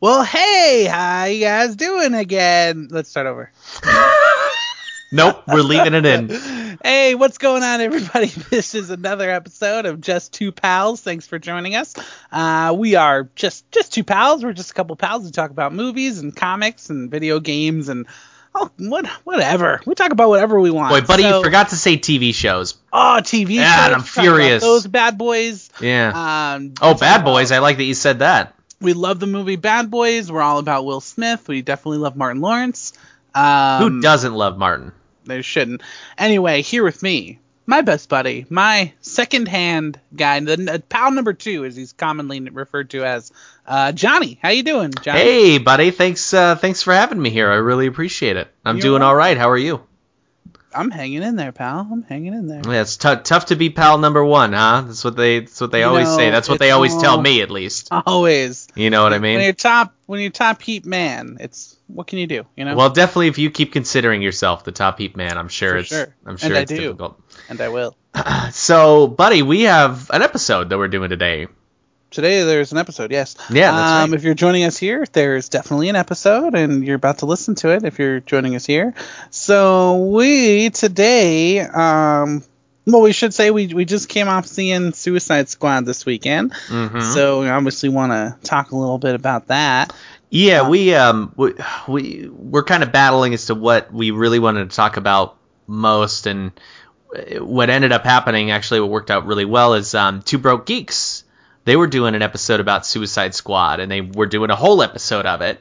Well, hey, how you guys doing again? Let's start over. Nope, we're leaving it in. Hey, what's going on, everybody? This is another episode of Just Two Pals. Thanks for joining us. Uh, we are just just two pals. We're just a couple pals who talk about movies and comics and video games and oh, what whatever. We talk about whatever we want. Boy, buddy, So- you forgot to say TV shows. Oh, TV Yeah, shows. I'm furious. Those bad boys. Yeah. Um, oh, Bad Boys. I like that you said that. We love the movie Bad Boys. We're all about Will Smith. We definitely love Martin Lawrence. Um, Who doesn't love Martin? They shouldn't. Anyway, here with me, my best buddy, my second-hand guy, the uh, pal number two, as he's commonly referred to as, uh, Johnny. How you doing, Johnny? Hey, buddy. Thanks. Uh, thanks for having me here. I really appreciate it. I'm You're doing all right. How are you? I'm hanging in there, pal. I'm hanging in there. Yeah, it's tou- tough to be pal number one, huh? That's what they. That's what they You always know, say. That's what they always tell me, at least. Always. You know what I mean? When you're top, when you're top heap man, it's what can you do? You know. Well, definitely, if you keep considering yourself the top heap man, I'm sure For it's. sure. I'm sure And I it's do. difficult. and I will. So, buddy, we have an episode that we're doing today. Today there's an episode, yes. Yeah, that's um, right. If you're joining us here, there's definitely an episode, and you're about to listen to it if you're joining us here. So we today, um, well, we should say we we just came off seeing Suicide Squad this weekend, Mhm. so we obviously want to talk a little bit about that. Yeah, we um we, we we're kind of battling as to what we really wanted to talk about most, and what ended up happening actually what worked out really well is um Two Broke Geeks. They were doing an episode about Suicide Squad, and they were doing a whole episode of it.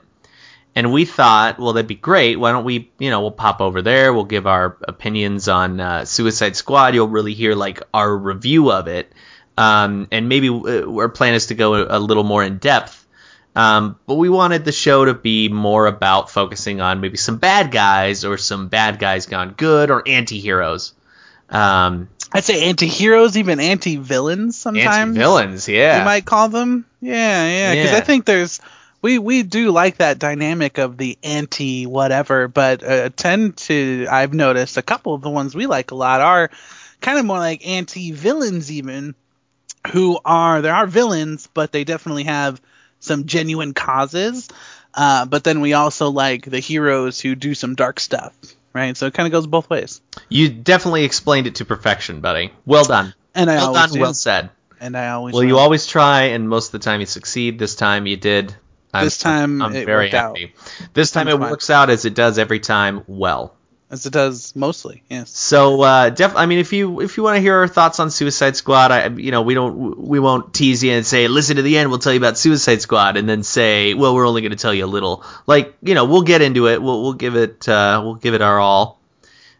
And we thought, well, that'd be great. Why don't we, you know, we'll pop over there. We'll give our opinions on uh, Suicide Squad. You'll really hear like our review of it, um, and maybe uh, our plan is to go a, little more in depth. Um, but we wanted the show to be more about focusing on maybe some bad guys or some bad guys gone good or anti-heroes. Um, I'd say anti-heroes, even anti-villains sometimes. anti-villains, yeah. You might call them. Yeah, yeah. Because Yeah. I think there's we we do like that dynamic of the anti whatever, but uh, tend to I've noticed a couple of the ones we like a lot are kind of more like anti villains even, who are there are villains, but they definitely have some genuine causes. Uh, but then we also like the heroes who do some dark stuff, right? So it kind of goes both ways. You definitely explained it to perfection, buddy. Well done. And I Well always done, do. well said. and I always Well, you always try, and most of the time you succeed. This time you did. I'm, This time I'm it very worked out. happy. This time it time's fine. works out as it does every time. Well, as it does mostly. Yes. so uh, def- I mean, if you if you want to hear our thoughts on Suicide Squad, I you know we don't we won't tease you and say listen to the end. We'll tell you about Suicide Squad, and then say well we're only going to tell you a little. Like you know we'll get into it. We'll we'll give it uh, we'll give it our all.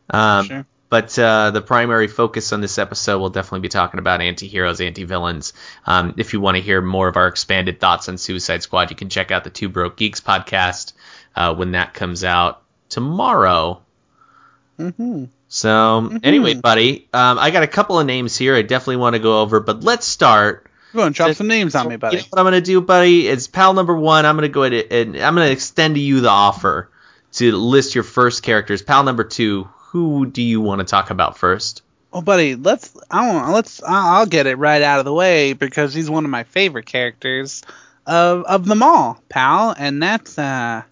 Um, Sure. But uh, the primary focus on this episode will definitely be talking about anti-heroes, anti-villains. Um, if you want to hear more of our expanded thoughts on Suicide Squad, you can check out the Two Broke Geeks podcast uh, when that comes out tomorrow. Mm-hmm. So anyway, buddy, um, I got a couple of names here I definitely want to go over, but let's start. Go on, drop Just- some names on me, buddy. You know what I'm gonna do, buddy? Is pal number one. I'm gonna go ahead and I'm gonna extend to you the offer to list your first characters. Pal number two. Who do you want to talk about first? Well, buddy, let's I don't let's I'll I'll get it right out of the way because he's one of my favorite characters of of them all, pal, and that's uh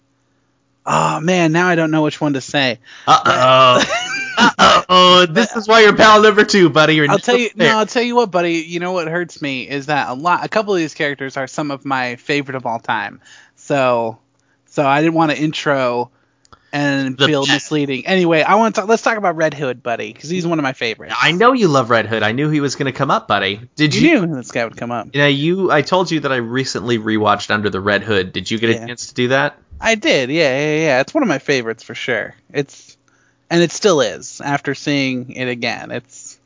oh man, now I don't know which one to say. Uh oh. uh oh. This is why you're pal number two, buddy. You're I'll tell you there. no, I'll tell you what, buddy. You know what hurts me is that a lot a couple of these characters are some of my favorite of all time. So so I didn't want to intro and The feel best. misleading. Anyway, I want to talk, let's talk about Red Hood, buddy, because he's one of my favorites. I know you love Red Hood. I knew he was going to come up, buddy. Did you you? knew this guy would come up. Know, you. I told you that I recently rewatched Under the Red Hood. Did you get a chance to do that? I did, yeah, yeah, yeah. It's one of my favorites for sure. It's and it still is after seeing it again. It's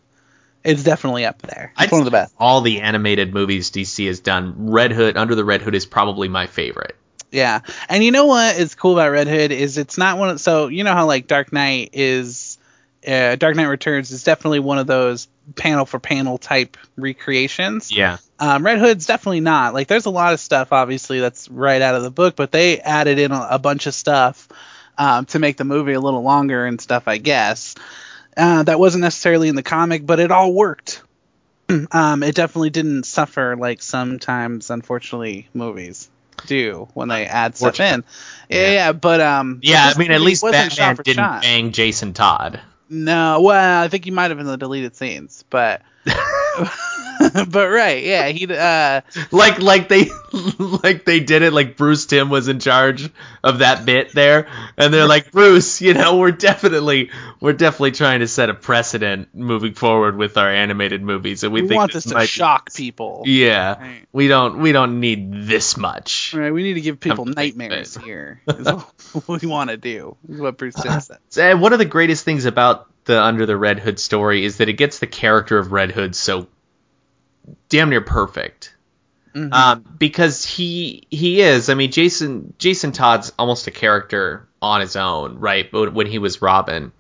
it's definitely up there. It's I'd one of the best. All the animated movies DC has done, Red Hood, Under the Red Hood is probably my favorite. Yeah, and you know what is cool about Red Hood is it's not one of so you know how like Dark Knight is, uh, Dark Knight Returns is definitely one of those panel for panel type recreations. Yeah. Um, Red Hood's definitely not. Like, there's a lot of stuff, obviously, that's right out of the book, but they added in a, a bunch of stuff um, to make the movie a little longer and stuff, I guess. Uh, that wasn't necessarily in the comic, but it all worked. um, it definitely didn't suffer like sometimes, unfortunately, movies. do when they add stuff in. Yeah, yeah, but um. Yeah, I mean, at least wasn't Batman didn't shot. bang Jason Todd. No, well, I think he might have in the deleted scenes, but. but right, yeah, he uh like like they like they did it like Bruce Timm was in charge of that bit there and they're like Bruce you know we're definitely we're definitely trying to set a precedent moving forward with our animated movies and we, we, think want this to might be- shock people. yeah Right. we don't we don't need this much Right, we need to give people Come to think of nightmares here. Is what we want to do. Is what Bruce Timm said. and one of the greatest things about the Under the Red Hood story is that it gets the character of Red Hood so damn near perfect. Mhm. Um, because he he is. I mean, Jason Jason Todd's almost a character on his own, right? But when he was Robin,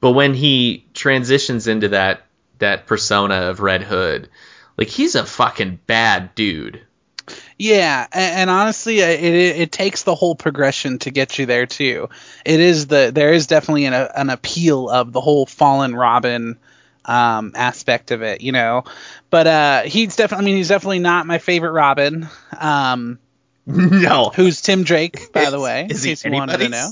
but when he transitions into that that persona of Red Hood, like he's a fucking bad dude. Yeah, and, and honestly, it, it it takes the whole progression to get you there too. It is the there is definitely an an appeal of the whole fallen Robin um aspect of it, you know. But uh he's definitely I mean he's definitely not my favorite Robin. Um no, who's Tim Drake, by the way, is he case wanted to know.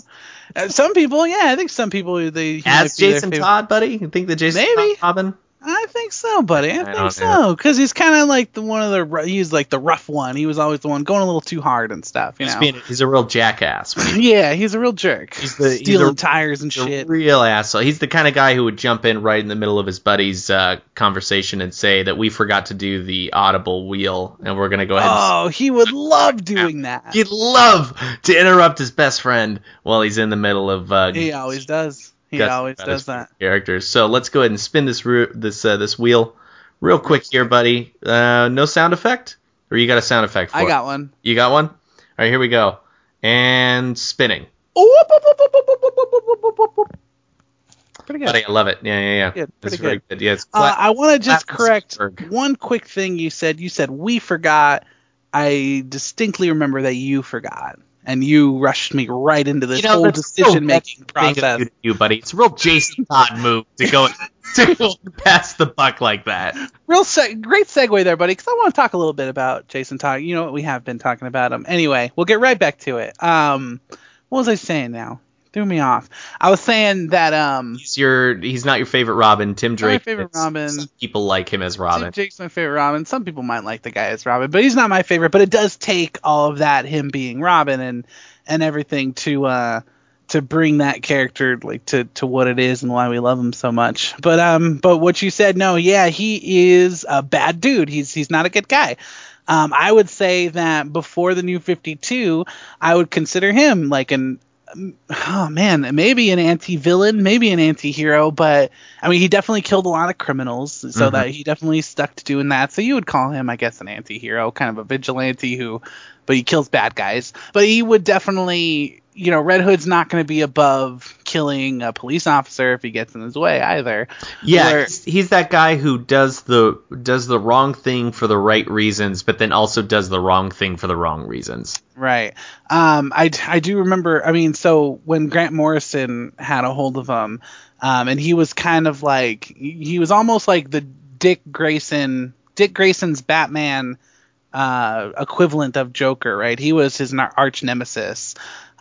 Uh, some people, yeah, I think some people they he as might be their Jason Todd, buddy. You think that Jason Maybe. Todd Robin? I think so, buddy. I, I think so, because he's kind of like the one of the he's like the rough one. He was always the one going a little too hard and stuff, you He's, know. being, he's a real jackass. He- yeah, he's a real jerk. He's the- he's stealing a- tires and He's a shit. real asshole. He's the kind of guy who would jump in right in the middle of his buddy's uh, conversation and say that we forgot to do the audible wheel and we're gonna go ahead. and Oh, he would love doing that. He'd love to interrupt his best friend while he's in the middle of. Uh, He always does. He guessing always about does that. Characters. So let's go ahead and spin this ru- this uh, this wheel real quick here, buddy. Uh, no sound effect, or you got a sound effect for I it? got one. You got one. All right, here we go. And spinning. Pretty good. Buddy, I love it. Yeah, yeah, yeah. Good, It's pretty very good. good. Yeah, it's Uh, I want to just correct one quick thing you said. You said we forgot. I distinctly remember that you forgot, and you rushed me right into this you know, whole decision making process. you, you, buddy. It's a real Jason Todd move to go to go pass the buck like that. Real se- great segue there, buddy, because I want to talk a little bit about Jason Todd. You know what? We have been talking about him. Anyway, we'll get right back to it. Um, what was I saying now? Threw me off. I was saying that um, He's your he's not your favorite Robin. Tim Drake. my favorite. Robin. People like him as Tim Robin. Jake's my favorite Robin. Some people might like the guy as Robin, but he's not my favorite. But it does take all of that, him being Robin and and everything to uh to bring that character like to to what it is and why we love him so much. But um but what you said, no, yeah, he is a bad dude. He's he's not a good guy. Um, I would say that before the new 52, I would consider him like an oh man, maybe an anti-villain, maybe an anti-hero, but I mean, he definitely killed a lot of criminals, so Mhm. that he definitely stuck to doing that. So you would call him, I guess, an anti-hero, kind of a vigilante who, but he kills bad guys. But he would definitely, you know, Red Hood's not going to be above killing a police officer if he gets in his way either. Yeah, Where- he's, he's that guy who does the does the wrong thing for the right reasons, but then also does the wrong thing for the wrong reasons. Right. Um, I, I do remember, I mean, so when Grant Morrison had a hold of him, um, and he was kind of like, he was almost like the Dick Grayson, Dick Grayson's Batman uh, equivalent of Joker, right? He was his arch nemesis.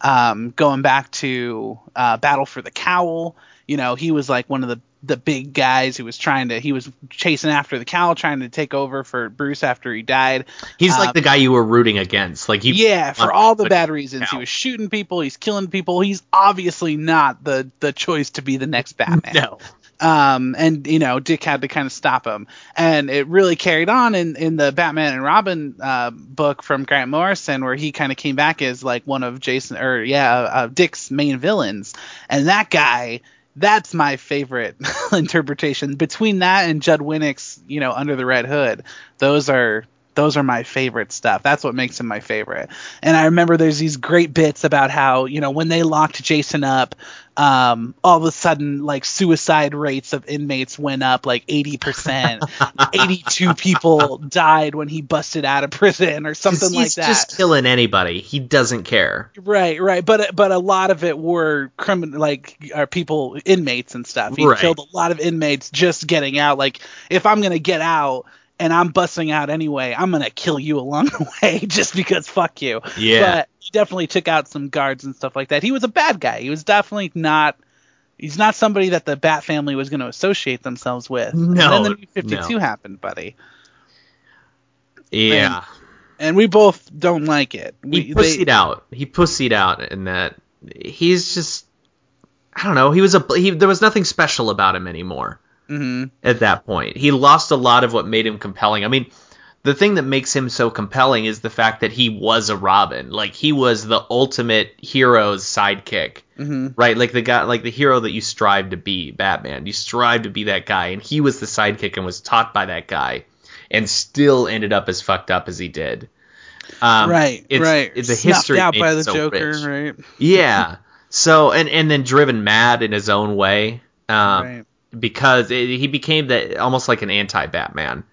Um, going back to uh, Battle for the Cowl, you know, he was like one of the the big guys who was trying to he was chasing after the cowl trying to take over for Bruce after he died He's Um, like the guy you were rooting against. Like he yeah, for all the bad reasons. He was shooting people, he's killing people. He's obviously not the the choice to be the next Batman. no. Um, and you know, Dick had to kind of stop him, and it really carried on in in the Batman and Robin uh, book from Grant Morrison, where he kind of came back as like one of Jason or yeah, uh, Dick's main villains, and that guy. That's my favorite interpretation. Between that and Judd Winick's, you know, Under the Red Hood, those are those are my favorite stuff. That's what makes him my favorite. And I remember there's these great bits about how, you know, when they locked Jason up, um, all of a sudden like suicide rates of inmates went up like 80%. 82 people died when he busted out of prison or something like that. He's just killing anybody. He doesn't care. Right, right, but but a lot of it were criminal, like are people, inmates and stuff. He Right. killed a lot of inmates just getting out. Like if I'm gonna get out and I'm busting out anyway. I'm gonna kill you along the way just because fuck you. Yeah. But he definitely took out some guards and stuff like that. He was a bad guy. He was definitely not. He's not somebody that the Bat family was going to associate themselves with. No, And then the New 52 no. happened, buddy. Yeah. And we both don't like it. he We, pussied out. He pussied out in that he's just I don't know. He was a he. There was nothing special about him anymore hmm at that point. He lost a lot of what made him compelling. I mean, the thing that makes him so compelling is the fact that he was a Robin. Like he was the ultimate hero's sidekick. hmm Right, like the guy, like the hero that you strive to be, Batman. You strive to be that guy, and he was the sidekick and was taught by that guy, and still ended up as fucked up as he did. Um, right, it's, right. It's a history out by the so Joker, rich. right? Yeah. So and and then driven mad in his own way, um, right. Because it, he became that almost like an anti-Batman,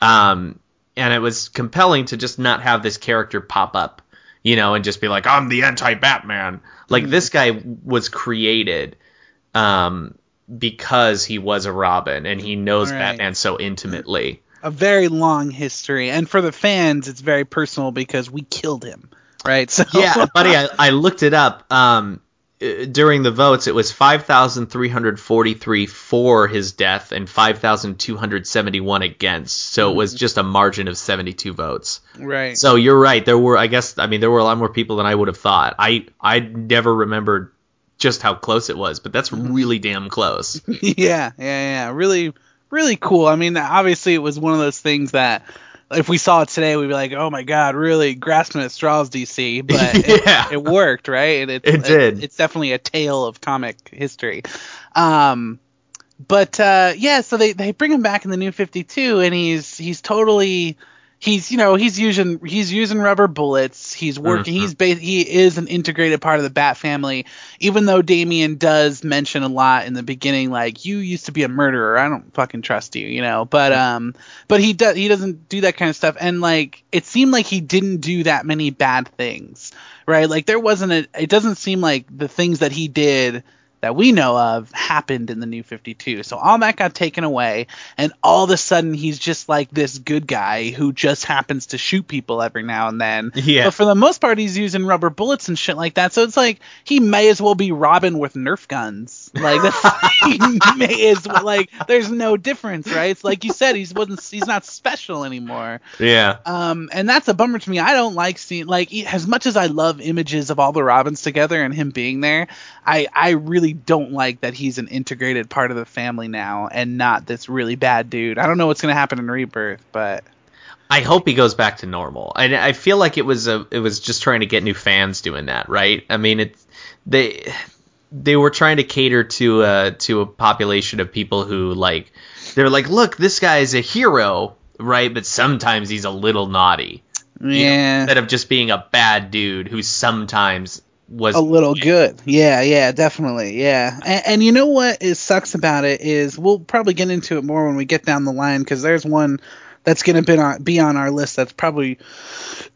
um, and it was compelling to just not have this character pop up, you know, and just be like, I'm the anti-Batman. Like this guy was created, um, because he was a Robin and he knows Right. Batman so intimately. A very long history, and for the fans, it's very personal because we killed him, right? So Yeah, buddy, I, I looked it up. Um, during the votes, it was 5,343 for his death and 5,271 against. So it was mm-hmm. just a margin of 72 votes. right. So you're right. There were, I guess, I mean, there were a lot more people than I would have thought. I I never remembered just how close it was, but that's mm-hmm. really damn close. yeah, yeah, yeah. Really, really cool. I mean, obviously, it was one of those things that if we saw it today, we'd be like, "Oh my god, really grasping at straws, DC." But it, Yeah. it worked, right? It, It did. it's definitely a tale of comic history. Um, but uh, yeah, so they they bring him back in the New Fifty Two, and he's he's totally. He's you know he's using he's using rubber bullets. He's working. Mhm. He's ba- he is an integrated part of the Bat family. Even though Damian does mention a lot in the beginning, like you used to be a murderer. I don't fucking trust you, you know. But um, but he does he doesn't do that kind of stuff. And like it seemed like he didn't do that many bad things, right? Like there wasn't a. It doesn't seem like the things that he did that we know of happened in the new 52. So all that got taken away, and all of a sudden he's just like this good guy who just happens to shoot people every now and then. Yeah. But for the most part, he's using rubber bullets and shit like that. So it's like he may as well be Robin with Nerf guns. Like that's, may well. Like there's no difference, right? It's like you said, he's wasn't he's not special anymore. Yeah. Um, and that's a bummer to me. I don't like seeing like as much as I love images of all the Robins together and him being there. I I really don't like that he's an integrated part of the family now and not this really bad dude. I don't know what's gonna happen in Rebirth, but I hope he goes back to normal. And I feel like it was a it was just trying to get new fans doing that, right? I mean, it's they they were trying to cater to a to a population of people who like they're like, look, this guy is a hero, right? But sometimes he's a little naughty. you know, instead of just being a bad dude who sometimes was a little good. Yeah, yeah, definitely. Yeah. And, and you know what is sucks about it is we'll probably get into it more when we get down the line because there's one that's going to be on, be on our list that's probably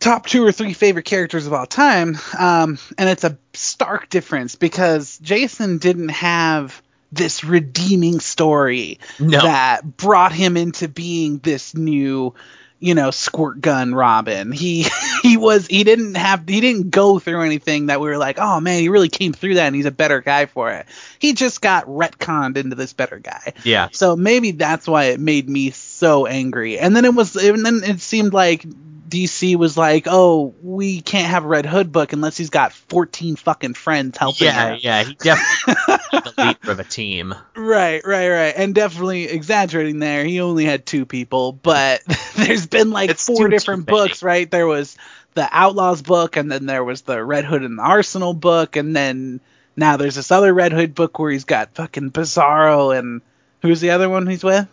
top two or three favorite characters of all time. Um, and it's a stark difference because Jason didn't have this redeeming story No. that brought him into being this new you know squirt gun robin he he was he didn't have he didn't go through anything that we were like oh man he really came through that and he's a better guy for it he just got retconned into this better guy yeah. so maybe that's why it made me so angry and then it was and then it seemed like DC was like, "Oh, we can't have a Red Hood book unless he's got 14 fucking friends helping Yeah, him." yeah, yeah. he definitely the leader of a team. Right, right, right. And definitely exaggerating there. He only had two people, but there's been like It's four different books, right? There was the Outlaws book, and then there was the Red Hood and the Arsenal book, and then now there's this other Red Hood book where he's got fucking Bizarro and who's the other one he's with?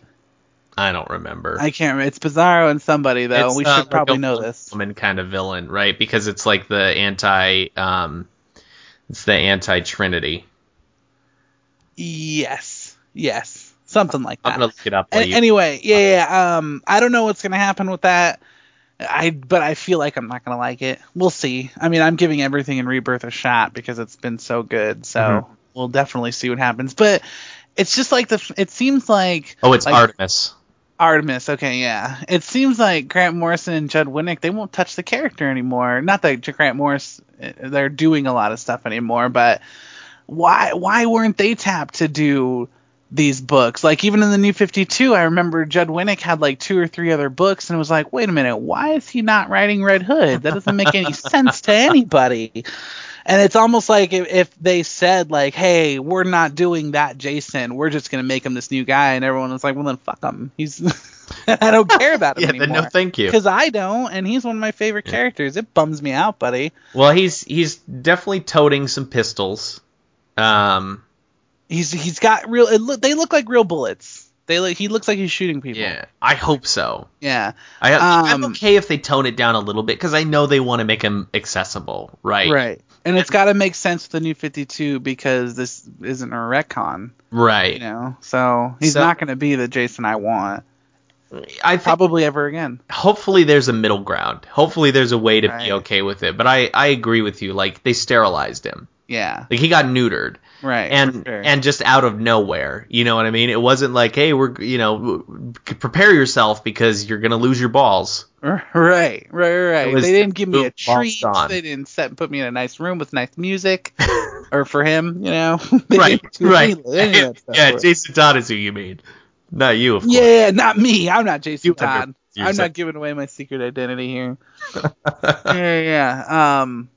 I don't remember. I can't remember. It's Bizarro and somebody though. It's, we uh, should like probably know this. Woman kind of villain, right? Because it's like the anti, um, it's the anti Trinity. Yes, yes, something like that. I'm gonna look it up. A- you- anyway, yeah, yeah. Um, I don't know what's gonna happen with that. I but I feel like I'm not gonna like it. We'll see. I mean, I'm giving everything in Rebirth a shot because it's been so good. So Mhm. we'll definitely see what happens. But it's just like the. It seems like oh, it's like- Artemis. Artemis. Okay, yeah. It seems like Grant Morrison and Judd Winick they won't touch the character anymore. Not that Grant Morris uh, they're doing a lot of stuff anymore, but why why weren't they tapped to do these books? Like even in the New 52, I remember Judd Winick had like two or three other books, and it was like, wait a minute, why is he not writing Red Hood? That doesn't make any sense to anybody. And it's almost like if, if they said like, "Hey, we're not doing that, Jason. We're just gonna make him this new guy," and everyone was like, "Well, then fuck him. He's I don't care about him yeah, anymore." then no, thank you. Because I don't, and he's one of my favorite characters. It bums me out, buddy. Well, he's he's definitely toting some pistols. Um, He's he's got real. Look, they look like real bullets. They look. He looks like he's shooting people. yeah, I hope so. Yeah. I, I'm Um, okay if they tone it down a little bit because I know they want to make him accessible, right? Right. And it's got to make sense with the new 52 because this isn't a retcon, Right. you know. So he's So- not going to be the Jason I want I probably ever again. hopefully there's a middle ground. Hopefully there's a way to Right. be okay with it. But I I agree with you. Like they sterilized him. Yeah. Like he got neutered. Right. and sure. and just out of nowhere. You know what I mean? It wasn't like, hey, we're you know, prepare yourself because you're gonna lose your balls. right, right, right. Was They didn't give me a treat. They didn't set put me in a nice room with nice music, or for him, you know. Right, right. any- any of that stuff yeah, it. Jason Todd is who you mean, not you, of course. Yeah, not me. I'm not Jason You Todd. I'm not giving away my secret identity here. yeah, yeah. Um,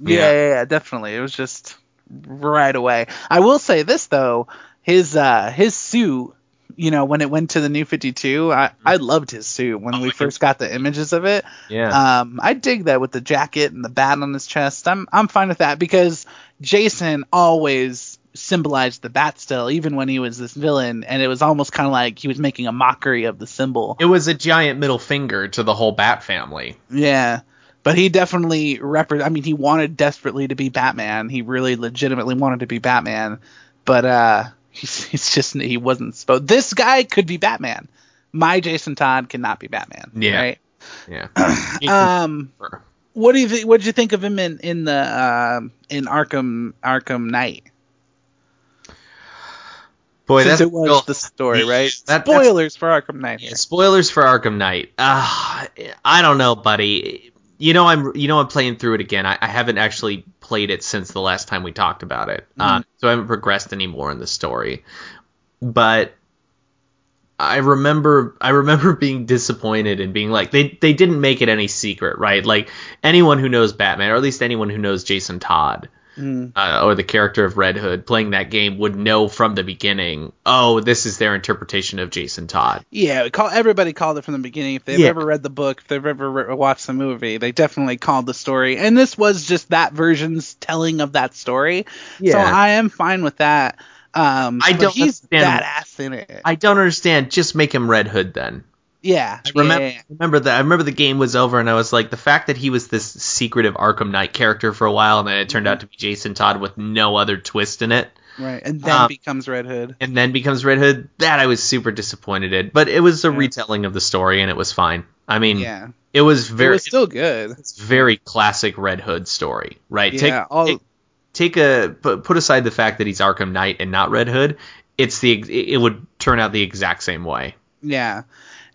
yeah, Yeah. yeah, yeah, definitely. It was just right away. I will say this though, his uh his suit, you know, when it went to the new 52, I I loved his suit when Oh, we first got the images of it. Yeah. Um, I dig that with the jacket and the bat on his chest. I'm I'm fine with that because Jason always symbolized the bat still, even when he was this villain, and it was almost kind of like he was making a mockery of the symbol. it was a giant middle finger to the whole Bat family. Yeah. But he definitely repre- I mean, he wanted desperately to be Batman. He really legitimately wanted to be Batman. But uh he's, he's just he wasn't supposed. This guy could be Batman. My Jason Todd cannot be Batman. Yeah. Right. Yeah. Um. What do you think? What did you think of him in in the um in Arkham Arkham Knight? Boy, Since that's it was real- the story, right? That- Spoilers for Arkham Knight here. Spoilers for Arkham Knight. Uh, I don't know, buddy. You know I'm you know I'm playing through it again. I, I haven't actually played it since the last time we talked about it, uh, so I haven't progressed anymore in the story. But I remember I remember being disappointed and being like they they didn't make it any secret, right? Like anyone who knows Batman, or at least anyone who knows Jason Todd, Mm. uh, or the character of Red Hood playing that game would know from the beginning. Oh, this is their interpretation of Jason Todd. Yeah, call everybody called it from the beginning. If they've Yeah. ever read the book, if they've ever re- watched the movie, they definitely called the story. And this was just that version's telling of that story. Yeah. So I am fine with that. Um, I don't he's understand- badass in it. I don't understand. Just make him Red Hood then. Yeah, Remember, yeah, remember that. I remember the game was over, and I was like, the fact that he was this secretive Arkham Knight character for a while, and then it turned out to be Jason Todd with no other twist in it, right. And then Um, becomes Red Hood. and then becomes Red Hood. That I was super disappointed in. But it was a Yeah. retelling of the story, and it was fine. I mean, Yeah, it was it very, was still good. it's very classic Red Hood story, right? Yeah, take, all- take take a put, put aside the fact that he's Arkham Knight and not Red Hood. It's the it would turn out the exact same way. Yeah.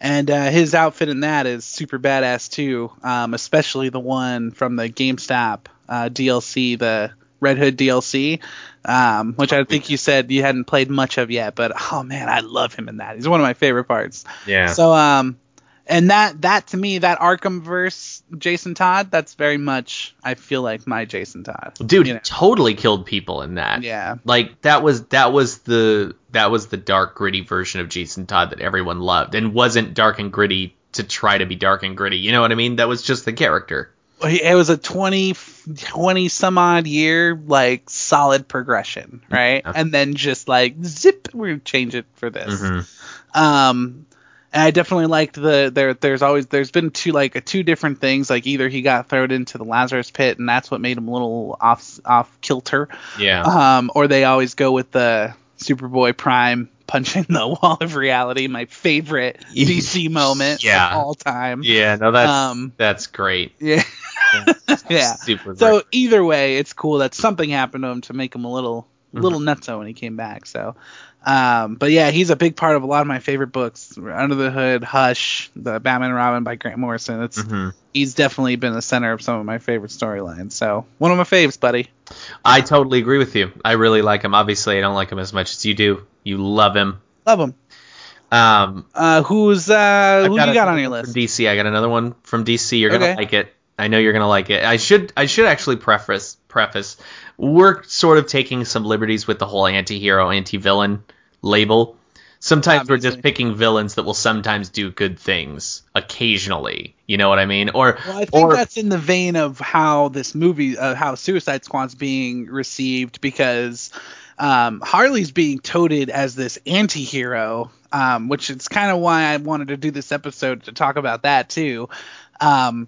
And uh, his outfit in that is super badass too, um, especially the one from the GameStop uh, DLC, the Red Hood DLC, um, which I think you said you hadn't played much of yet. But oh man, I love him in that. He's one of my favorite parts. Yeah. So um, and that that to me that Arkham verse Jason Todd, that's very much I feel like my Jason Todd. Dude, you he know? totally killed people in that. Yeah. Like that was that was the that was the dark gritty version of Jason Todd that everyone loved and wasn't dark and gritty to try to be dark and gritty. You know what I mean? That was just the character. it was a 20 20 some odd year like solid progression right Yeah. and then just like zip we're gonna change it for this Mhm. um and i definitely liked the there there's always there's been two like two different things like either he got thrown into the lazarus pit and that's what made him a little off off kilter Yeah. um or they always go with the superboy prime punching the wall of reality my favorite dc moment Yeah. of all time yeah, no that's um that's great. yeah yeah Super so great. either way, it's cool that something happened to him to make him a little little nutso when he came back. So, um, but yeah, he's a big part of a lot of my favorite books. Under the Hood, Hush, the Batman and Robin by Grant Morrison. It's Mhm. he's definitely been the center of some of my favorite storylines. So one of my faves, buddy. I totally agree with you. I really like him. Obviously, I don't like him as much as you do. You love him. Love him. Um, Uh, who's uh, I've who you got on your list? From DC, I got another one from DC. You're gonna like it. I know you're gonna like it. I should I should actually preface preface. We're sort of taking some liberties with the whole anti-hero, anti-villain label. Sometimes we're just picking villains that will sometimes do good things occasionally. You know what I mean? Or Well, I think or that's in the vein of how this movie, uh, how Suicide Squad's being received, because um, Harley's being toted as this anti-hero, um, which is kind of why I wanted to do this episode to talk about that too. Um,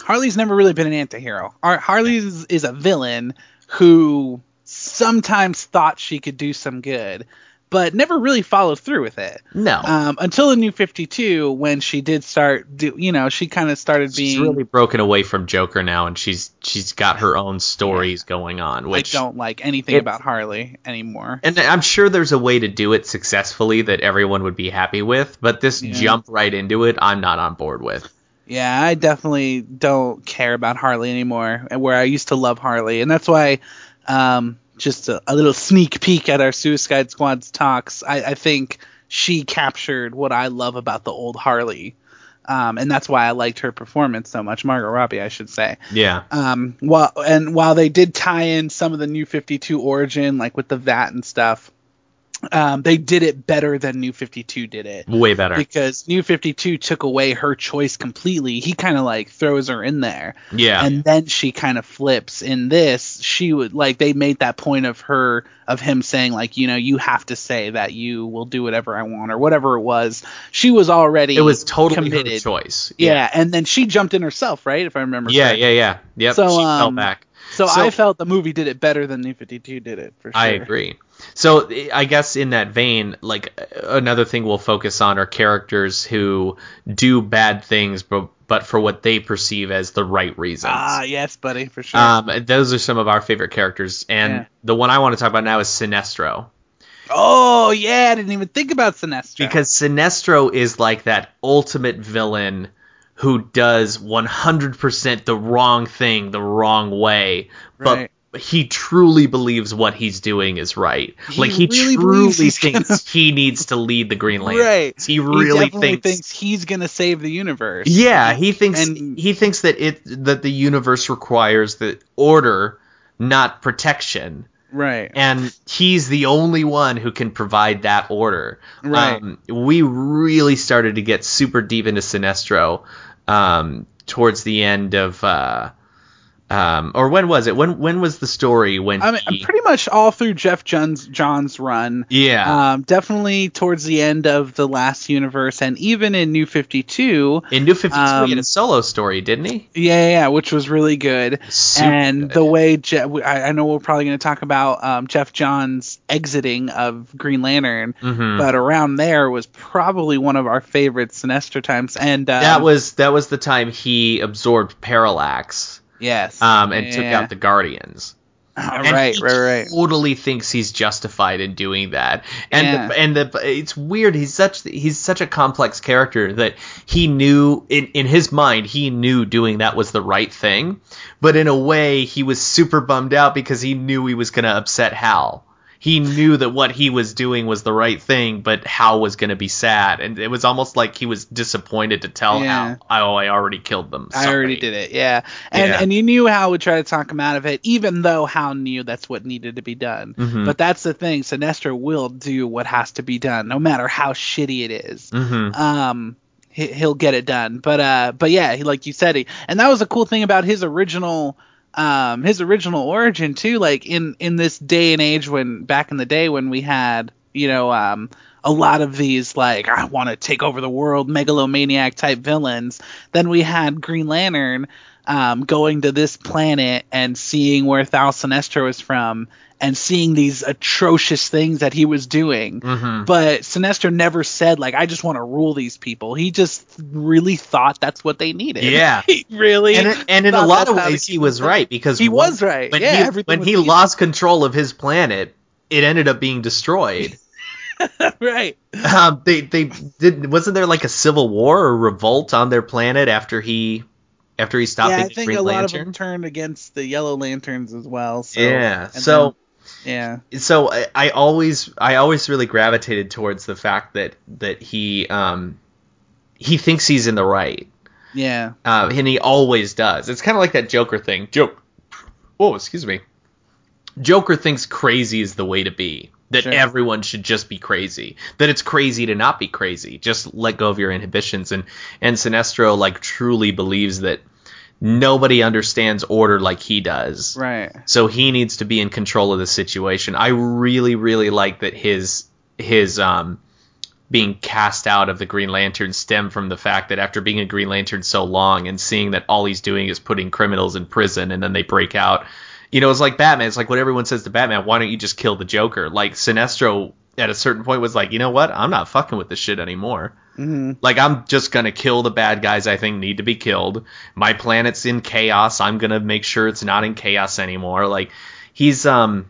Harley's never really been an anti-hero. Har- Harley is, is a villain who sometimes thought she could do some good, but never really followed through with it no. um, until the new 52 when she did start do you know she kind of started She's being really broken away from Joker now, and she's she's got her own stories going on, Which i don't like anything It's- about harley anymore And I'm sure there's a way to do it successfully that everyone would be happy with, but this Yeah. jump right into it, I'm not on board with. Yeah i definitely don't care about harley anymore where i used to love harley and that's why um, just a, a little sneak peek at our suicide squad's talks I, I think she captured what i love about the old harley um, and that's why i liked her performance so much margot robbie i should say Yeah. Um, while and while they did tie in some of the New 52 origin, like with the VAT and stuff, um, they did it better than New 52 did it Way better. because New 52 took away her choice completely. He kind of like throws her in there, yeah. and then she kind of flips. In this, she would like they made that point of her of him saying like you know you have to say that you will do whatever I want or whatever it was. She was already it was totally committed. her choice. Yeah, and then she jumped in herself, right? If I remember. Yeah, correctly. yeah, yeah. Yep. So, she fell um, back. So, So- I felt the movie did it better than New 52 did it for sure. I agree. So I guess in that vein, like another thing we'll focus on are characters who do bad things, but but for what they perceive as the right reasons. Ah, yes, buddy, for sure. um, those are some of our favorite characters, and Yeah. the one I want to talk about now is Sinestro. oh yeah, I didn't even think about Sinestro. because Sinestro is like that ultimate villain who does 100% the wrong thing the wrong way, Right. He truly believes what he's doing is right. He like he really truly thinks gonna- he needs to lead the Green Lantern. right, He really definitely thinks, he's gonna save the universe. Yeah, he thinks And- he thinks that it that the universe requires the order, not protection right. and he's the only one who can provide that order. Right. Um, we really started to get super deep into Sinestro um, towards the end of. Uh, um, or when was it? When when was the story when I mean, he? pretty much all through Geoff John's John's run. yeah. Um, definitely towards the end of the last universe, and even in New 52. in New Fifty Two, he had a um, solo story, didn't he? Yeah, yeah, yeah, which was really good. Super and good. the way Je- I, I know we're probably going to talk about um, Geoff Johns exiting of Green Lantern, Mhm. but around there was probably one of our favorite Sinestro times. And um, that was that was the time he absorbed Parallax yes, um, and Yeah, took out the Guardians. And right, right, right. Totally thinks he's justified in doing that, and Yeah. the, and the it's weird. He's such he's such a complex character that he knew in in his mind he knew doing that was the right thing, but in a way he was super bummed out because he knew he was gonna upset Hal. He knew that what he was doing was the right thing, but Hal was gonna be sad, and it was almost like he was disappointed to tell Yeah. Hal, "Oh, I already killed them." I already did it, yeah. And Yeah. and you knew Hal would try to talk him out of it, even though Hal knew that's what needed to be done. Mhm. But that's the thing, Sinestro will do what has to be done, no matter how shitty it is. Mhm. um he, he'll get it done but uh but yeah he, like you said he, and that was a cool thing about his original um his original origin too like in in this day and age when back in the day when we had you know, um, a lot of these like I want to take over the world megalomaniac type villains. Then we had Green Lantern um, going to this planet and seeing where Thaal Sinestro was from and seeing these atrocious things that he was doing. Mhm. But Sinestro never said like I just want to rule these people. He just really thought that's what they needed. Yeah. he really And, and in a lot of ways, he was right because He when- was right. When yeah, he, when he easy. lost control of his planet, it ended up being destroyed. right. um, they they did wasn't there like a civil war or revolt on their planet after he after he stopped yeah, I think Green a lot Lantern? of them turned against the Yellow Lanterns as well. So, yeah. So then- yeah, so I, I always I always really gravitated towards the fact that that he um he thinks he's in the right. yeah, Uh, and he always does. It's kind of like that Joker thing. Joke. Oh, excuse me. Joker thinks crazy is the way to be. That Sure. everyone should just be crazy. That it's crazy to not be crazy. Just let go of your inhibitions. And and Sinestro like truly believes that nobody understands order like he does. right. So he needs to be in control of the situation. I really, really like that his his um being cast out of the Green Lantern stem from the fact that after being a Green Lantern so long and seeing that all he's doing is putting criminals in prison and then they break out. You know, it's like Batman. It's like what everyone says to Batman. Why don't you just kill the Joker? Like Sinestro at a certain point was like, you know what? I'm not fucking with this shit anymore. Hmm Like I'm just gonna kill the bad guys I think need to be killed. My planet's in chaos. I'm gonna make sure it's not in chaos anymore. Like he's um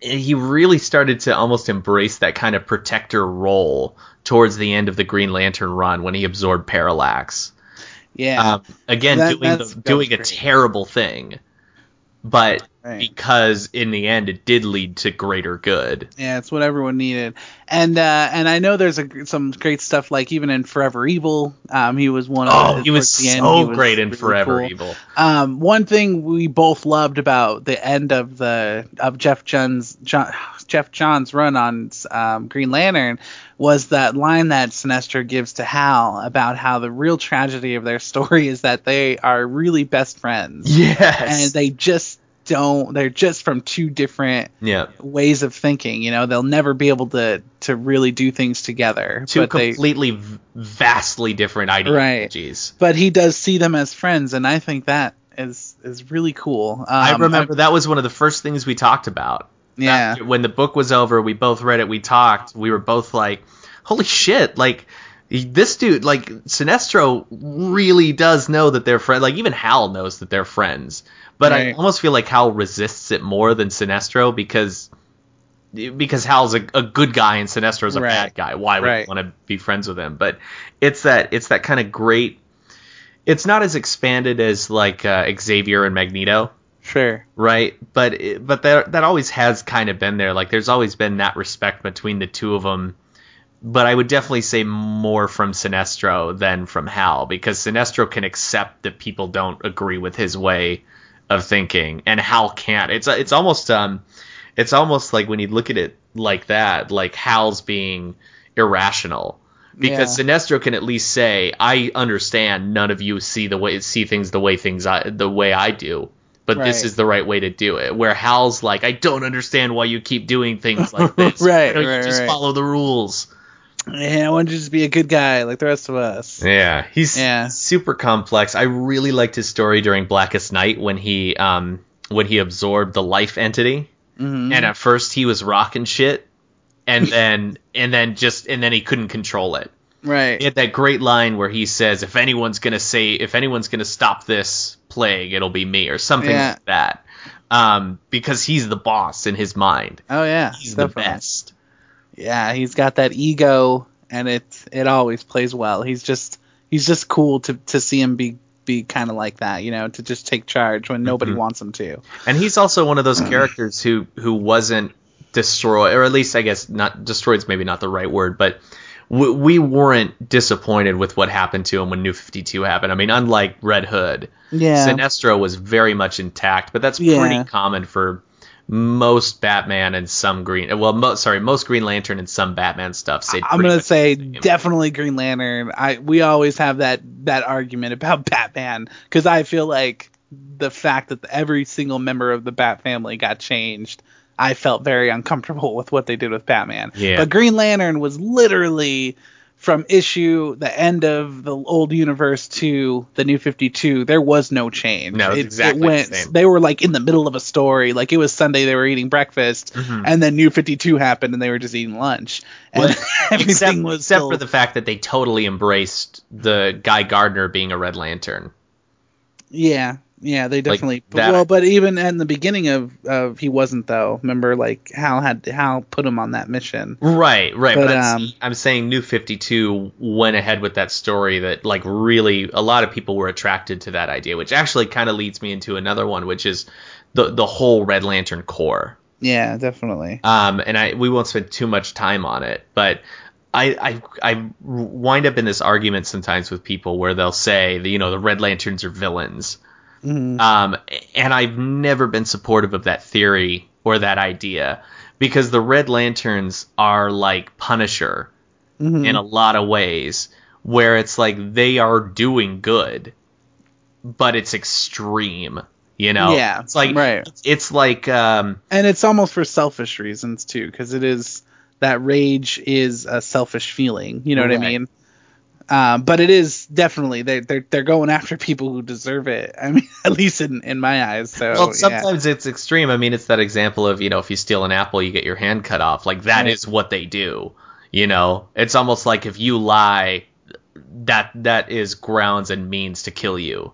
he really started to almost embrace that kind of protector role towards the end of the Green Lantern run when he absorbed Parallax. Yeah. Um, again, That- doing the, doing was a terrible thing, but Right. because in the end it did lead to greater good. Yeah, it's what everyone needed, and uh, and I know there's a, some great stuff like even in Forever Evil, um, he was one of Oh, the, he was the end, so he was great in really Forever cool. Evil. Um, one thing we both loved about the end of the of Geoff Johns John, Geoff Johns run on um, Green Lantern was that line that Sinestro gives to Hal about how the real tragedy of their story is that they are really best friends Yes. and they just don't they're just from two different yeah. ways of thinking you know they'll never be able to to really do things together two but they completely v- vastly different ideologies. but he does see them as friends and i think that is is really cool um, I remember that was one of the first things we talked about. yeah After- when the book was over, we both read it, we talked, we were both like, "Holy shit, like this dude, like Sinestro really does know that they're friends. Like even Hal knows that they're friends. But I almost feel like Hal resists it more than Sinestro because because Hal's a, a good guy and Sinestro's a Right. bad guy. Why would Right. you want to be friends with him? But it's that it's that kind of great. It's not as expanded as like uh, Xavier and Magneto, sure right? But it, but that that always has kind of been there. Like there's always been that respect between the two of them. But I would definitely say more from Sinestro than from Hal because Sinestro can accept that people don't agree with his way of thinking, and Hal can't. It's it's almost um, it's almost like when you look at it like that, like Hal's being irrational because Yeah. Sinestro can at least say, "I understand. None of you see the way see things the way things I, the way I do." But this is the right way to do it. Where Hal's like, I don't understand why you keep doing things like this. Right, Why don't right, you just right. follow the rules? Yeah i want you to just be a good guy like the rest of us Yeah, he's Yeah. super complex. I really liked his story during Blackest Night when he um when he absorbed the life entity. Mhm. And at first he was rocking shit, and then and then just and then he couldn't control it. right He had that great line where he says, "If anyone's gonna say, if anyone's gonna stop this plague, it'll be me," or something Yeah. like that. Um, because he's the boss in his mind. oh yeah He's definitely. the best. Yeah he's got that ego and it it always plays well he's just he's just cool to to see him be be kind of like that you know to just take charge when nobody Mhm. wants him to And he's also one of those characters who who wasn't destroyed, or at least I guess not destroyed is maybe not the right word, but we, we weren't disappointed with what happened to him when New Fifty Two happened. I mean, unlike Red Hood, yeah Sinestro was very much intact, but that's Yeah. pretty common for most Batman and some Green. Well, mo- sorry, most Green Lantern and some Batman stuff. I'm gonna say definitely Green Lantern. I we always have that that argument about Batman because I feel like the fact that every single member of the Bat family got changed. I felt very uncomfortable with what they did with Batman. Yeah. But Green Lantern was literally from issue the end of the old universe to the new 52 there was no change No, it, exactly it went the same. they were like in the middle of a story like it was sunday they were eating breakfast Mhm. and then new 52 happened and they were just eating lunch and Well, everything except, was except still, for the fact that they totally embraced the Guy Gardner being a Red Lantern. yeah yeah they definitely that- well but even in the beginning of of he wasn't though remember like hal had hal put him on that mission Right, right. But, But, I'm, um, I'm saying New 52 went ahead with that story that, like, really, a lot of people were attracted to that idea, which actually kind of leads me into another one, which is the the whole Red Lantern Corps. yeah definitely Um, and I we won't spend too much time on it, but I, I I wind up in this argument sometimes with people where they'll say, you know, the Red Lanterns are villains. Mhm. Um, and I've never been supportive of that theory or that idea because the Red Lanterns are like Punisher Mhm. in a lot of ways, where it's like they are doing good, but it's extreme. You know, Yeah, it's like right. it's like um, and it's almost for selfish reasons too because it is that rage is a selfish feeling you know what i mean um, but it is definitely they're, they're they're going after people who deserve it i mean at least in in my eyes so well, yeah. sometimes it's extreme. I mean, it's that example of you know, if you steal an apple, you get your hand cut off. Like that is Right. what they do. You know, it's almost like if you lie, that that is grounds and means to kill you.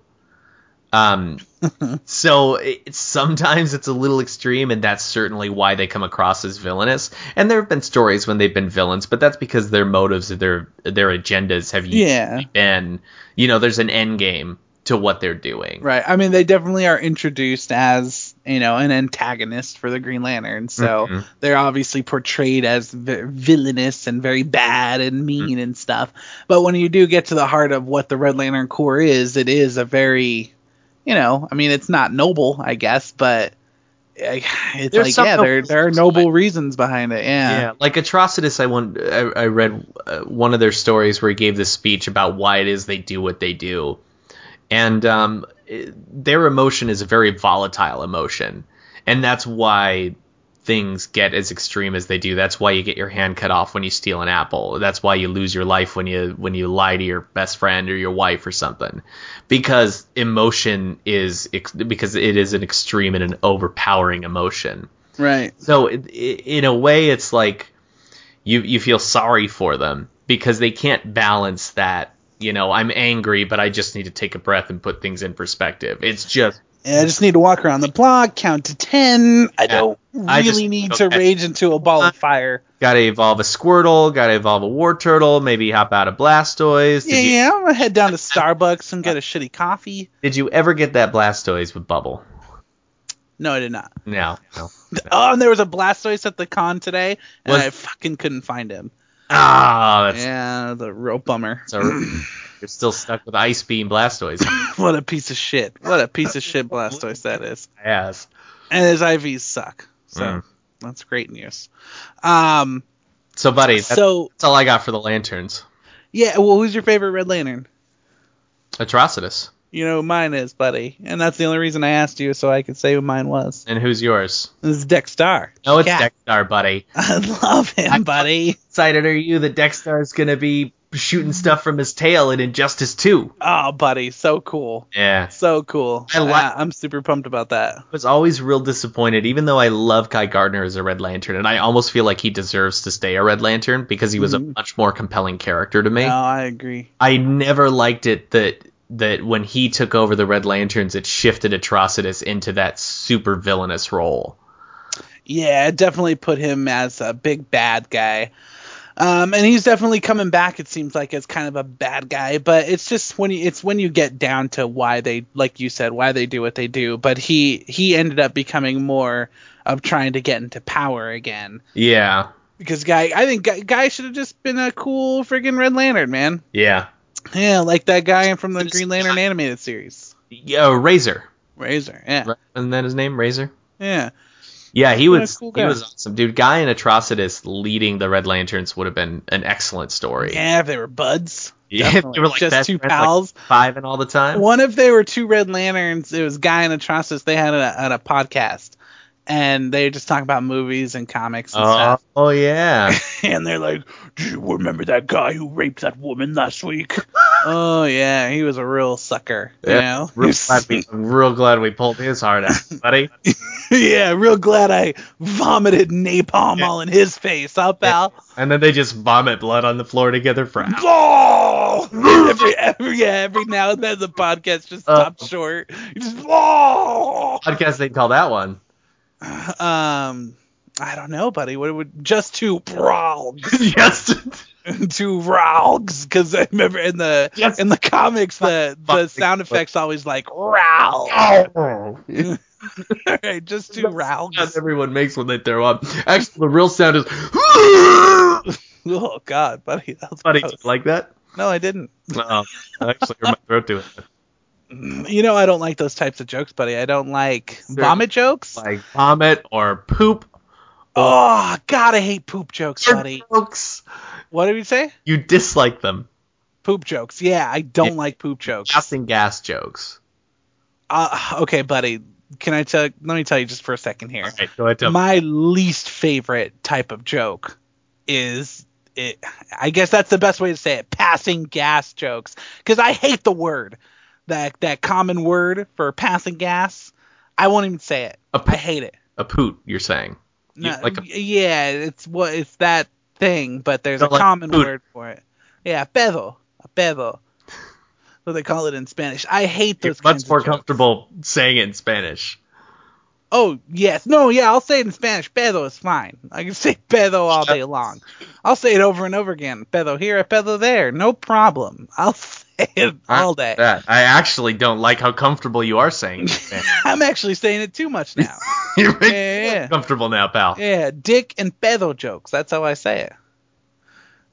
Um, so it, sometimes it's a little extreme, and that's certainly why they come across as villainous. And there have been stories when they've been villains, but that's because their motives, their their agendas have Yeah. been, you know, there's an end game to what they're doing. right i mean they definitely are introduced as you know an antagonist for the green lantern so Mhm. they're obviously portrayed as v- villainous and very bad and mean and stuff but when you do get to the heart of what the red lantern corps is it is a very you know i mean it's not noble i guess but eh, it's There's like yeah there there are noble behind reasons behind it yeah, Yeah, like Atrocitus, I want I, I read uh, one of their stories where he gave this speech about why it is they do what they do, and um, it- their emotion is a very volatile emotion, and that's why things get as extreme as they do. That's why you get your hand cut off when you steal an apple. That's why you lose your life when you when you lie to your best friend or your wife or something, because emotion is because it is an extreme and an overpowering emotion. right So it, i in a way, it's like you you feel sorry for them because they can't balance that. You know, I'm angry, but I just need to take a breath and put things in perspective. It's just I just need to walk around the block, count to ten. I don't I just- really need to rage into a ball of uh, fire. got to evolve a Squirtle, got to evolve a Wartortle, maybe hop out of Blastoise. Did, Yeah, you, yeah, I'm gonna head down to uh, Starbucks and get a shitty coffee. did you ever get that Blastoise with Bubble? No, I did not. No. no. Oh, and there was a Blastoise at the con today, and Was- I fucking couldn't find him. Ah, that's Yeah, the real bummer. so you're still stuck with Ice Beam Blastoise. what a piece of shit. What a piece of shit Blastoise that is. yes. And his IVs suck. So Mm. that's great news. Um, So, buddy, that's, so that's all I got for the lanterns. yeah, well, who's your favorite Red Lantern? Atrocitus. You know who mine is, buddy, and that's the only reason I asked you, so I could say who mine was. And who's yours? This is Dex-Starr. No, it's Cat. Dex-Starr, buddy. I love him, I- buddy. Excited are you that Dex-Starr is gonna be shooting stuff from his tail in Injustice 2? Oh, buddy, so cool. Yeah. So cool. I like- I'm super pumped about that. I was always real disappointed, even though I love Guy Gardner as a Red Lantern, and I almost feel like he deserves to stay a Red Lantern because he was a Mhm. much more compelling character to me. No, I agree. I never liked it that that when he took over the Red Lanterns, it shifted Atrocitus into that super villainous role. Yeah, it definitely put him as a big bad guy. Um, and he's definitely coming back. It seems like as kind of a bad guy, but it's just when you, it's when you get down to why they, like you said, why they do what they do. But he he ended up becoming more of trying to get into power again. Yeah. Because guy, I think guy, guy should have just been a cool freaking Red Lantern, man. Yeah. Yeah, like that guy from the Green Lantern animated series, Yeah, oh, Razer. Razer. Yeah? Isn't that his name? Razer? yeah. Yeah, he was cool he was awesome, dude. Guy and Atrocitus leading the Red Lanterns would have been an excellent story. Yeah, if they were buds. Yeah, Definitely. they were like just two friends, like, pals. five and all the time. One if they were two Red Lanterns, it was Guy and Atrocitus. They had a, had a podcast, and they just talk about movies and comics and Oh, stuff. oh yeah. And they're like, "Do you remember that guy who raped that woman last week?" oh yeah, he was a real sucker. You know. real glad we, real glad we pulled his heart out, buddy. yeah, real glad I vomited napalm all in his face, huh, pal? And then they just vomit blood on the floor together for hours. Oh! every, every, yeah, every now and then the podcast just Uh, stops short. You just, oh! podcast they call that one. Um, I don't know, buddy. What would just two frogs, yes. two frogs? Because I remember in the Yes. in the comics, the the sound effects always like row. Oh. right, just two rows. everyone makes when they throw up. Actually, the real sound is. Oh God, buddy, that was Buddy, like that? No, I didn't. Oh, actually my throat do it. You know, I don't like those types of jokes, buddy. I don't like vomit jokes. Like vomit or poop Oh God, I hate poop jokes, buddy. jokes. What did you say? You dislike them. Poop jokes. Yeah, I don't Yeah. like poop jokes. Gas and gas jokes. Uh, okay, buddy. Can I tell? Let me tell you just for a second here. All right, go ahead. Me. My least favorite type of joke is it. I guess that's the best way to say it. Passing gas jokes, because I hate the word that that common word for passing gas. I won't even say it. I hate it. A poot, you're saying. You No, like a- yeah, it's what it's that thing, but there's a like common food. word for it. Yeah, pedo, a pedo. What they call it in Spanish. I hate You're those. kinds much more comfortable saying it in Spanish. Oh yes, no, yeah, I'll say it in Spanish. Pedo is fine. I can say pedo all day long. I'll say it over and over again. Pedo here, pedo there, no problem. I'll all day. That I actually don't like how comfortable you are saying it. I'm actually saying it too much now. You're making Yeah, yeah. comfortable now, pal. yeah, dick and pedo jokes. That's how I say it.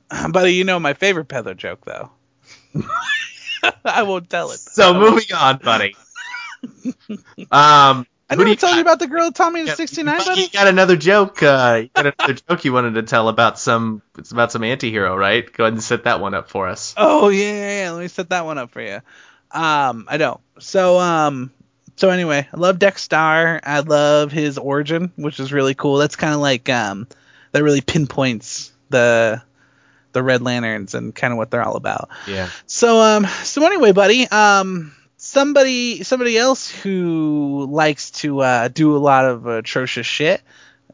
Buddy, you know my favorite pedo joke though. I won't tell it. So moving on, buddy. Um, I never told you about the girl that taught me to Yeah, 69, you got another joke. Uh, you got another joke you wanted to tell about some. It's about some anti-hero, right? Go ahead and set that one up for us. Oh yeah, yeah, yeah. Let me set that one up for you. Um, I don't. So um, so anyway, I love Dex-Starr. I love his origin, which is really cool. That's kind of like um, that really pinpoints the the Red Lanterns and kind of what they're all about. Yeah. So um, so anyway, buddy, um, somebody somebody else who likes to uh do a lot of atrocious shit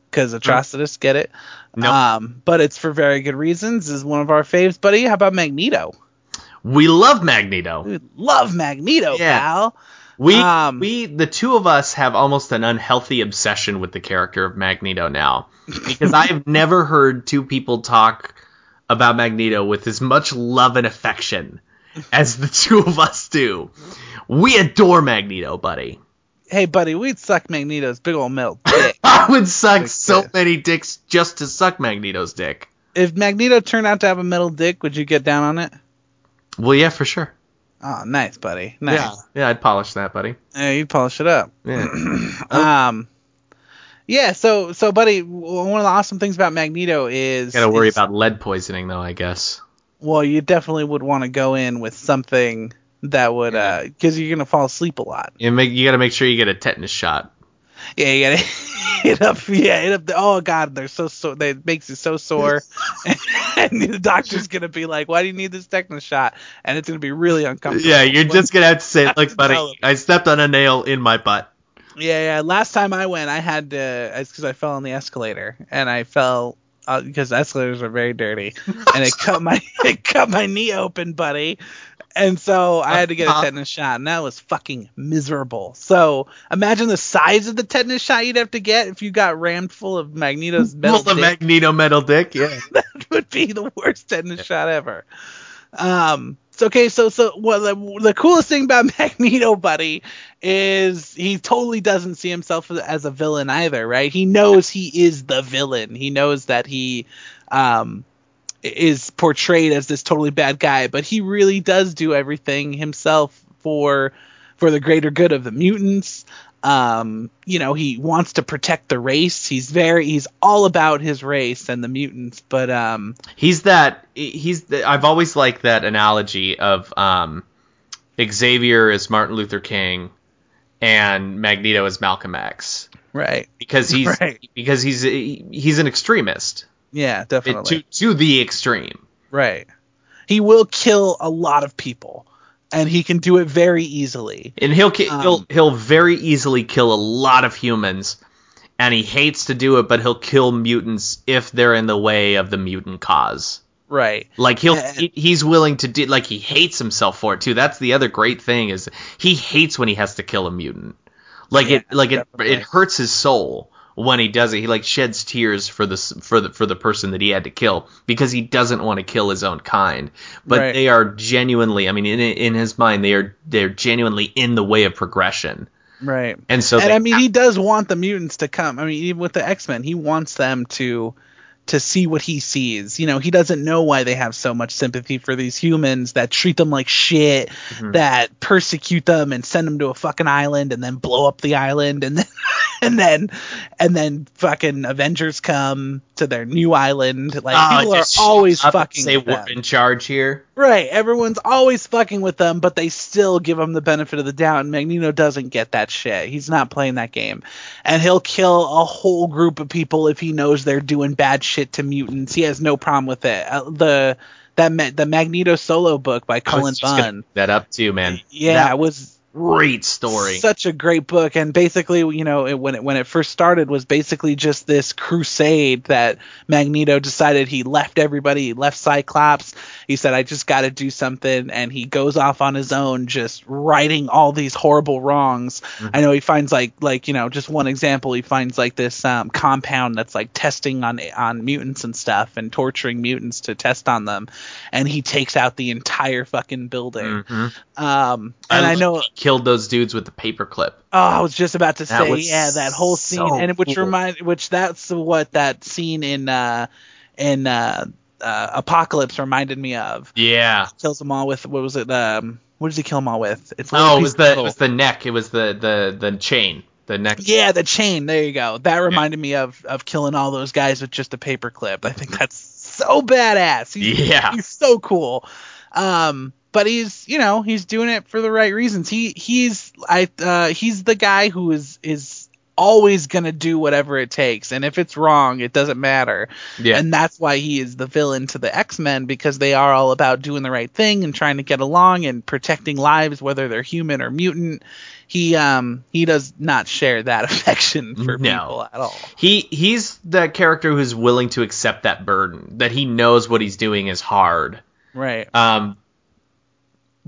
because Atrocitus get it. Nope. Um, but it's for very good reasons. Is one of our faves, buddy. How about Magneto? We love Magneto. We love Magneto, Yeah. pal. We Um, we the two of us have almost an unhealthy obsession with the character of Magneto now because I've never heard two people talk about Magneto with as much love and affection as the two of us do. We adore Magneto, buddy. Hey, buddy, we'd suck Magneto's big old milk dick. I would suck Big so dick. many dicks just to suck Magneto's dick. if Magneto turned out to have a metal dick, would you get down on it? Well, yeah, for sure. Oh, nice, buddy. Nice. Yeah, yeah, I'd polish that, buddy. Yeah, you'd polish it up. Yeah. Um, yeah. So, so, buddy, w- one of the awesome things about Magneto is Got to worry is- about lead poisoning, though. I guess. Well, you definitely would want to go in with something that would, uh, because you're gonna fall asleep a lot. You make you got to make sure you get a tetanus shot. Yeah, you gotta hit up. Yeah, hit up. The, oh God, they're so sore. They it makes you so sore, and the doctor's gonna be like, "Why do you need this tetanus shot?" And it's gonna be really uncomfortable. Yeah, you're just gonna have to say, "Look, buddy. I stepped on a nail in my butt." Yeah, yeah. Last time I went, I had to. It's because I fell on the escalator, and I fell uh, because escalators are very dirty, and it cut my it cut my knee open, buddy. And so I had to get a Uh-huh. tetanus shot, and that was fucking miserable. So imagine the size of the tetanus shot you'd have to get if you got rammed full of Magneto's metal the dick. Magneto metal dick. Yeah. that would be the worst tetanus shot ever. Um. So okay. So so what the, the coolest thing about Magneto, buddy, is he totally doesn't see himself as a villain either, right? He knows he is the villain. He knows that he um is portrayed as this totally bad guy, but he really does do everything himself for for the greater good of the mutants. Um, you know, he wants to protect the race. He's very he's all about his race and the mutants, but um He's that. He's. The, I've always liked that analogy of um, Xavier is Martin Luther King, and Magneto is Malcolm X Right. because he's Right. because he's he's an extremist Yeah, It- definitely. to to the extreme. Right. He will kill a lot of people, and he can do it very easily. And he'll ki- Um, he'll he'll very easily kill a lot of humans, and he hates to do it, but he'll kill mutants if they're in the way of the mutant cause. Right. Like he'll And- he, he's willing to do like he hates himself for it too. That's the other great thing is he hates when he has to kill a mutant. Like it Yeah, like it it hurts his soul when he does it. He like sheds tears for the for the for the person that he had to kill because he doesn't want to kill his own kind. But Right. they are genuinely, I mean, in in his mind, they are they're genuinely in the way of progression. Right. And so and they, I mean, he does want the mutants to come. I mean, even with the X Men, he wants them to to see what he sees. You know, he doesn't know why they have so much sympathy for these humans that treat them like shit, Mm-hmm. that persecute them and send them to a fucking island and then blow up the island and then and then and then fucking Avengers come to their new island. Like Oh, people are always fucking say we're in charge here. Right. Everyone's always fucking with them, but they still give them the benefit of the doubt. And Magneto doesn't get that shit. He's not playing that game. And he'll kill a whole group of people if he knows they're doing bad shit to mutants. He has no problem with it. Uh, the that Ma- the Magneto solo book by Cullen Bunn. that up too, man. Yeah, That it was great story. such a great book, and basically, you know, it, when it when it first started, was basically just this crusade that Magneto decided he left everybody, he left Cyclops. He said, "I just got to do something," and he goes off on his own, just righting all these horrible wrongs. I know he finds like like you know, just one example, he finds like this um, compound that's like testing on on mutants and stuff, and torturing mutants to test on them, and he takes out the entire fucking building. Mhm. Um, and I, love know killed those dudes with the paperclip. Oh, I was just about to That say, yeah, that whole scene, so and which cool. remind, which that's what that scene in uh in uh, uh Apocalypse reminded me of. Yeah. Kills them all with what was it? Um, what does he kill them all with? It's Oh, it was the it was the neck. It was the the the chain. The neck. yeah, the chain. There you go. That reminded me of of killing all those guys with just a paperclip. I think that's so badass. He's, Yeah. he's so cool. Um, but he's you know he's doing it for the right reasons. He he's I uh, he's the guy who is is always gonna do whatever it takes, and if it's wrong, it doesn't matter. Yeah. And that's why he is the villain to the X Men because they are all about doing the right thing and trying to get along and protecting lives, whether they're human or mutant. He um he does not share that affection for No. people at all. He he's the character who's willing to accept that burden. That he knows what he's doing is hard. Right. Um.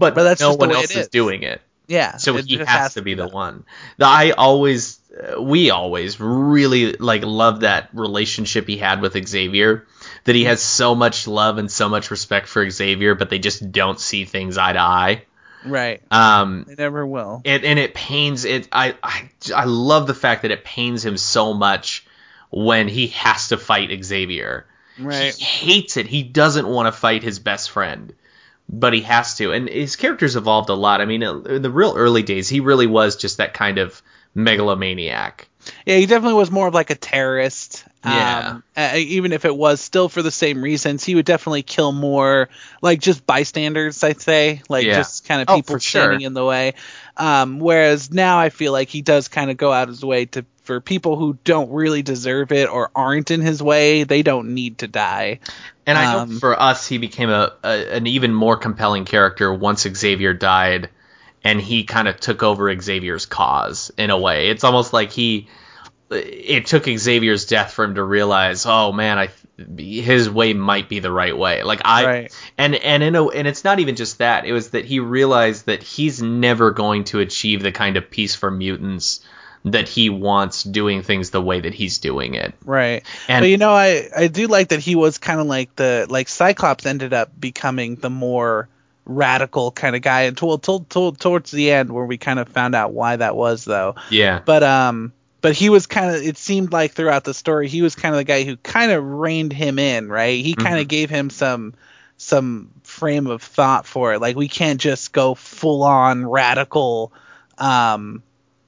But, But that's no one else is is. doing it. Yeah. So he just has, to be the one. The, I always, uh, we always really like love that relationship he had with Xavier. That he has so much love and so much respect for Xavier, but they just don't see things eye to eye. Right. Um, They never will. it, and it pains it. I, I I love the fact that it pains him so much when he has to fight Xavier. Right. He hates it. He doesn't want to fight his best friend, but he has to. And his character's evolved a lot. I mean, in the real early days, he really was just that kind of megalomaniac. Yeah, he definitely was more of like a terrorist. Yeah. Um, uh, even if it was still for the same reasons, he would definitely kill more like just bystanders, I'd say, like Yeah. just kind of Oh, people sure. standing in the way. Um, whereas now I feel like he does kind of go out of his way to for people who don't really deserve it or aren't in his way, they don't need to die. And I know Um, for us, he became a, a an even more compelling character once Xavier died, and he kind of took over Xavier's cause in a way. It's almost like he it took Xavier's death for him to realize, oh man, I his way might be the right way. Like I Right. and and in a, and it's not even just that. It was that he realized that he's never going to achieve the kind of peace for mutants that he wants doing things the way that he's doing it. Right. And but you know, I I do like that he was kind of like the like Cyclops ended up becoming the more radical kind of guy, and told, told, told towards the end where we kind of found out why that was though. yeah. But um, but he was kind of. It seemed like throughout the story, he was kind of the guy who kind of reined him in, right? He kind of gave him some some frame of thought for it. Like we can't just go full on radical. Um,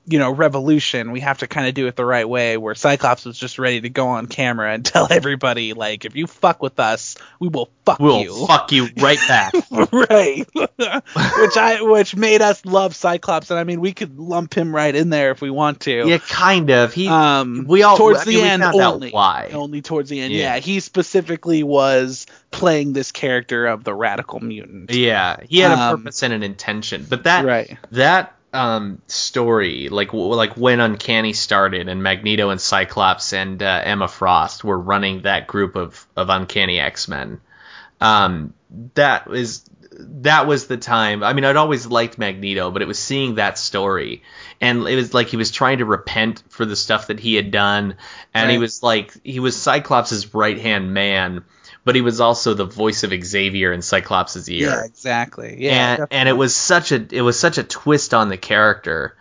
you know, revolution. We have to kind of do it the right way. Where Cyclops was just ready to go on camera and tell everybody, like, if you fuck with us, we will fuck you. We'll fuck you right back. right. which I which made us love Cyclops, and I mean, we could lump him right in there if we want to. yeah, kind of. He. Um, we all towards I the mean, we end only. why. Only towards the end. Yeah. Yeah. he specifically was playing this character of the radical mutant. Yeah, he had a Um, purpose and an intention, but that Right. that um story, like w- like when Uncanny started, and Magneto and Cyclops and uh, Emma Frost were running that group of of Uncanny X Men. Um, that is that was the time. I mean, I'd always liked Magneto, but it was seeing that story, and it was like he was trying to repent for the stuff that he had done, and he was like he was Cyclops' right hand man. But he was also the voice of Xavier in Cyclops' ear Yeah, exactly. Yeah, and definitely. and it was such a it was such a twist on the character.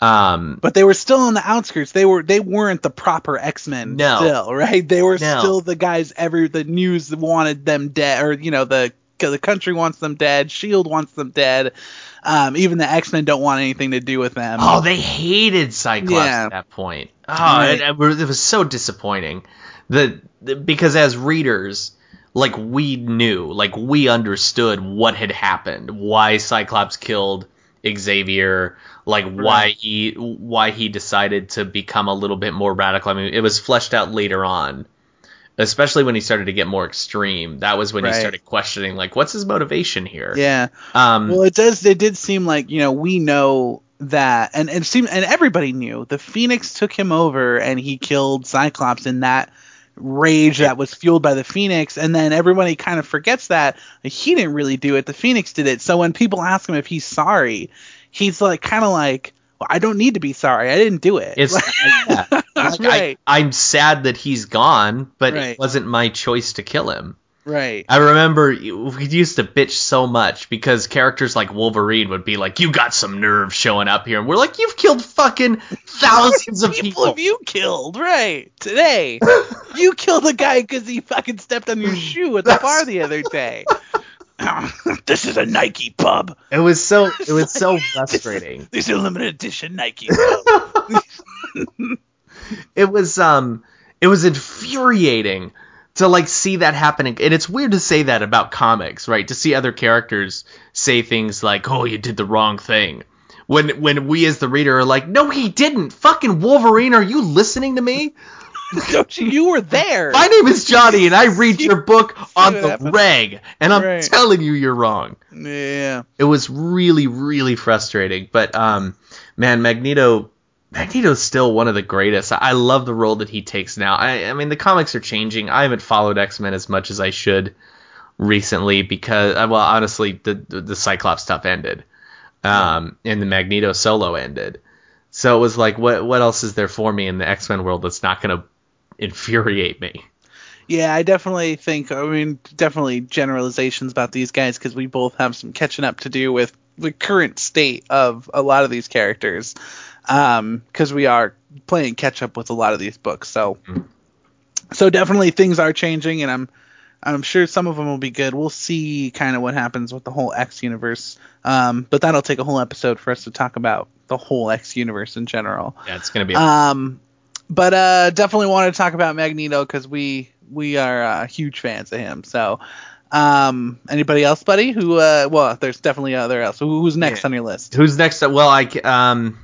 Um, but they were still on the outskirts. They were they weren't the proper X Men. No. still right. They were No. still the guys. Every the news wanted them dead, or you know the the country wants them dead. Shield wants them dead. Um, even the X Men don't want anything to do with them. oh, they hated Cyclops Yeah. at that point. Oh, Right. it, it was- it was so disappointing. The, the because as readers, like we knew, like we understood what had happened, why Cyclops killed Xavier, like why he why he decided to become a little bit more radical. I mean, it was fleshed out later on. Especially when he started to get more extreme, that was when Right. he started questioning, like, what's his motivation here? yeah. Um, Well, it does. It did seem like you know we know that, and and it seemed and everybody knew the Phoenix took him over and he killed Cyclops in that rage that was fueled by the Phoenix, and then everybody kind of forgets that he didn't really do it. The Phoenix did it. So when people ask him if he's sorry, he's like kind of like, well, I don't need to be sorry. I didn't do it. It's yeah. Like, right, I, I'm sad that he's gone, but Right. it wasn't my choice to kill him. Right. I remember we used to bitch so much because characters like Wolverine would be like, "You got some nerve showing up here," and we're like, "You've killed fucking thousands of people people." have you killed right today? you killed a guy because he fucking stepped on your shoe at the bar the other day. this is a Nike pub. It was so it was so frustrating. This is a limited edition Nike pub. it was um it was infuriating to like see that happening and it's weird to say that about comics right to see other characters say things like oh you did the wrong thing when when we as the reader are like no he didn't fucking wolverine are you listening to me Don't you? You were there. my name is johnny and i read your book on the happened. reg and i'm Right. telling you you're wrong Yeah. it was really really frustrating but um man magneto magneto's still one of the greatest i love the role that he takes now i, I mean the comics are changing i haven't followed x-men as much as i should recently because uh, well honestly the the, cyclops stuff ended um and the magneto solo ended so it was like what what else is there for me in the x-men world that's not going to infuriate me Yeah, I definitely think. I mean, definitely generalizations about these guys because we both have some catching up to do with the current state of a lot of these characters. Um, because we are playing catch up with a lot of these books. So, so definitely things are changing, and I'm, I'm sure some of them will be good. We'll see kind of what happens with the whole X universe. Um, but that'll take a whole episode for us to talk about the whole X universe in general. yeah it's going to be Um, but uh, definitely want to talk about Magneto because we we are uh, huge fans of him. So, um, anybody else, buddy? Who? Uh, well, there's definitely other else. Who, who's next Yeah. on your list? Who's next? Well, I um.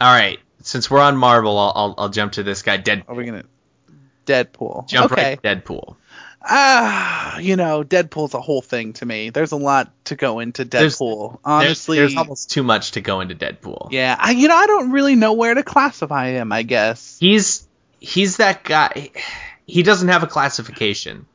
All right, since we're on Marvel, I'll I'll, I'll jump to this guy. Dead. Are we gonna? Deadpool. Jump okay. right. Deadpool. Ah, you know, Deadpool's a whole thing to me. There's a lot to go into Deadpool. There's- Honestly, there's, almost too much to go into Deadpool. yeah. I, you know, I don't really know where to classify him. I guess. He's he's that guy. He doesn't have a classification.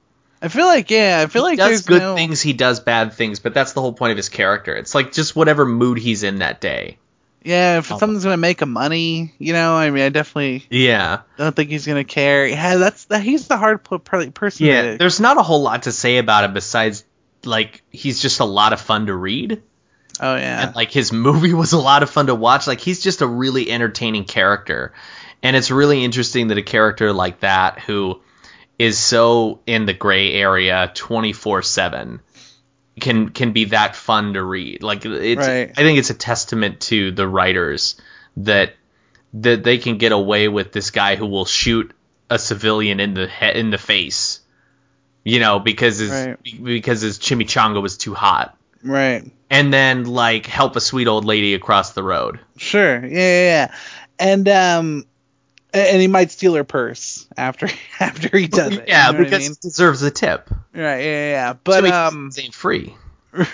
I feel like yeah. I feel he like does there's good no, things. He does bad things, but that's the whole point of his character. It's like just whatever mood he's in that day. Yeah, if Oh. something's gonna make him money, you know, I mean, I definitely Yeah. don't think he's gonna care. Yeah, that's that. He's the hard person. Yeah. to- There's not a whole lot to say about him besides like he's just a lot of fun to read. oh yeah. and like his movie was a lot of fun to watch. Like he's just a really entertaining character, and it's really interesting that a character like that who is so in the gray area 24 seven can can be that fun to read. Like it's Right. I think it's a testament to the writers that that they can get away with this guy who will shoot a civilian in the he- in the face. You know, because his Right. because his chimichanga was too hot. Right. And then like help a sweet old lady across the road. Sure. Yeah, yeah, yeah. And um and he might steal her purse after after he does it. yeah, you know what I because mean? he deserves a tip. Right, yeah, yeah, yeah. But Chimichangas um ain't free. yeah,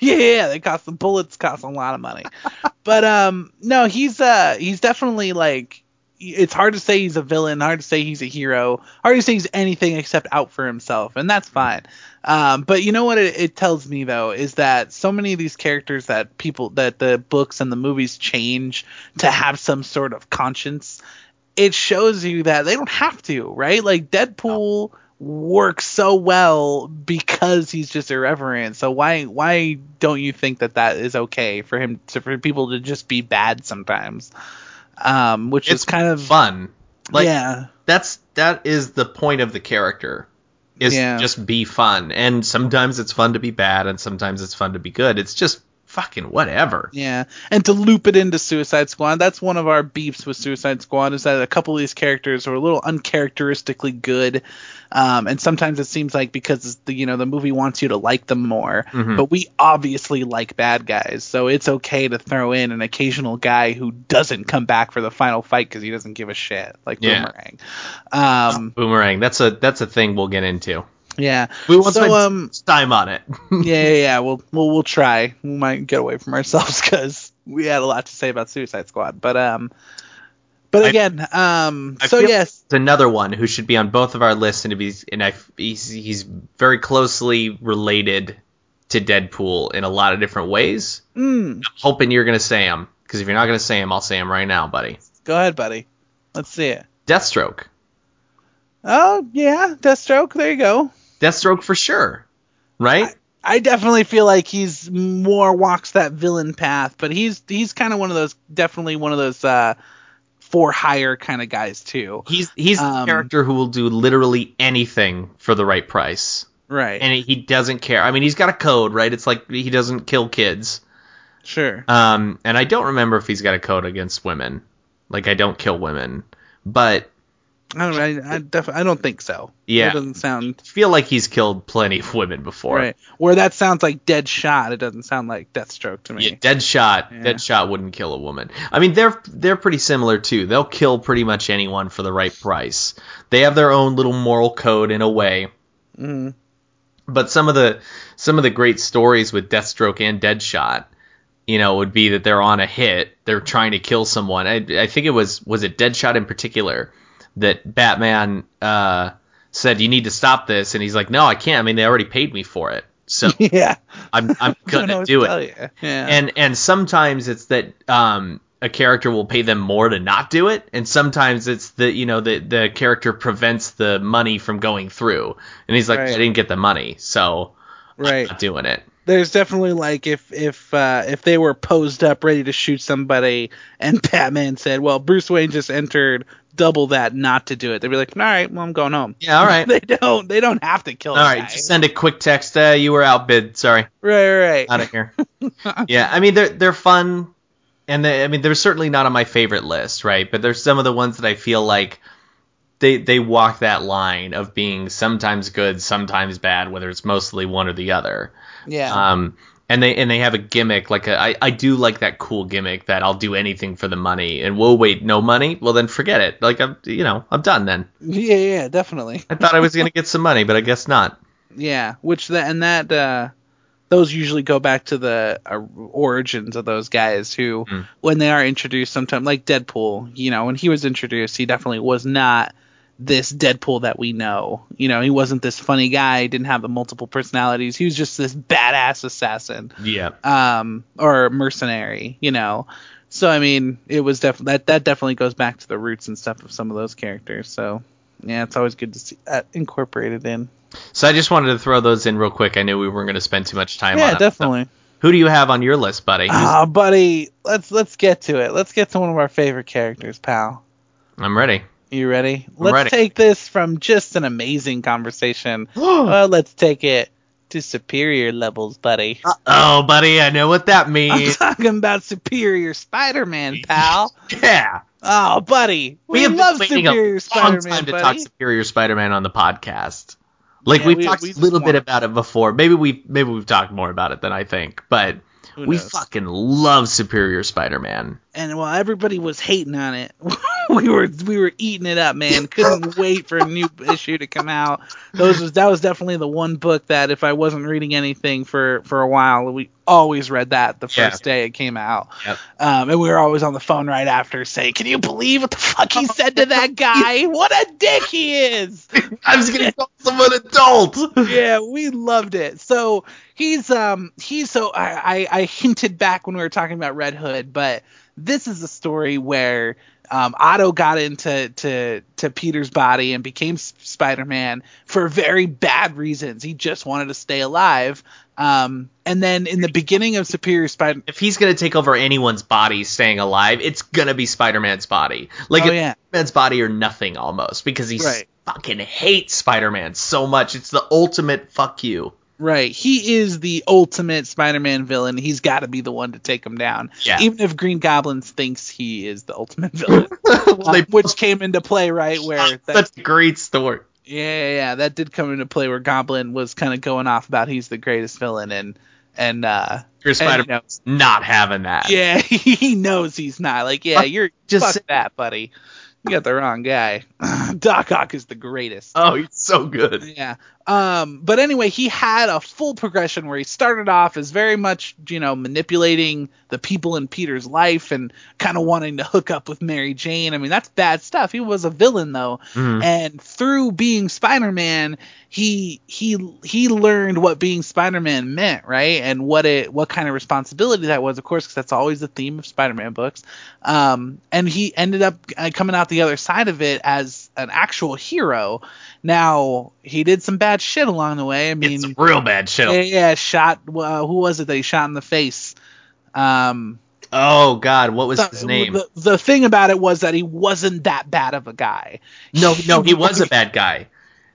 yeah, they cost the bullets cost a lot of money. but um no, he's uh he's definitely like it's hard to say he's a villain, hard to say he's a hero, hard to say he's anything except out for himself, and that's fine. Um, but you know what it, it tells me though is that so many of these characters that people that the books and the movies change to have some sort of conscience, it shows you that they don't have to, right? Like Deadpool works so well because he's just irreverent. So why why don't you think that that is okay for him to for people to just be bad sometimes? Um, which It's is kind of fun. Like yeah, that's that is the point of the character is Yeah. just be fun and sometimes it's fun to be bad and sometimes it's fun to be good it's just fucking whatever Yeah, and to loop it into Suicide Squad, that's one of our beefs with Suicide Squad is that a couple of these characters are a little uncharacteristically good, um, and sometimes it seems like because the you know the movie wants you to like them more, Mhm. but we obviously like bad guys, so it's okay to throw in an occasional guy who doesn't come back for the final fight because he doesn't give a shit, like Yeah. Boomerang. Um, boomerang that's a that's a thing we'll get into yeah. we won't So, spend um, time on it yeah, yeah, yeah. We'll, we'll we'll try. We might get away from ourselves because we had a lot to say about Suicide Squad. But um, but I- again, um, I so yes, it's another one who should be on both of our lists and if he's and I, he's he's very closely related to Deadpool in a lot of different ways mm, I'm hoping you're gonna say him because if you're not gonna say him I'll say him right now buddy go ahead, buddy. Let's see it. Deathstroke Oh yeah, Deathstroke. There you go. Deathstroke for sure right I definitely feel like he's more walks that villain path, but he's he's kind of one of those definitely one of those uh for hire kind of guys too. He's he's the Um, character who will do literally anything for the right price, Right. and he doesn't care. I mean, he's got a code, right? It's like he doesn't kill kids. sure. Um, and I don't remember if he's got a code against women. Like I don't kill women, but I don't. I, I, def- I don't think so. Yeah. That doesn't sound I feel like he's killed plenty of women before. right. Where that sounds like dead shot. It doesn't sound like Deathstroke to me. Yeah, Deadshot. Yeah. Deadshot wouldn't kill a woman. I mean, they're they're pretty similar too. They'll kill pretty much anyone for the right price. They have their own little moral code in a way. Mhm. But some of the some of the great stories with Deathstroke and Deadshot, you know, would be that they're on a hit, they're trying to kill someone. I, I think it was was it Deadshot in particular that Batman uh, said you need to stop this, and he's like, no, I can't. I mean, they already paid me for it, so yeah. I'm I'm gonna do it. Yeah. and and sometimes it's that um a character will pay them more to not do it and sometimes it's the you know the the character prevents the money from going through and he's like Right. I didn't get the money so I'm right. not doing it There's definitely like if if uh, if they were posed up ready to shoot somebody and Batman said, "Well, Bruce Wayne just entered double that not to do it," they'd be like, "All right, well, I'm going home." yeah all right they don't. They don't have to kill. All right, guy. just send a quick text uh, you were outbid sorry right, right. out of here yeah I mean they're they're fun and they, I mean they're certainly not on my favorite list right but there's some of the ones that I feel like they they walk that line of being sometimes good sometimes bad whether it's mostly one or the other yeah. Um, and they and they have a gimmick like a, I, I do like that cool gimmick that I'll do anything for the money and we'll wait no money well then forget it like I'm you know I'm done then yeah, yeah, definitely. I thought I was gonna get some money but I guess not Yeah, which that and that uh those usually go back to the uh, origins of those guys who Mm. when they are introduced sometimes like Deadpool, you know, when he was introduced, he definitely was not this Deadpool that we know. You know, he wasn't this funny guy, didn't have the multiple personalities. He was just this badass assassin yeah um or mercenary, you know. So I mean, it was definitely that that definitely goes back to the roots and stuff of some of those characters. So yeah, it's always good to see that incorporated in. so I just wanted to throw those in real quick I knew we weren't gonna spend too much time Yeah, on it definitely. who do you have on your list buddy Ah, buddy, let's let's get to it. Let's get to one of our favorite characters, pal. I'm ready You ready? let's ready. take this from just an amazing conversation. uh, let's take it to superior levels, buddy. Oh, buddy, I know what that means. I'm talking about superior Spider-Man, pal. yeah. Oh, buddy, we, have been love waiting superior Spider-Man, time to buddy. talk Superior Spider-Man on the podcast. Like Yeah, we've we- talked we a little bit about it before. Maybe we maybe we've talked more about it than I think, but we fucking love Superior Spider-Man. and while everybody was hating on it, we were we were eating it up, man. Couldn't wait for a new issue to come out. Those was that was definitely the one book that if I wasn't reading anything for for a while, we always read that the Yeah. first day it came out. Yep. Um, and we were always on the phone right after saying, "Can you believe what the fuck he said to that guy? What a dick he is!" I was gonna call someone adult. yeah, we loved it. So he's um he's so I, I I hinted back when we were talking about Red Hood, but this is a story where um, Otto got into to to Peter's body and became Spider-Man for very bad reasons. He just wanted to stay alive. Um, and then in the beginning of Superior Spider, Man. If he's gonna take over anyone's body staying alive, it's gonna be Spider-Man's body. Like Oh, yeah. Spider-Man's body or nothing almost because he Right. fucking hates Spider-Man so much. It's the ultimate fuck you. Right. He is the ultimate Spider-Man villain. He's got to be the one to take him down. Yeah. Even if Green Goblin thinks he is the ultimate villain. Well, Um, which came into play, right? Where that, That's a great story. yeah, yeah, yeah, that did come into play where Goblin was kind of going off about he's the greatest villain, and and uh, you Spider-Man's not having that. yeah, he knows he's not. Like, yeah, you're just that, buddy. You got the wrong guy. Doc Ock is the greatest. Oh, he's so good. Yeah. Um, but anyway, he had a full progression where he started off as very much, you know, manipulating the people in Peter's life and kind of wanting to hook up with Mary Jane. I mean, that's bad stuff. He was a villain though. Mhm. And through being Spider-Man, he he he learned what being Spider-Man meant, right? And what it what kind of responsibility that was, of course, because that's always the theme of Spider-Man books. Um, and he ended up uh, coming out the other side of it as an actual hero. Now he did some bad shit along the way. I mean, It's real bad shit. yeah, yeah, shot. Uh, who was it that he shot in the face? Um, Oh God, what was so- his name? The, the thing about it was that he wasn't that bad of a guy. No, no, he was a bad guy.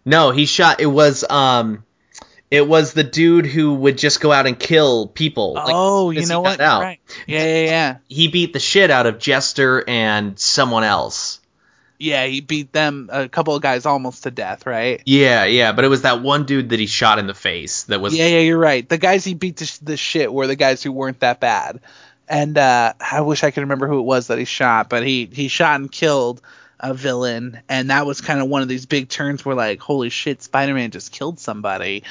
No, he shot. It was um, it was the dude who would just go out and kill people. like, oh, you know what? out. Right. Yeah, yeah, yeah. He beat the shit out of Jester and someone else. Yeah, he beat them a couple of guys almost to death, right? Yeah, yeah, but it was that one dude that he shot in the face that was. Yeah, yeah, you're right. The guys he beat sh- the shit were the guys who weren't that bad. And uh, I wish I could remember who it was that he shot, but he he shot and killed a villain, and that was kind of one of these big turns where like, holy shit, Spider-Man just killed somebody,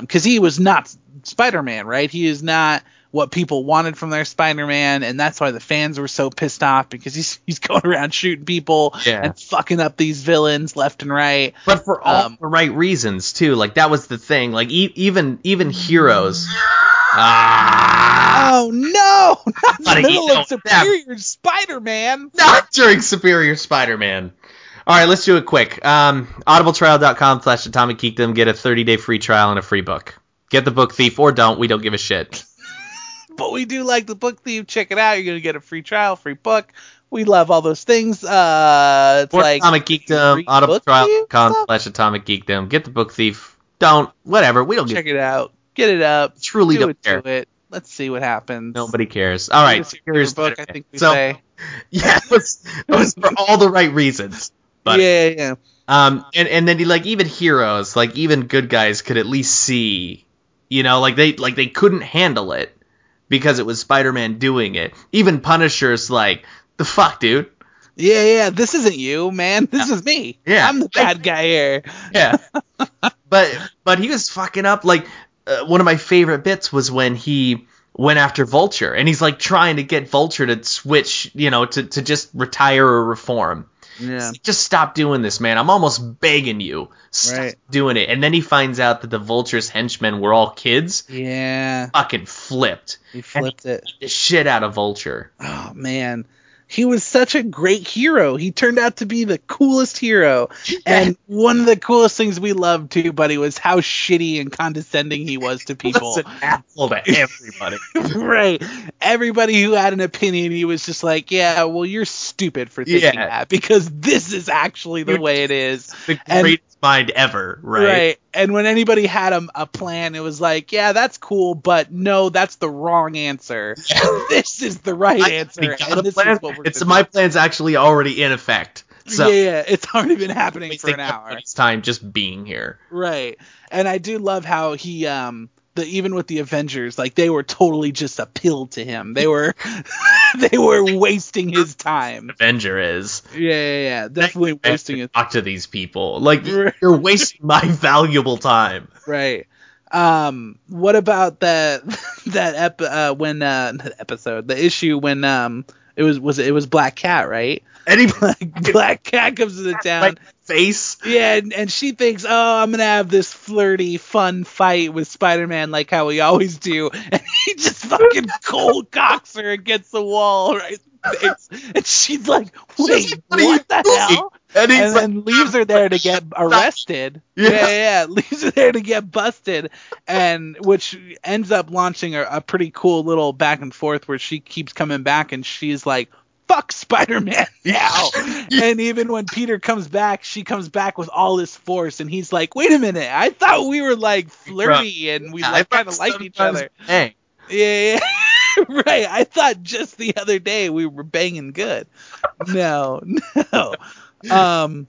because he was not Spider-Man, right? He is not what people wanted from their Spider-Man, and that's why the fans were so pissed off because he's he's going around shooting people Yeah. and fucking up these villains left and right. But for all Um, the right reasons too. Like that was the thing. Like e- even even heroes. Ah, Oh no! Not in the middle of Superior Spider-Man. not during Superior Spider-Man. All right, let's do it quick. Um, audibletrial.com slash atomic geekdom. Get a 30-day free trial and a free book. Get the book thief or don't. We don't give a shit. But we do like the book thief. Check it out. You're gonna get a free trial, free book. We love all those things. Uh, it's like Atomic Geekdom. Audibletrial.com slash atomic geekdom. Get the book thief. Don't. Whatever. We don't. Check it out. Get it up. Truly do don't it care. to it. Let's see what happens. Nobody cares. All right. Here's book. I think we so, say. Yeah, it was, it was for all the right reasons. But yeah, yeah. Um, and and then he like even heroes, like even good guys, could at least see, you know, like they like they couldn't handle it because it was Spider-Man doing it. Even Punisher's like, the fuck, dude. Yeah, yeah. This isn't you, man. This is me. Yeah. I'm the bad guy here. Yeah. but but he was fucking up. Like uh, one of my favorite bits was when he went after Vulture, and he's like trying to get Vulture to switch, you know, to to just retire or reform. Yeah. just stop doing this, man. I'm almost begging you. Stop Right. doing it. And then he finds out that the Vulture's henchmen were all kids. Yeah. Fucking flipped. He flipped it. The shit out of Vulture. Oh man. He was such a great hero. He turned out to be the coolest hero. And one of the coolest things we loved too, buddy, was how shitty and condescending he was to people. Was an asshole to everybody. right. Everybody who had an opinion, he was just like, "Yeah, well, you're stupid for thinking Yeah. that because this is actually the You're way it is." the And- mind ever, right? Right. and when anybody had a, a plan, it was like, yeah, that's cool, but no, that's the wrong answer. this is the right I answer. already got and a this plan. is what we're It's my do. plan's actually already in effect. So yeah, yeah, it's already been happening for an hour. everybody's time just being here. Right. And I do love how he um the even with the Avengers, like they were totally just a pill to him. They were they were wasting his time. Avenger is. Yeah, yeah, yeah. Definitely I wasting to his talk to these people. Like you're wasting my valuable time. right. Um what about that that ep- uh when uh episode, the issue when um it was was it was Black Cat, right? Any Like Black Cat comes to the town. like face. Yeah, and, and she thinks, oh, I'm gonna have this flirty, fun fight with Spider-Man like how we always do, and he just fucking cold cocks her against the wall, right? And she's like, wait, She's like, what, "What the hell? And he's And like, leaves her there to get arrested. Yeah. Yeah. yeah, yeah, leaves her there to get busted, and which ends up launching a, a pretty cool little back and forth where she keeps coming back and she's like, fuck Spider-Man now. and even when Peter comes back, she comes back with all this force, and he's like, "Wait a minute, I thought we were like flirty and we like kind of liked each other." Hey, Yeah, yeah. right. I thought just the other day we were banging good. No, no. Um.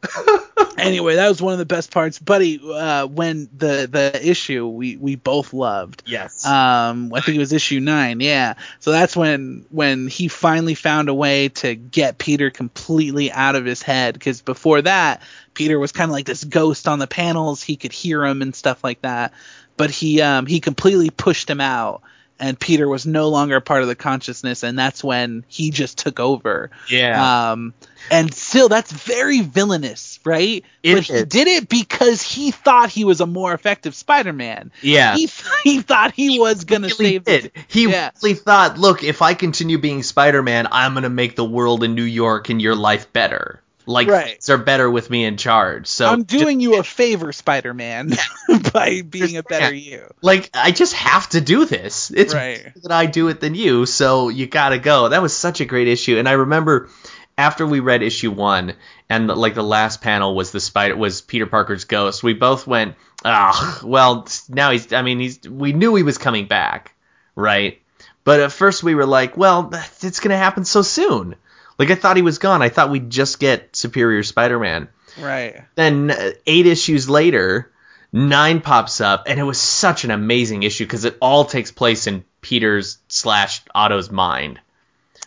Anyway, that was one of the best parts, buddy. Uh, when the the issue we we both loved. yes. Um, I think it was issue nine. Yeah. So that's when when he finally found a way to get Peter completely out of his head. Because before that, Peter was kind of like this ghost on the panels. He could hear him and stuff like that. But he um he completely pushed him out. And Peter was no longer part of the consciousness, and that's when he just took over. yeah. Um, and still, that's very villainous, right? It but he did it because he thought he was a more effective Spider-Man yeah. he he thought he was gonna really save did. He Yeah. really thought, look, if I continue being Spider-Man, I'm gonna make the world in New York and your life better. Like Right. things are better with me in charge. So I'm just- doing you a favor, Spider-Man, by being a better you. like I just have to do this. It's Right. better that I do it than you, so you gotta go. That was such a great issue, and I remember after we read issue one, and like the last panel was the spider was Peter Parker's ghost. We both went, ah, well now he's. I mean he's. We knew he was coming back, right? But at first we were like, well, it's gonna happen so soon. Like I thought he was gone. I thought we'd just get Superior Spider-Man Right. then uh, eight issues later, nine pops up, and it was such an amazing issue because it all takes place in Peter's slash Otto's mind,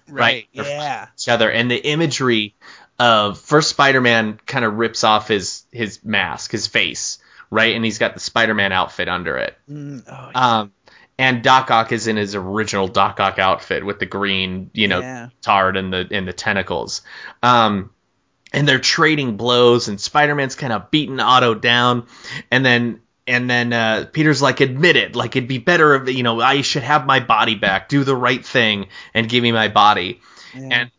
Right. They're Yeah. each other, and the imagery of first Spider-Man kind of rips off his his mask, his face, right, and he's got the Spider-Man outfit under it. Mm, oh, yeah. Um, and Doc Ock is in his original Doc Ock outfit with the green, you know, Yeah. tard and the and the tentacles. Um, and they're trading blows, and Spider-Man's kind of beating Otto down, and then and then uh, Peter's like, admit it, like it'd be better if you know I should have my body back, do the right thing, and give me my body. Yeah. And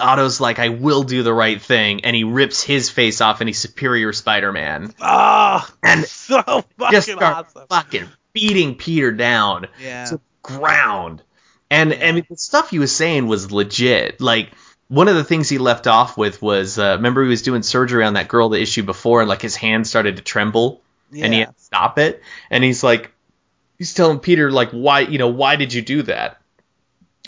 Otto's like, I will do the right thing, and he rips his face off, and he's Superior Spider-Man, Ah, and so fucking just awesome. fucking beating Peter down Yeah. to the ground. And Yeah. I mean, the stuff he was saying was legit. Like one of the things he left off with was, uh, remember he was doing surgery on that girl the issue before, and like his hand started to tremble, and he had to stop it. And he's like, he's telling Peter like, why, you know, why did you do that?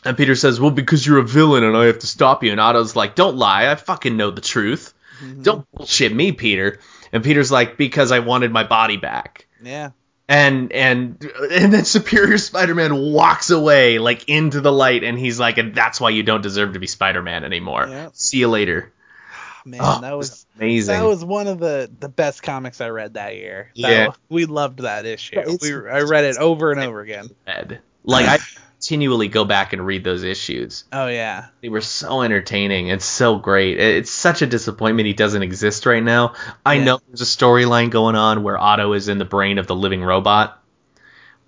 And Peter says, well, because you're a villain and I have to stop you. And Otto's like, don't lie, I fucking know the truth. Mhm. Don't bullshit me, Peter. And Peter's like, because I wanted my body back Yeah. And and and then Superior Spider-Man walks away like into the light, and he's like, and that's why you don't deserve to be Spider-Man anymore. Yeah. See you later. Man, Oh, that was amazing. that was one of the the best comics I read that year. That Yeah. was- we loved that issue. It's- we I read it over and over again. Like I continually go back and read those issues. Oh yeah. They were so entertaining and so great. It's such a disappointment he doesn't exist right now. I Yeah. know there's a storyline going on where Otto is in the brain of the living robot,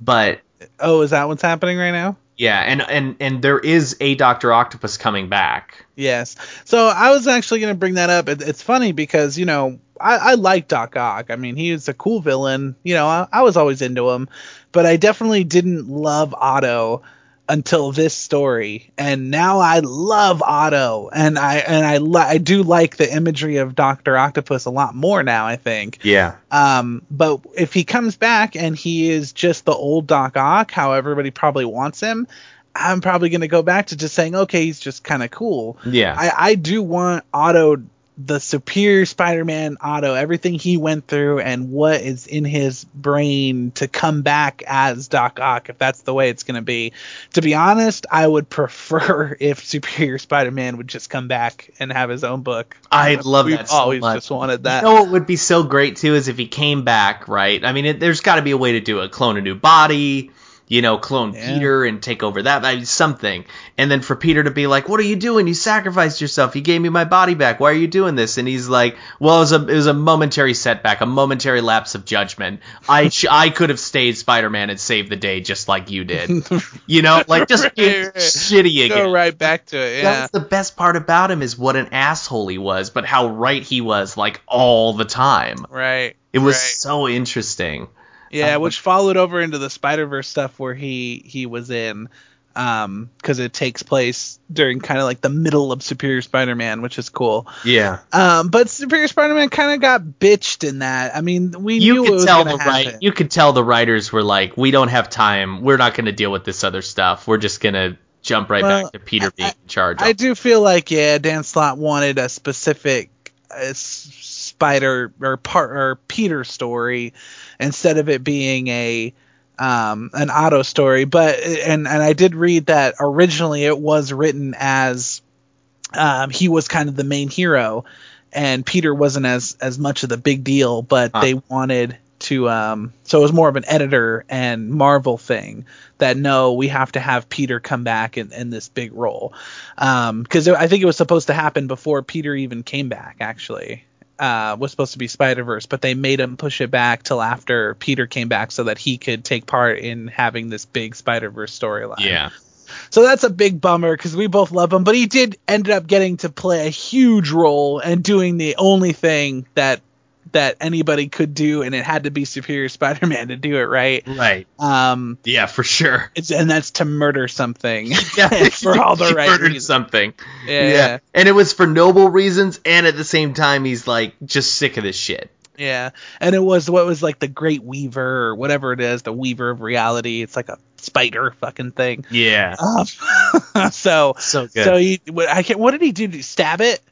but Oh, is that what's happening right now? yeah, and and and there is a Doctor Octopus coming back. Yes. So I was actually going to bring that up. It, it's funny because, you know, I, I like Doc Ock. I mean, he was a cool villain. You know, I, I was always into him. But I definitely didn't love Otto until this story and now I love Otto and I and I li- I do like the imagery of Dr. Octopus a lot more now I think. Yeah. Um but if he comes back and he is just the old Doc Ock how everybody probably wants him, I'm probably going to go back to just saying okay, he's just kind of cool. Yeah. I I do want Otto the superior Spider-Man Otto, everything he went through and what is in his brain to come back as Doc Ock, if that's the way it's going to be. To be honest, I would prefer if Superior Spider-Man would just come back and have his own book. I love We've that so always much. just wanted that. You know what would be so great too is if he came back, right? I mean, it, there's got to be a way to do it. Clone a new body, you know, clone Yeah. Peter and take over that, I mean, something. And then for Peter to be like, "What are you doing? You sacrificed yourself. You gave me my body back. Why are you doing this?" And he's like, "Well, it was a it was a momentary setback, a momentary lapse of judgment. I sh- I could have stayed Spider-Man and saved the day just like you did. You know, like just Right, right. shitty again." Go right back to it. Yeah. was the best part about him is what an asshole he was, but how right he was like all the time. Right. It was right. so interesting. Yeah, Um, which followed over into the Spider Verse stuff where he he was in, um, because it takes place during kind of like the middle of Superior Spider Man, which is cool. Yeah. Um, but Superior Spider Man kind of got bitched in that. I mean, we You knew it could was tell the right you could tell the writers were like, We don't have time. We're not gonna deal with this other stuff. We're just gonna jump right Well, back to Peter I- being in charge. I do feel like yeah, Dan Slott wanted a specific uh, Spider or part or Peter story instead of it being a um, an Otto story. But and and I did read that originally it was written as um, he was kind of the main hero, and Peter wasn't as as much of the big deal. But Huh. they wanted to um, so it was more of an editor and Marvel thing that no, we have to have Peter come back in, in this big role. Because I think it was supposed to happen before Peter even came back, actually. Uh, was supposed to be Spider Verse, but they made him push it back till after Peter came back so that he could take part in having this big Spider Verse storyline. yeah. So that's a big bummer because we both love him, but he did ended up getting to play a huge role and doing the only thing that that anybody could do, and it had to be Superior Spider-Man to do it, right? Right. Um, Yeah, for sure. it's and that's to murder something Yeah, for all the right murdered reasons. something. Yeah. And it was for noble reasons and at the same time he's like just sick of this shit. Yeah, and it was what was like the Great Weaver or whatever it is, the Weaver of Reality. It's like a spider fucking thing. Yeah. Um, so So good. so he what, I can't. What did he do? Did he stab it?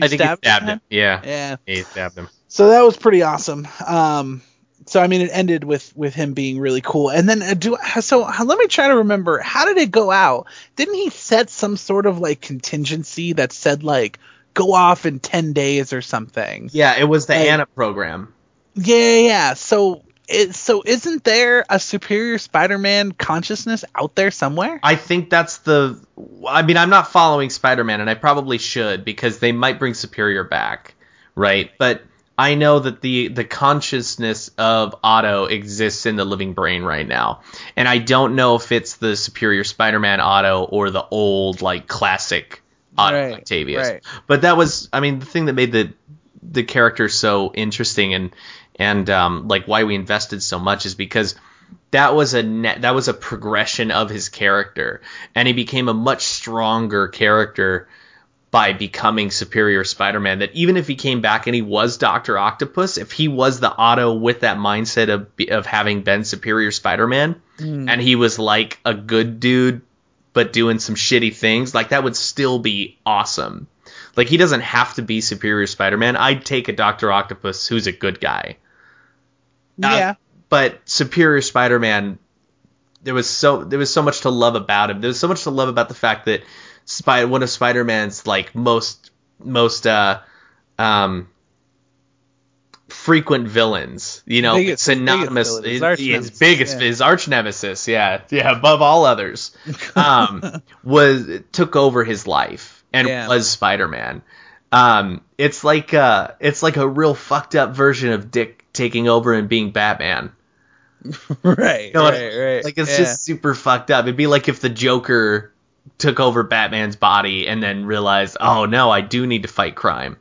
He I think he stabbed stabbed it? him. Yeah. Yeah. He stabbed him. So that was pretty awesome. Um, so I mean, it ended with with him being really cool. And then uh, do so. how- Let me try to remember. How did it go out? Didn't he set some sort of like contingency that said like go off in ten days or something? Yeah, it was the Like- Anna program. Yeah, yeah. yeah. So it so isn't there a superior Spider-Man consciousness out there somewhere? I think that's the. I mean, I'm not following Spider-Man, and I probably should because they might bring Superior back, right? But I know that the the consciousness of Otto exists in the living brain right now, and I don't know if it's the Superior Spider-Man Otto or the old like classic Otto Right, Octavius. right. But that was, I mean, the thing that made the the character so interesting and and um, like why we invested so much is because that was a that was a progression of his character, and he became a much stronger character by becoming Superior Spider-Man. That even if he came back and he was Doctor Octopus, if he was the Otto with that mindset of of having been Superior Spider-Man, and he was like a good dude but doing some shitty things, like that would still be awesome. Like he doesn't have to be Superior Spider-Man. I'd take a Doctor Octopus who's a good guy. Uh, yeah. but Superior Spider-Man, there was so there was so much to love about him. There was so much to love about the fact that Spy, one of Spider-Man's like most most uh um frequent villains, you know, Biggest- synonymous biggest his his, arch his nemesis, biggest yeah. his arch nemesis, yeah, yeah, above all others, um, was took over his life and Yeah. was Spider-Man. Um, it's like uh, it's like a real fucked up version of Dick taking over and being Batman. right. You know what I- right. Right. Like it's yeah. just super fucked up. It'd be like if the Joker took over Batman's body and then realized, oh no, I do need to fight crime.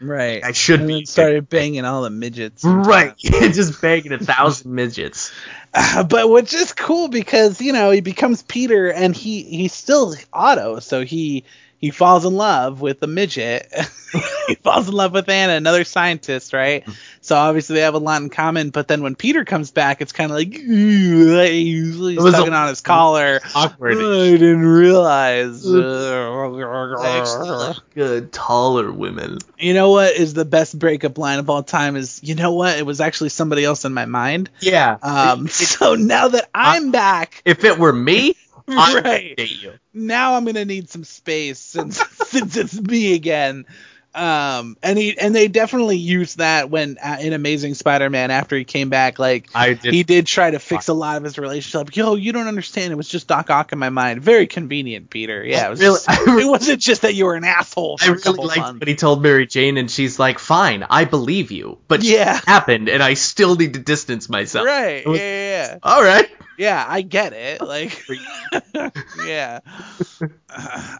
Right. I should and be. started banging all the midgets. Right, just banging a thousand midgets. Uh, but which is cool because you know he becomes Peter and he he's still Otto, so he he falls in love with a midget. he falls in love with Anna, another scientist, right? So obviously they have a lot in common. But then when Peter comes back, it's kind of like he's, was a- tugging on his collar. Awkward. I didn't realize. Actually, good taller women. you know what is the best breakup line of all time? Is you know what? It was actually somebody else in my mind. Yeah. Um, so now that I'm back, if it were me, I right date you. now, I'm gonna need some space since since it's me again. Um, and he and they definitely used that when uh, in Amazing Spider-Man after he came back, like did. he did try to fix a lot of his relationship. Like, Yo, you don't understand. It was just Doc Ock in my mind. Very convenient, Peter. Yeah, it was. Really- just- it wasn't just that you were an asshole I really liked months. what he told Mary Jane, and she's like, "Fine, I believe you, but Yeah. happened, and I still need to distance myself." Right. Was- Yeah, yeah, yeah. All right. Yeah, I get it. Like, yeah.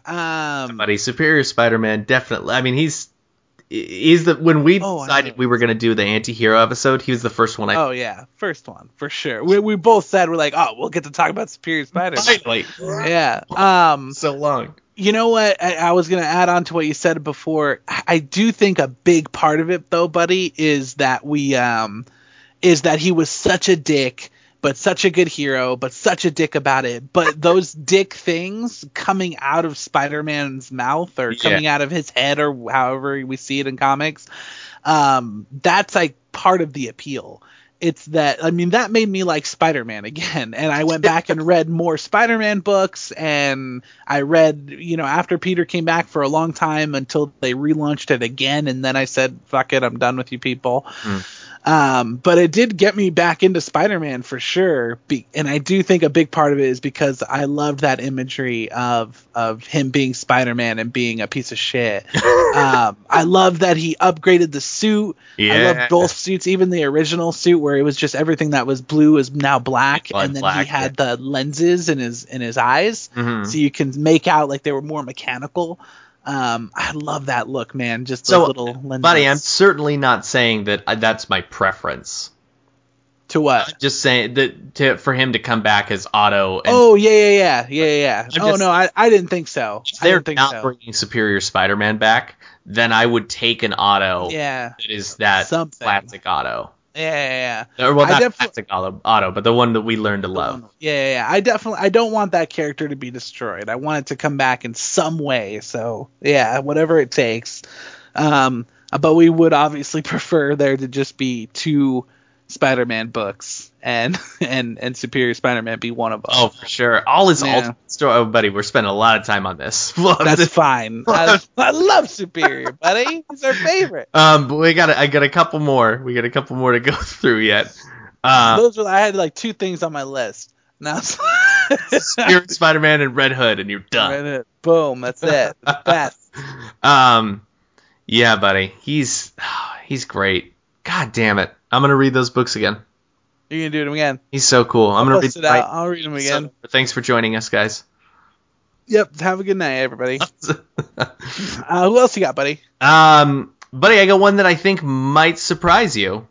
Um. Buddy, Superior Spider-Man definitely. I mean, he's he's the when we Oh, decided we were gonna do the anti-hero episode, he was the first one I Oh yeah, first one for sure. We we both said we're like, oh, we'll get to talk about Superior Spider. finally. Yeah. Um. So long. You know what? I, I was gonna add on to what you said before. I I do think a big part of it, though, buddy, is that we um, is that he was such a dick, but such a good hero, but such a dick about it. But those dick things coming out of Spider-Man's mouth or Yeah. coming out of his head or however we see it in comics, um, that's like part of the appeal. It's that I mean that made me like Spider-Man again, and I went back and read more Spider-Man books, and I read you know after Peter came back for a long time until they relaunched it again, and then I said fuck it, I'm done with you people. Um, but it did get me back into Spider-Man for sure, be- and I do think a big part of it is because I loved that imagery of of him being Spider-Man and being a piece of shit. um, I love that he upgraded the suit. Yeah. I love both suits, even the original suit where it was just everything that was blue is now black, Blood and then black, he had the lenses in his in his eyes, Mhm. so you can make out like they were more mechanical. Um, I love that look, man. Just So, little lenses. buddy, I'm certainly not saying that that's my preference. to what? Just saying that to, for him to come back as Otto. And Oh yeah, yeah, yeah, yeah, yeah. I'm oh just- no, I, I didn't think so. if I they're didn't think not so. bringing Superior Spider-Man back, then I would take an Otto Yeah, that is that Something. classic Otto. Yeah, yeah, Or well, not defi- classic Otto, but the one that we learned to love. Yeah, yeah, yeah. I definitely, I don't want that character to be destroyed. I want it to come back in some way. So yeah, whatever it takes. Um, but we would obviously prefer there to just be two Spider-Man books, and and and Superior Spider-Man be one of them. Oh, for sure. All his Yeah. alternate story. Oh, buddy, we're spending a lot of time on this. That's fine. I, I love Superior, buddy. He's our favorite. um, but we got I got a couple more. We got a couple more to go through yet. Uh, Those were I had like two things on my list. Now Spirit Spider-Man and Red Hood, and you're done. Boom, that's it. The best. Um, yeah, buddy, he's he's great. God damn it, I'm gonna read those books again. You're gonna do it again. He's so cool. I'm gonna read it them out. I'll read them again. So, thanks for joining us, guys. Yep. Have a good night, everybody. Uh, who else you got, buddy? um, buddy, I got one that I think might surprise you,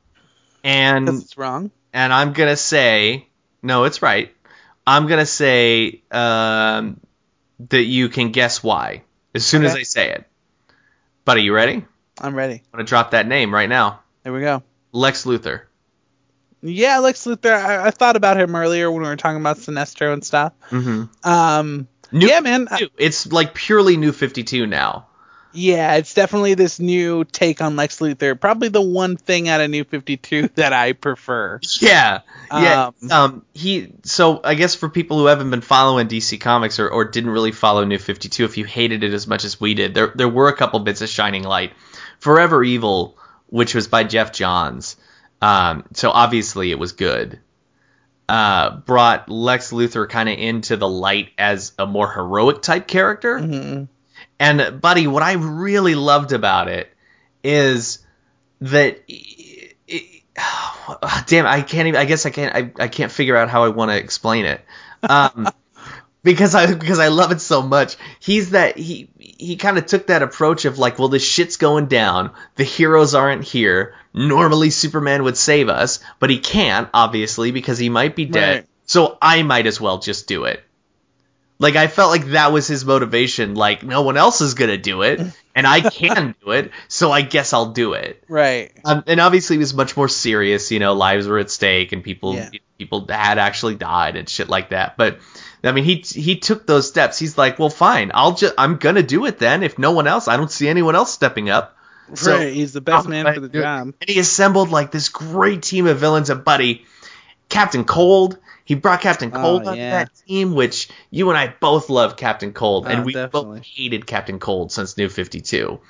and it's wrong. and I'm gonna say no, it's right. I'm gonna say um, that you can guess why as soon as I say it. Buddy, you ready? I'm ready. I'm gonna drop that name right now. Here we go. Lex Luthor. Yeah, Lex Luthor. I, I thought about him earlier when we were talking about Sinestro and stuff. Mm-hmm. Um, New yeah, man. I- It's like purely New 52 now. yeah, it's definitely this new take on Lex Luthor. Probably the one thing out of New 52 that I prefer. Yeah, yeah. Um, Um, he. So I guess for people who haven't been following DC Comics or, or didn't really follow New 52, if you hated it as much as we did, there there were a couple bits of shining light. Forever Evil, which was by Geoff Johns. Um, so obviously it was good. Uh, brought Lex Luthor kind of into the light as a more heroic type character. Mhm. And buddy, what I really loved about it is that it, it- damn, I can't even I guess I can't I, I can't figure out how I want to explain it. Um because I because I love it so much. He's that he he kind of took that approach of like, well, this shit's going down. The heroes aren't here. Normally Superman would save us, but he can't obviously because he might be dead. Right. So I might as well just do it. Like I felt like that was his motivation. Like no one else is gonna do it, and I can do it, so I guess I'll do it. Right. Um, and obviously, it was much more serious. You know, lives were at stake, and people Yeah. people had actually died and shit like that. But I mean, he he took those steps. He's like, well, fine, I'll just I'm gonna do it then. If no one else, I don't see anyone else stepping up. So- right. He's the best I'm man for the job. And he assembled like this great team of villains. And buddy, Captain Cold. He brought Captain Oh, Cold onto yeah. that team, which you and I both love Captain Cold, and Oh, we definitely. both hated Captain Cold since New 52.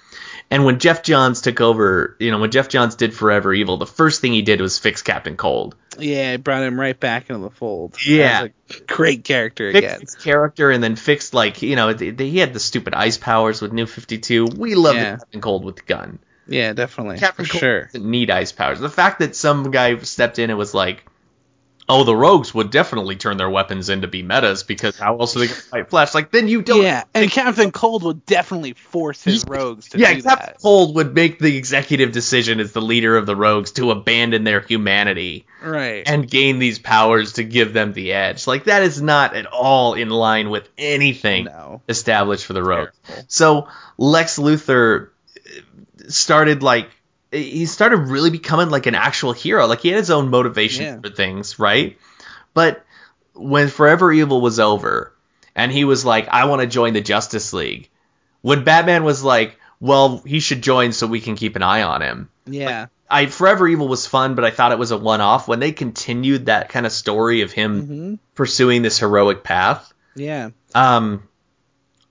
And when Geoff Johns took over, you know, when Geoff Johns did Forever Evil, the first thing he did was fix Captain Cold. Yeah, it brought him right back into the fold. Yeah. A great character Fixed again. his character and then fixed like you know th- he had the stupid ice powers with New 52. We love Yeah. Captain Cold with the gun. Yeah, definitely. Captain for Cold sure. doesn't need ice powers. The fact that some guy stepped in and was like, "Oh, the rogues would definitely turn their weapons into be metas because how else are they gonna fight Flash?" Like then you don't. Yeah, and Captain Cold would definitely force his rogues to yeah, do Captain that. Cold would make the executive decision as the leader of the rogues to abandon their humanity Right. and gain these powers to give them the edge. Like that is not at all in line with anything no. established for the rogues. Terrible. So Lex Luthor started like he started really becoming like an actual hero. Like he had his own motivation Yeah. for things, right? But when Forever Evil was over and he was like, I want to join the Justice League, when Batman was like, well, he should join so we can keep an eye on him. Yeah. I Forever Evil was fun, but I thought it was a one off. When they continued that kind of story of him hmm pursuing this heroic path, Yeah. um,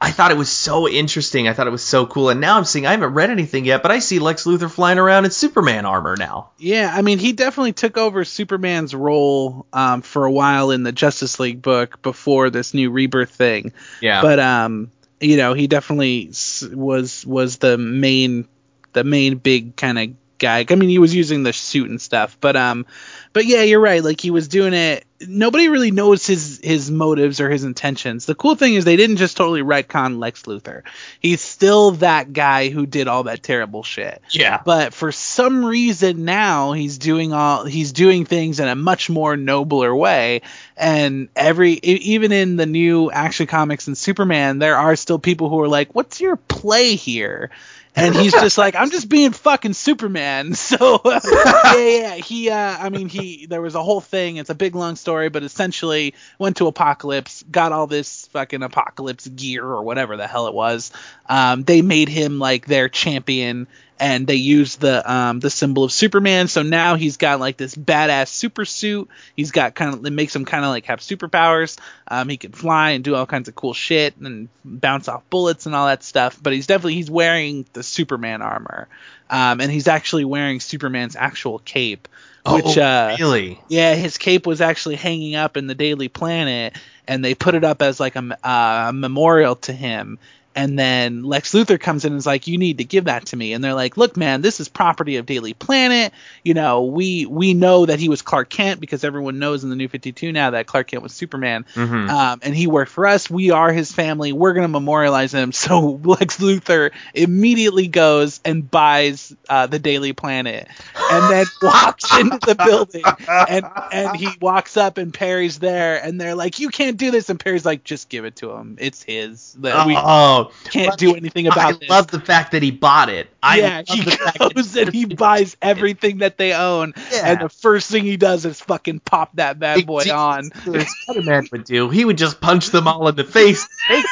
I thought it was so interesting. I thought it was so cool. And now I'm seeing I haven't read anything yet, but I see Lex Luthor flying around in Superman armor now. Yeah, I mean, he definitely took over Superman's role um, for a while in the Justice League book before this new rebirth thing. Yeah. But um, you know, he definitely was was the main the main big kind of guy. I mean, he was using the suit and stuff, but um, but yeah, you're right. Like he was doing it. Nobody really knows his his motives or his intentions. The cool thing is they didn't just totally retcon Lex Luthor. He's still that guy who did all that terrible shit yeah. but for some reason now he's doing all he's doing things in a much more nobler way and every even in the new action comics and superman there are still people who are like what's your play here and he's just like i'm just being fucking superman. So yeah yeah. He uh i mean he there was a whole thing. It's a big long story but essentially went to Apokolips got all this fucking Apokolips gear or whatever the hell it was. Um they made him like their champion and they use the um the symbol of Superman. So now he's got like this badass super suit. He's got kind of it makes him kind of like have superpowers. Um, he can fly and do all kinds of cool shit and bounce off bullets and all that stuff. But he's definitely he's wearing the Superman armor, um, and he's actually wearing Superman's actual cape. Which oh, uh, really? yeah, his cape was actually hanging up in the Daily Planet, and they put it up as like a, uh, a memorial to him. And then Lex Luthor comes in and is like, "You need to give that to me." And they're like, "Look, man, this is property of Daily Planet. You know, we we know that he was Clark Kent because everyone knows in the New 52 now that Clark Kent was Superman, Mhm. um, and he worked for us. We are his family. We're gonna memorialize him." So Lex Luthor immediately goes and buys uh, the Daily Planet, and then walks into the building and and he walks up and Perry's there and they're like, You can't do this and Perry's like, just give it to him. It's his. That we oh, can't do anything I about this. love the fact that he bought it. I yeah, he that goes and he buys everything that they own, Yeah. and the first thing he does is fucking pop that bad boy on. Spider-Man would do. He would just punch them all in the face.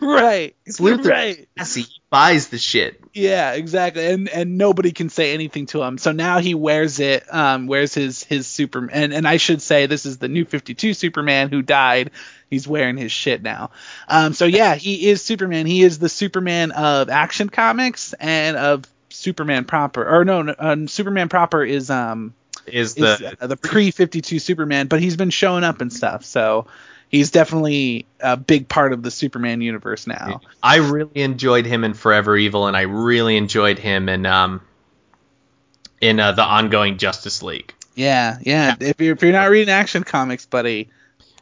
Right, Luthor. right. Jesse, he buys the shit. Yeah, exactly. And and nobody can say anything to him. So now he wears it, um, wears his his Superman. And, and I should say this is the new 52 Superman who died. He's wearing his shit now. Um, so yeah, he is Superman. He is the Superman of Action Comics and of Superman proper. Or no, no um, Superman proper is um Is is the uh, the pre 52 Superman, but he's been showing up and stuff. So he's definitely a big part of the Superman universe now. I really enjoyed him in Forever Evil, and I really enjoyed him in um in uh, the ongoing Justice League. Yeah, yeah. If you're if you're not reading Action Comics, buddy,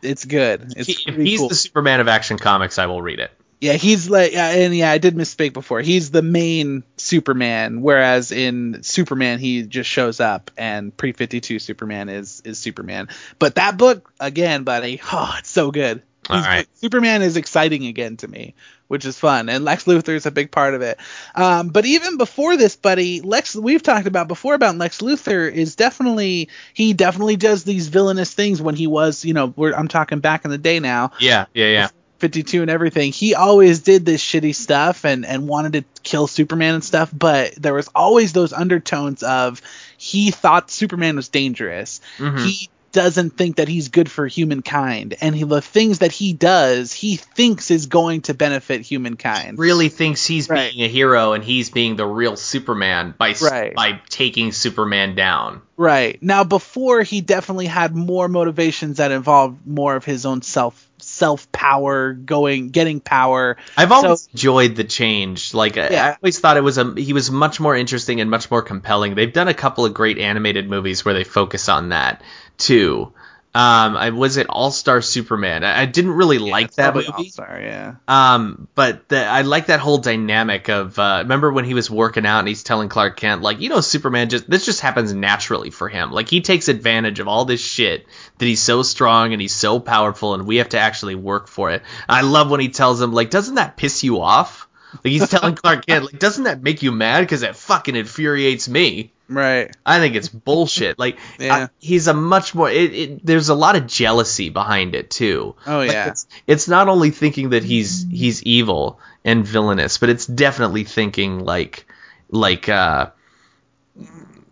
it's good. It's He- if he's cool. the Superman of Action Comics, I will read it. Yeah, he's like, and yeah, I did misspeak before. He's the main Superman, whereas in Superman he just shows up, and pre fifty two Superman is is Superman. But that book again, buddy, oh, it's so good. All right. Superman is exciting again to me, which is fun, and Lex Luthor is a big part of it. Um, but even before this, buddy, Lex, we've talked about before about Lex Luthor is definitely he definitely does these villainous things when he was, you know, we're, I'm talking back in the day now. Yeah, yeah, yeah. 52 and everything, he always did this shitty stuff and and wanted to kill Superman and stuff, but there was always those undertones of he thought Superman was dangerous. Mhm. He doesn't think that he's good for humankind and he, the things that he does, he thinks is going to benefit humankind. Really thinks he's Right. being a hero and he's being the real Superman by Right. by taking Superman down. Right. Now before he definitely had more motivations that involved more of his own self self power, going getting power. I've So- always enjoyed the change. Like I- I always thought it was a he was much more interesting and much more compelling. They've done a couple of great animated movies where they focus on that too. Um, I was it All Star Superman. I, I didn't really like that movie. All-Star, yeah. Um, but the, I like that whole dynamic of uh, remember when he was working out and he's telling Clark Kent like you know Superman just this just happens naturally for him like he takes advantage of all this shit that he's so strong and he's so powerful and we have to actually work for it. I love when he tells him like doesn't that piss you off? Like he's telling Clark Kent like doesn't that make you mad because that fucking infuriates me. Right. I think it's bullshit. Like Yeah. I- he's a much more. It, it, there's a lot of jealousy behind it too. Oh, Like, yeah. It's, it's not only thinking that he's he's evil and villainous, but it's definitely thinking like like uh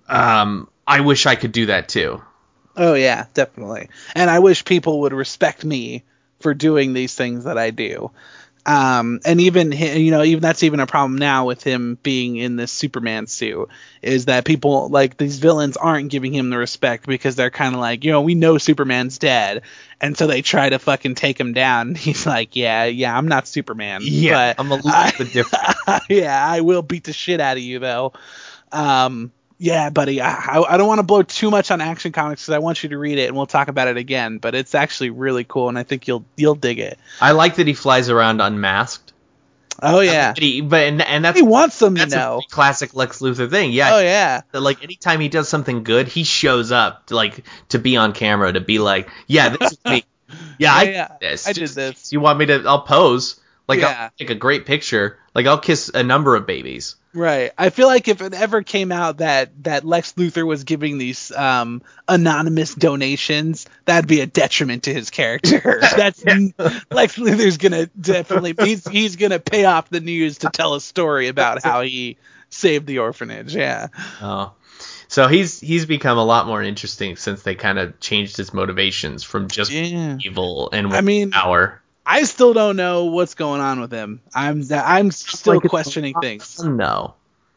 um I wish I could do that too. Oh yeah, definitely. And I wish people would respect me for doing these things that I do. Um, and even you know, even that's even a problem now with him being in this Superman suit is that people like these villains aren't giving him the respect because they're kind of like, you know, we know Superman's dead, and so they try to fucking take him down. He's like, yeah, yeah, I'm not Superman, but I'm a little I- bit different. yeah, I will beat the shit out of you though. Um, yeah, buddy, I, I, don't want to blow too much on Action Comics because I want you to read it and we'll talk about it again. But it's actually really cool and I think you'll you'll dig it. I like that he flies around unmasked. Oh yeah, But, he, but and, and that's he wants them, you that's know. a classic Lex Luthor thing. Yeah, Oh yeah, that, like anytime he does something good, he shows up to, like to be on camera to be like, yeah, this is me. Yeah, I Yeah, did this. I did this. You want me to? I'll pose. Like Yeah. I'll take a great picture. Like I'll kiss a number of babies. right. I feel like if it ever came out that that Lex Luthor was giving these um anonymous donations, that'd be a detriment to his character. That's Lex Luthor's gonna definitely he's he's gonna pay off the news to tell a story about how he saved the orphanage. Yeah. Oh. So he's he's become a lot more interesting since they kind of changed his motivations from just Yeah. evil and I mean- power. I still don't know what's going on with him. I'm I'm still Like, questioning things. No.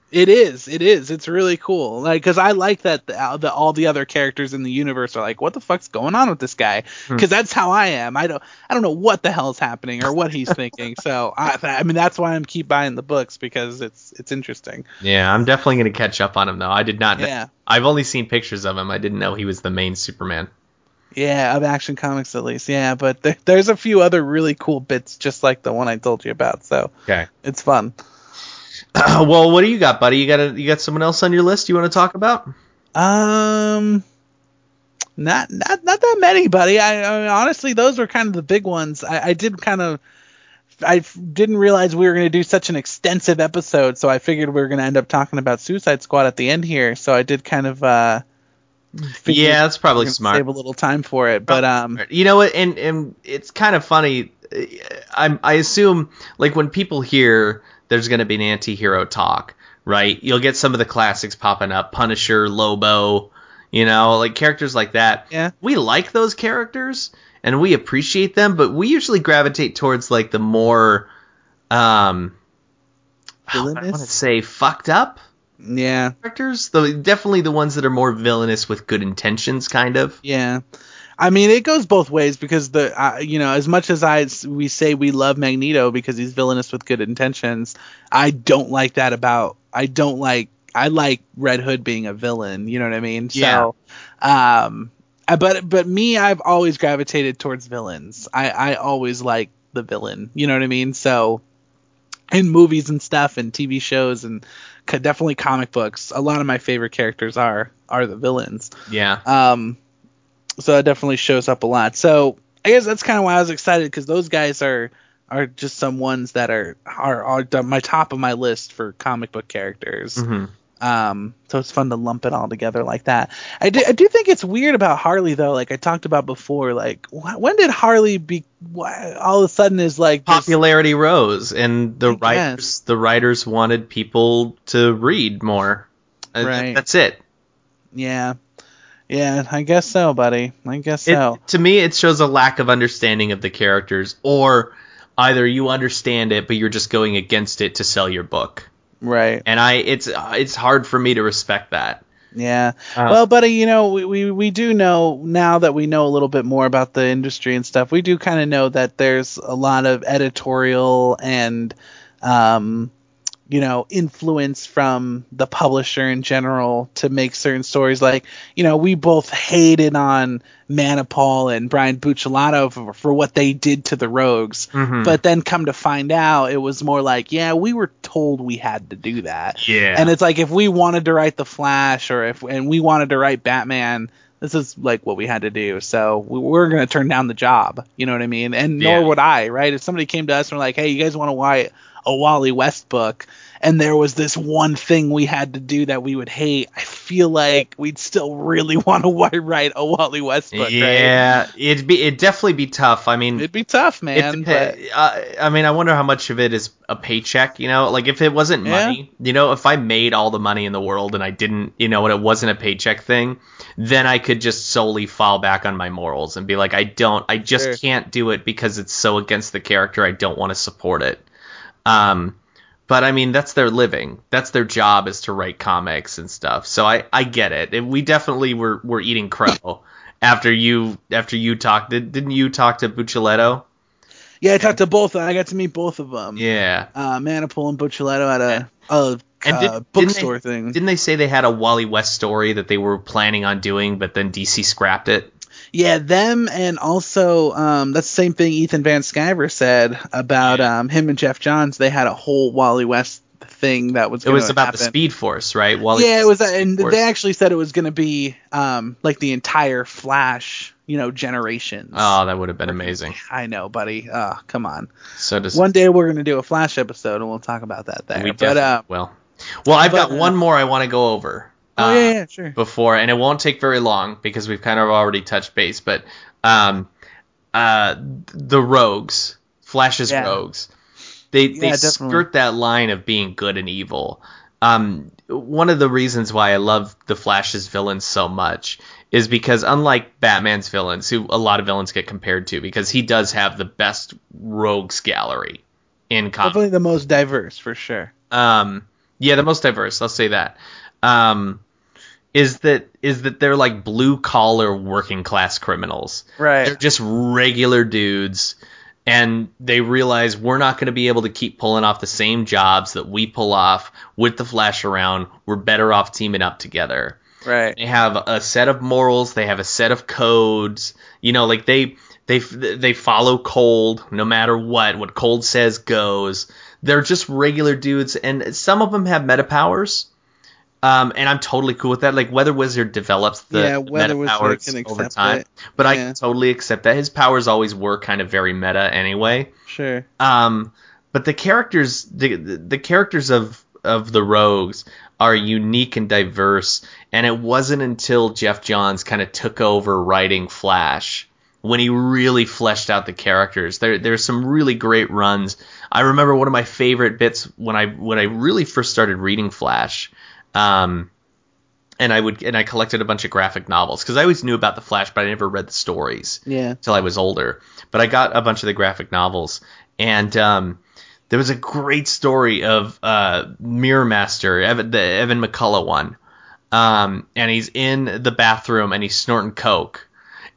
It is. It is. It's really cool. Like, cause I like that the, the all the other characters in the universe are like, what the fuck's going on with this guy? Hmm. Because that's how I am. I don't. I don't know what the hell's happening or what he's thinking. So I, I mean, that's why I'm keep buying the books because it's it's interesting. Yeah, I'm definitely gonna catch up on him though. I did not. know- Yeah. I've only seen pictures of him. I didn't know he was the main Superman. Yeah, of Action Comics at least. Yeah, but there, there's a few other really cool bits just like the one I told you about. So Okay. it's fun. well, what do you got, buddy? You got a, you got someone else on your list you want to talk about? Um, not not not that many, buddy. I, I mean, honestly, those were kind of the big ones. I, I did kind of. I didn't realize we were going to do such an extensive episode, so I figured we were going to end up talking about Suicide Squad at the end here. So I did kind of uh, Yeah, that's probably smart. Save a little time for it, but um, You know what? And and it's kind of funny. I'm I assume like when people hear there's going to be an anti-hero talk, right? You'll get some of the classics popping up, Punisher, Lobo, you know, like characters like that. Yeah. We like those characters and we appreciate them, but we usually gravitate towards like the more um I want to say fucked up yeah, characters. The definitely the ones that are more villainous with good intentions kind of. Yeah. I mean, it goes both ways because the uh, you know as much as I we say we love Magneto because he's villainous with good intentions, I don't like that about I don't like I like Red Hood being a villain. You know what I mean? Yeah. So, um, but but me, I've always gravitated towards villains. I I always like the villain. You know what I mean? So in movies and stuff and TV shows and definitely comic books, a lot of my favorite characters are are the villains. Yeah. Um, so it definitely shows up a lot. So I guess that's kind of why I was excited because those guys are are just some ones that are are, are my top of my list for comic book characters. hmm Um, so it's fun to lump it all together like that. I do, I do think it's weird about Harley though. Like I talked about before. Like wh- when did Harley be? Why, all of a sudden is like this- Popularity rose, and the I writers guess. the writers wanted people to read more. Uh, Right. That's it. Yeah, yeah. I guess so, buddy. I guess It, so. To me, it shows a lack of understanding of the characters, or either you understand it, but you're just going against it to sell your book. Right. And I, it's it's hard for me to respect that. Yeah. Uh, well, buddy, you know, we, we, we do know now that we know a little bit more about the industry and stuff, we do kind of know that there's a lot of editorial and, um, you know, influence from the publisher in general to make certain stories. Like, you know, we both hated on Manapul and Brian Buccellato for, for what they did to the Rogues. Mhm. But then come to find out, it was more like, yeah, we were told we had to do that. yeah, And it's like if we wanted to write the Flash or if and we wanted to write Batman, this is like what we had to do. So we, we're gonna turn down the job. You know what I mean? And Yeah. nor would I, right? If somebody came to us and were like, "Hey, you guys want to write a Wally West book?" and there was this one thing we had to do that we would hate, I feel like we'd still really want to write a Wally West book, right? yeah, it'd be it'd definitely be tough. I mean, It'd be tough, man. but uh, I mean, I wonder how much of it is a paycheck. You know, like if it wasn't Yeah. money, you know, if I made all the money in the world and I didn't, you know, and it wasn't a paycheck thing, then I could just solely fall back on my morals and be like, I don't, I just Sure. can't do it because it's so against the character. I don't want to support it. Um, but I mean, that's their living. That's their job is to write comics and stuff. So I, I get it. And we definitely were, were eating crow after you, after you talked. Did, didn't you talk to Buccellato? yeah, I talked to both. I got to meet both of them. Yeah. Uh, Manapul and Buccellato at a, a And did- uh, didn't bookstore they- thing. Didn't they say they had a Wally West story that they were planning on doing, but then DC scrapped it? Yeah, them and also um, that's the same thing Ethan Van Sciver said about Yeah. um, him and Geoff Johns. They had a whole Wally West thing that was. It was about the. Speed Force, right? Wally Yeah, it was, and Force. they actually said it was going to be um, like the entire Flash, you know, generations. Oh, that would have been amazing. I know, buddy. Uh, come on. So does One day we're going to do a Flash episode, and we'll talk about that there. we but uh, will. Well, I've but, got uh, one more I want to go over. Oh uh, yeah, yeah, sure. Before, and it won't take very long because we've kind of already touched base. But um, uh, the Rogues, Flash's Yeah. Rogues, they they Yeah, definitely. skirt that line of being good and evil. Um, one of the reasons why I love the Flash's villains so much is because unlike Batman's villains, who a lot of villains get compared to, because he does have the best rogues gallery in comics. Definitely the most diverse for sure. Um, yeah, the most diverse. I'll say that. Um, is that is that they're like blue collar working class criminals. Right. They're just regular dudes, and they realize we're not going to be able to keep pulling off the same jobs that we pull off with the Flash around. We're better off teaming up together. Right. They have a set of morals. They have a set of codes. You know, like they they they follow Cold no matter what. What Cold says goes. They're just regular dudes, and some of them have meta powers. Um, and I'm totally cool with that. Like Weather Wizard develops the Yeah, Weather meta Wizard powers can over time, it. but I can totally accept that. His powers always were kind of very meta anyway. Sure. Um, but the characters, the the characters of of the Rogues are unique and diverse, and it wasn't until Geoff Johns kind of took over writing Flash when he really fleshed out the characters. There there's some really great runs. I remember one of my favorite bits when I when I really first started reading Flash. Um, and I would and I collected a bunch of graphic novels because I always knew about the Flash, but I never read the stories Yeah. till I was older. But I got a bunch of the graphic novels, and um, there was a great story of uh, Mirror Master, Evan, the Evan McCulloch one, um, and he's in the bathroom and he's snorting coke,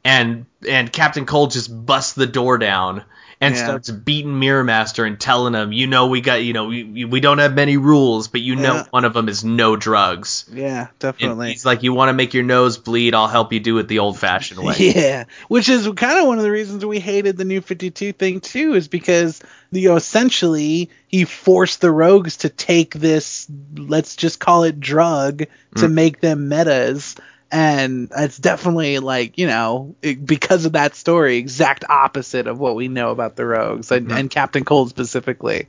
and and Captain Cold just busts the door down. And Yeah. starts beating Mirror Master and telling him, you know, we got, you know, we, we don't have many rules, but you know, one of them is no drugs. Yeah, And definitely. he's like, you want to make your nose bleed? I'll help you do it the old-fashioned way. Yeah, which is kind of one of the reasons we hated the new 52 thing too, is because you know essentially he forced the rogues to take this, let's just call it drug, to Mm. make them metas, and it's definitely like you know it- because of that story, exact opposite of what we know about the rogues and, Mhm. and Captain Cold specifically.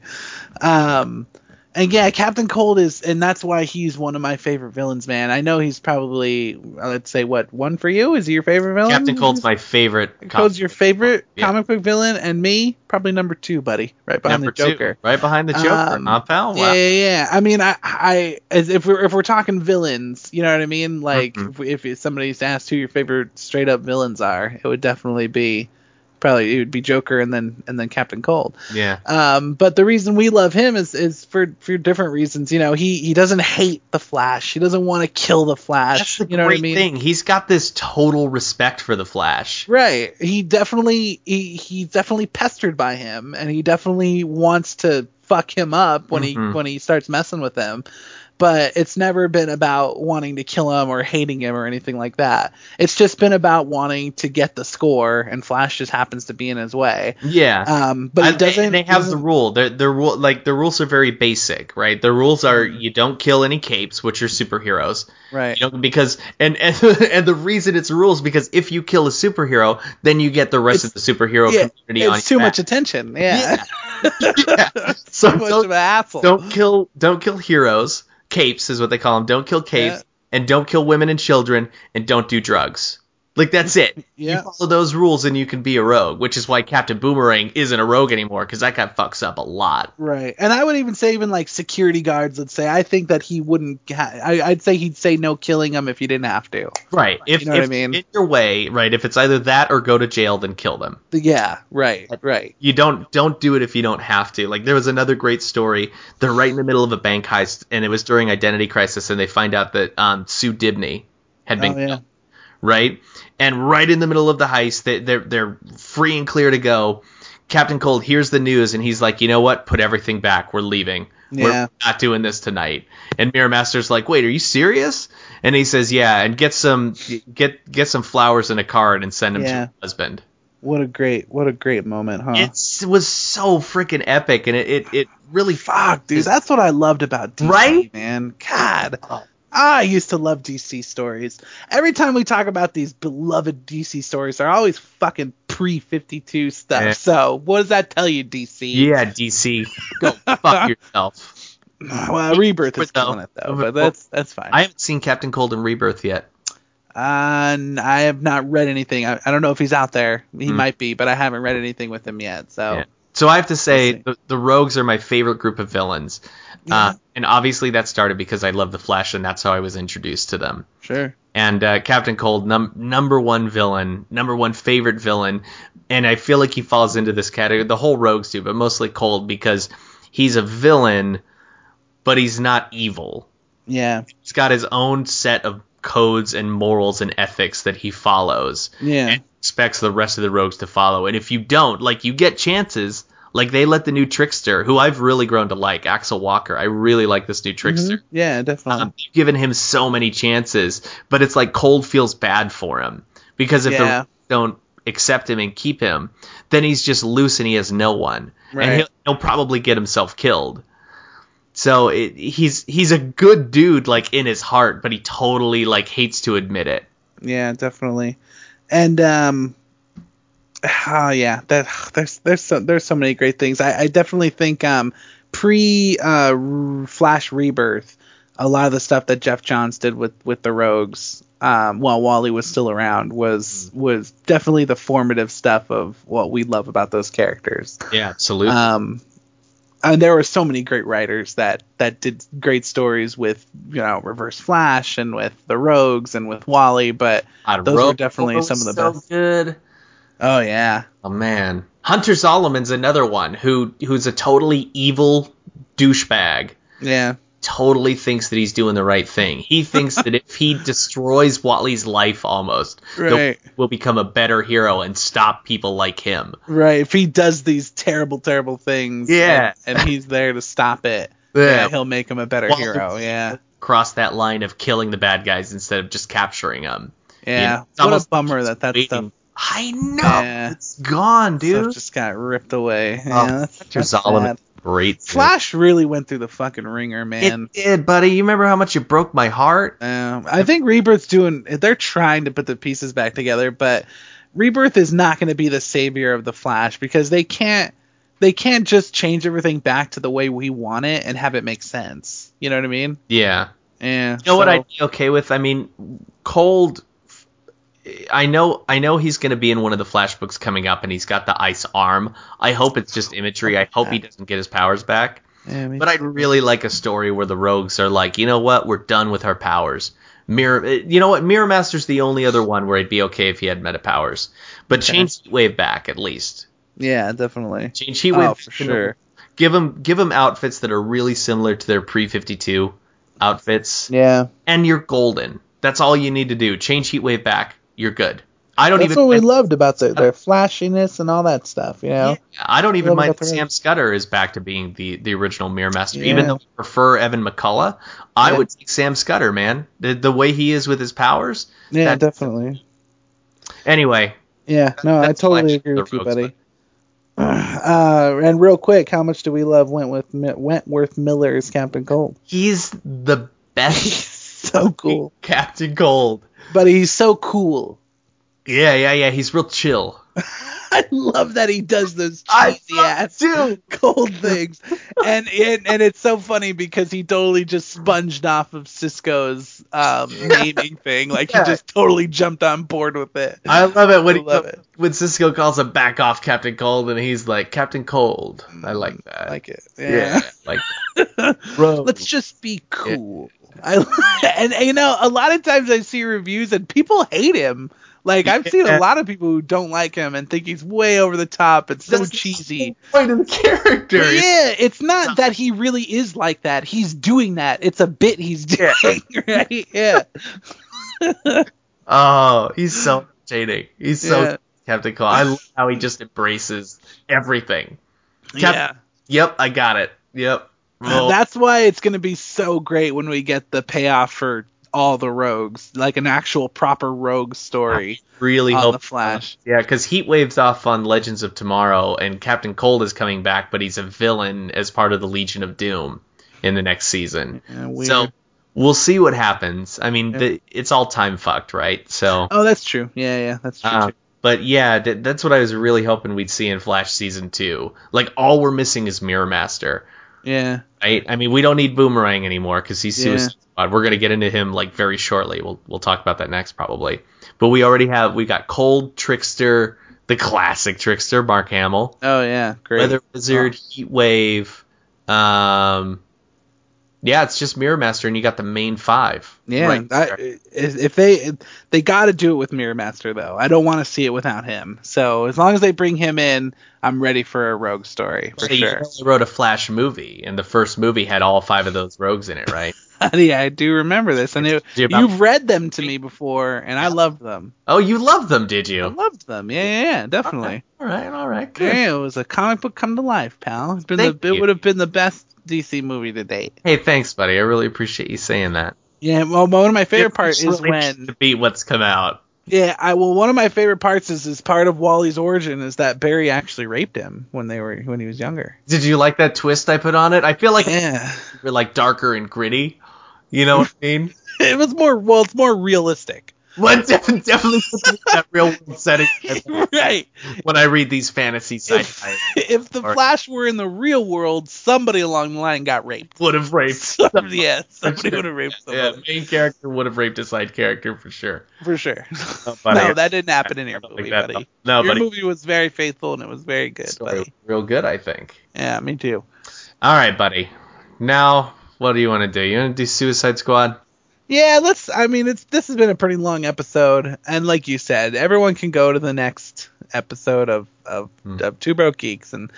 Um, and yeah, Captain Cold is, and that's why he's one of my favorite villains, man. I know he's probably, uh, let's say, what one for you? Is he your favorite villain? Captain Cold's my favorite. Cold's your favorite Yeah. comic book villain, and me probably number two, buddy, right behind number the Joker. two, right behind the Joker, Um, huh, pal? Yeah, Wow. yeah, yeah. I mean, I, I, as if we're if we're talking villains, you know what I mean? Like, Mhm. if, if somebody's asked who your favorite straight up villains are, it would definitely be, probably it would be Joker and then and then Captain Cold. yeah. Um, but the reason we love him is is for for different reasons. You know, he he doesn't hate the Flash. He doesn't want to kill the Flash. That's the you know great what I mean? thing. He's got this total respect for the Flash. Right. He definitely he he's definitely pestered by him, and he definitely wants to fuck him up when he Mhm. when he starts messing with him. But it's never been about wanting to kill him or hating him or anything like that. It's just been about wanting to get the score, and Flash just happens to be in his way. Yeah. Um, but it And doesn't. They, have the rule. Their their rule like the rules are very basic, right? The rules are you don't kill any capes, which are superheroes. right. You know, because and and, and the reason it's rules because if you kill a superhero, then you get the rest of the superhero yeah, community on it's too much back. attention. Yeah. Yeah. So too much don't- of an asshole. Don't kill don't kill heroes. Capes is what they call them. Don't kill capes Yeah. and don't kill women and children and don't do drugs. Like that's it. Yeah. You follow those rules and you can be a rogue, which is why Captain Boomerang isn't a rogue anymore because that guy fucks up a lot. Right, and I would even say even like security guards would say I think that he wouldn't. Ha- I, I'd say he'd say no killing him if you didn't have to. Right. If, You know what I mean? in your way, right, if it's either that or go to jail, then kill them. Yeah, right, right. You don't don't do it if you don't have to. Like there was another great story. They're right in the middle of a bank heist, and it was during Identity Crisis, and they find out that um, Sue Dibney had been Oh yeah, killed, right? And right in the middle of the heist, they, they're they're free and clear to go. Captain Cold hears the news, and he's like, you know what? Put everything back. We're leaving. Yeah. We're not doing this tonight. And Mirror Master's like, wait, are you serious? And he says, yeah, and get some get get some flowers and a card and send them to Yeah. your husband. what a great, what a great moment, huh? It's, it was so freaking epic, and it, it, it really Fuck, dude, that's what I loved about DC, Right? man. God, Oh. I used to love DC stories. Every time we talk about these beloved DC stories, they're always fucking pre 52 stuff. Yeah. So, what does that tell you, DC? Yeah, DC, go fuck yourself. Well, Rebirth is killing it though, but that's that's fine. I haven't seen Captain Cold in Rebirth yet. Uh, I have not read anything. I, I don't know if he's out there. He Hmm. might be, but I haven't read anything with him yet. So Yeah. So I have to say, the, the Rogues are my favorite group of villains. Uh, and obviously that started because I love the Flash, and that's how I was introduced to them. sure. And uh, Captain Cold, num- number one villain, number one favorite villain, and I feel like he falls into this category. The whole Rogues do, but mostly Cold because he's a villain, but he's not evil. Yeah. He's got his own set of codes and morals and ethics that he follows Yeah. and expects the rest of the rogues to follow. And if you don't, like you get chances, like they let the new trickster, who I've really grown to like, Axel Walker. I really like this new trickster. Mhm. Yeah, definitely. Um, they've given him so many chances, but it's like Cold feels bad for him because if the Yeah. rogues don't accept him and keep him, then he's just loose and he has no one, Right. and he'll, he'll probably get himself killed. So it, he's he's a good dude, like in his heart, but he totally like hates to admit it. yeah, definitely. And um, oh yeah, that there's there's so there's so many great things. I, I definitely think um pre uh Flash Rebirth, a lot of the stuff that Geoff Johns did with with the Rogues. Um, while Wally was still around, was was definitely the formative stuff of what we love about those characters. Yeah, absolutely. Um, and there were so many great writers that that did great stories with you know Reverse Flash and with the Rogues and with Wally, but those were definitely some of the so best. good. oh yeah, Oh man, Hunter Zolomon's another one who who's a totally evil douchebag. yeah, totally thinks that he's doing the right thing. He thinks that if he destroys Wally's life almost, Right. will become a better hero and stop people like him. Right. If he does these terrible, terrible things, Yeah. and, and he's there to stop it, Yeah. yeah, he'll make him a better hero. Yeah. Cross that line of killing the bad guys instead of just capturing them. Yeah. it's what a bummer that that Waiting. stuff, I know. Yeah. It's gone, dude. stuff just got ripped away. Oh, Yeah, that's, that's. Great. dude. Flash really went through the fucking ringer, man. It did, buddy. You remember how much you broke my heart? Um, I think Rebirth's doing. They're trying to put the pieces back together, but Rebirth is not going to be the savior of the Flash because they can't. They can't just change everything back to the way we want it and have it make sense. You know what I mean? Yeah. Yeah. You know what I'd be okay with? I mean, Cold. I know, I know he's going to be in one of the Flash books coming up, and he's got the ice arm. I hope it's just imagery. I hope he doesn't get his powers back. Yeah, But I'd really like a story where the Rogues are like, you know what, we're done with our powers. Mirror, you know what, Mirror Master's the only other one where I'd be okay if he had meta powers. But Okay. change Heatwave back at least. Yeah, definitely. Change Heatwave. Oh, for sure. Give him, give him outfits that are really similar to their pre fifty two outfits. Yeah. and you're golden. That's all you need to do. Change Heatwave back. You're good. I don't That's even. what we loved about their, their flashiness and all that stuff. You know. Yeah, I don't even mind the Sam. Scudder is back to being the, the original Mirror Master. Yeah. Even though I prefer Evan McCulloch, I Yeah. would take Sam Scudder, man. The, the way he is with his powers. Yeah, That- definitely. Anyway, Yeah, no, I totally agree the with you, buddy. Uh, and real quick, how much do we love Wentworth Wentworth Miller as Captain Cold? he's the best So cool, Captain Cold. But he's so cool. Yeah, yeah, yeah. He's real chill. I love that he does those cheesy ass cold things, and, and and it's so funny because he totally just sponged off of Cisco's um, naming thing. Like Yeah. he just totally jumped on board with it. I love it when I he, it. when Cisco calls him back off Captain Cold and he's like Captain Cold. I like that. I like it. yeah, Yeah. like Bro. Let's just be cool. I and, and, you know a lot of times I see reviews and people hate him. Like I've seen a lot of people who don't like him and think he's way over the top. It's so That's cheesy. point of the character. Yeah, it's not that he really is like that. He's doing that. It's a bit he's doing, right? Yeah. Oh, he's so entertaining. He's so Yeah. Captain Cold. I love how he just embraces everything. Cap- yeah. Yep, I got it. Yep. Well, That's why it's going to be so great when we get the payoff for all the rogues, like an actual proper rogue story really on the Flash. Yeah, because Heat Wave's off on Legends of Tomorrow, and Captain Cold is coming back, but he's a villain as part of the Legion of Doom in the next season. Yeah. So we'll see what happens. I mean, Yeah. the, it's all time fucked, right? So, oh, that's true. Yeah, yeah, that's true. uh, but yeah, th- that's what I was really hoping we'd see in Flash season two. Like, all we're missing is Mirror Master. Yeah. Right? I mean, we don't need Boomerang anymore because he's Yeah. Suicide Squad. We're gonna get into him like very shortly. We'll we'll talk about that next probably. But we already have we got Cold Trickster, the classic Trickster, Mark Hamill, Oh yeah, great. Weather Wizard, Heat Wave. Um, yeah, it's just Mirror Master, and you got the main five. Yeah, right I, if they they got to do it with Mirror Master though. I don't want to see it without him. So as long as they bring him in, I'm ready for a rogue story for So sure. only wrote a Flash movie, and the first movie had all five of those rogues in it, right? yeah, I do remember this, and it, you you've read them to me before, and I loved them. oh, you loved them, did you? I loved them. Yeah, yeah, yeah definitely. All right, all right, good. Yeah, it was a comic book come to life, pal. It's been Thank the, it would have been the best DC movie to date. Hey, thanks, buddy. I really appreciate you saying that. Yeah, well, one of my favorite parts is when to beat what's come out. Yeah, I well one of my favorite parts is is part of Wally's origin is that Barry actually raped him when they were when he was younger. Did you like that twist I put on it? I feel like Yeah. we're like darker and gritty. You know what I mean? It was more well it's more realistic. What definitely definitely puts me in that real world setting right. when I read these fantasy If, sci-fi if the Or- Flash were in the real world, somebody along the line got raped. would have raped. Somebody, yeah, somebody sure. would have raped Yeah, somebody main character would have raped a side character for sure. for sure. Oh, no, that didn't happen in your movie, buddy. No, your buddy. movie was very faithful and it was very good, Story buddy. real good, I think. Yeah, me too. All right, buddy. Now, what do you want to do? You want to do Suicide Squad? Yeah, let's. I mean, it's this has been a pretty long episode, and like you said, everyone can go to the next episode of of, Hmm. of Two Broke Geeks, and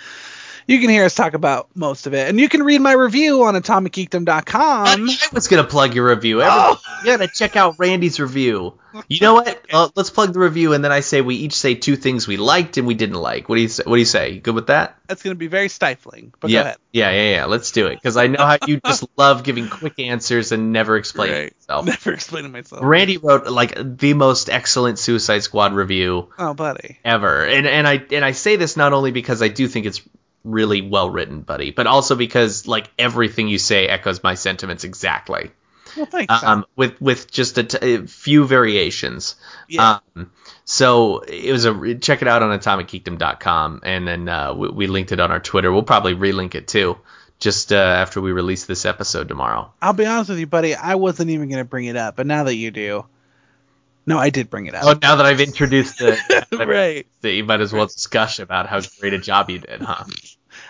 you can hear us talk about most of it, and you can read my review on atomicgeekdom.com. I was gonna plug your review. Everybody, Oh. You gotta check out Randy's review. You know what? Uh, let's plug the review, and then I say we each say two things we liked and we didn't like. What do you say? What do you say? You good with that? That's going to be very stifling, but yeah, go ahead. yeah, yeah, yeah. Let's do it because I know how you just love giving quick answers and never explaining Right. yourself. Never explaining myself. Randy wrote like the most excellent Suicide Squad review Oh, buddy. ever, and and I and I say this not only because I do think it's really well written, buddy, but also because like everything you say echoes my sentiments exactly. Well, thanks. Um, with with just a, t- a few variations. Yeah. Um, so it was a check it out on atomicgeekdom.com, and then uh, we, we linked it on our Twitter. We'll probably relink it too, just uh, after we release this episode tomorrow. I'll be honest with you, buddy. I wasn't even going to bring it up, but now that you do, no, I did bring it up. Oh, now that I've introduced it, right. you might as well discuss about how great a job you did, huh?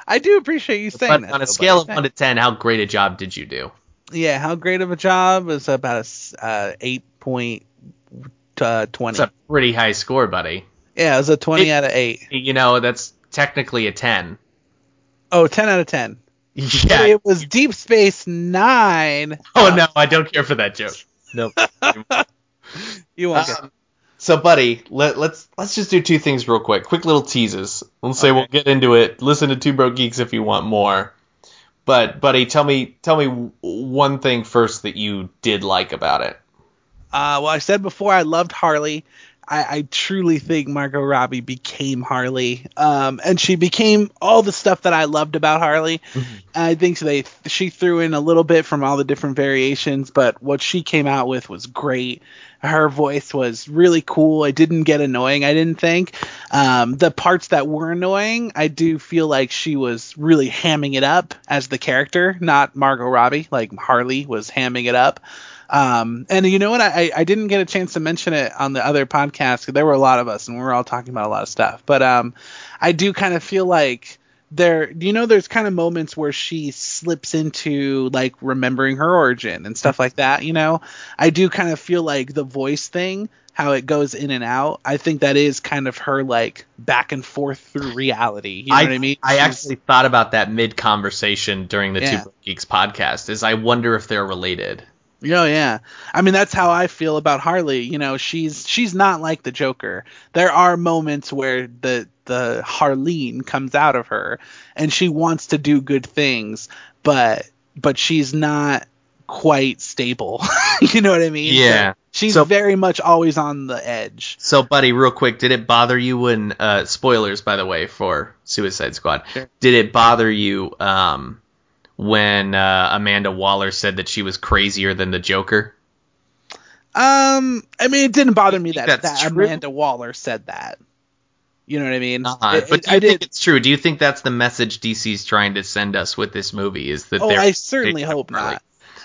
I do appreciate you saying But that. on a though, scale of one to ten, how great a job did you do? yeah, how great of a job is about a s- uh, eight point uh, twenty. It's a pretty high score, buddy. Yeah, it was a twenty It- out of eight. You know, that's technically a ten. Oh, 10 out of ten. Yeah. But it was Deep Space Nine. Oh no, I don't care for that joke. Nope. You won't get. Um, so, buddy, let, let's let's just do two things real quick. Quick little teases. Let's say Okay. we'll get into it. Listen to Two Broke Geeks if you want more. But, buddy, tell me tell me one thing first that you did like about it. Uh, well, I said before I loved Harley. I, I truly think Margot Robbie became Harley, um, and she became all the stuff that I loved about Harley. I think they she threw in a little bit from all the different variations, but what she came out with was great. Her voice was really cool. It didn't get annoying. I didn't think um, the parts that were annoying. I do feel like she was really hamming it up as the character, not Margot Robbie. Like Harley was hamming it up. Um, and you know what? I, I didn't get a chance to mention it on the other podcast there were a lot of us and we were all talking about a lot of stuff. But um, I do kind of feel like there, you know, there's kind of moments where she slips into like remembering her origin and stuff like that. You know, I do kind of feel like the voice thing, how it goes in and out. I think that is kind of her like back and forth through reality. You know I, what I mean? I actually thought about that mid conversation during the Yeah. Two Geeks podcast. Is I wonder if they're related. Oh yeah. I mean that's how I feel about Harley. You know, she's she's not like the Joker. There are moments where the the Harleen comes out of her and she wants to do good things, but but she's not quite stable. you know what I mean? Yeah. So she's So- very much always on the edge. So, buddy, real quick, did it bother you when uh, spoilers, by the way, for Suicide Squad? Sure. Did it bother you um, when uh, Amanda Waller said that she was crazier than the Joker? Um I mean it didn't bother me that, that true? Amanda Waller said that. You know what I mean? Uh-huh. It- but do you I think did it's true? Do you think that's the message DC's trying to send us with this movie? Is that Oh, I certainly hope not.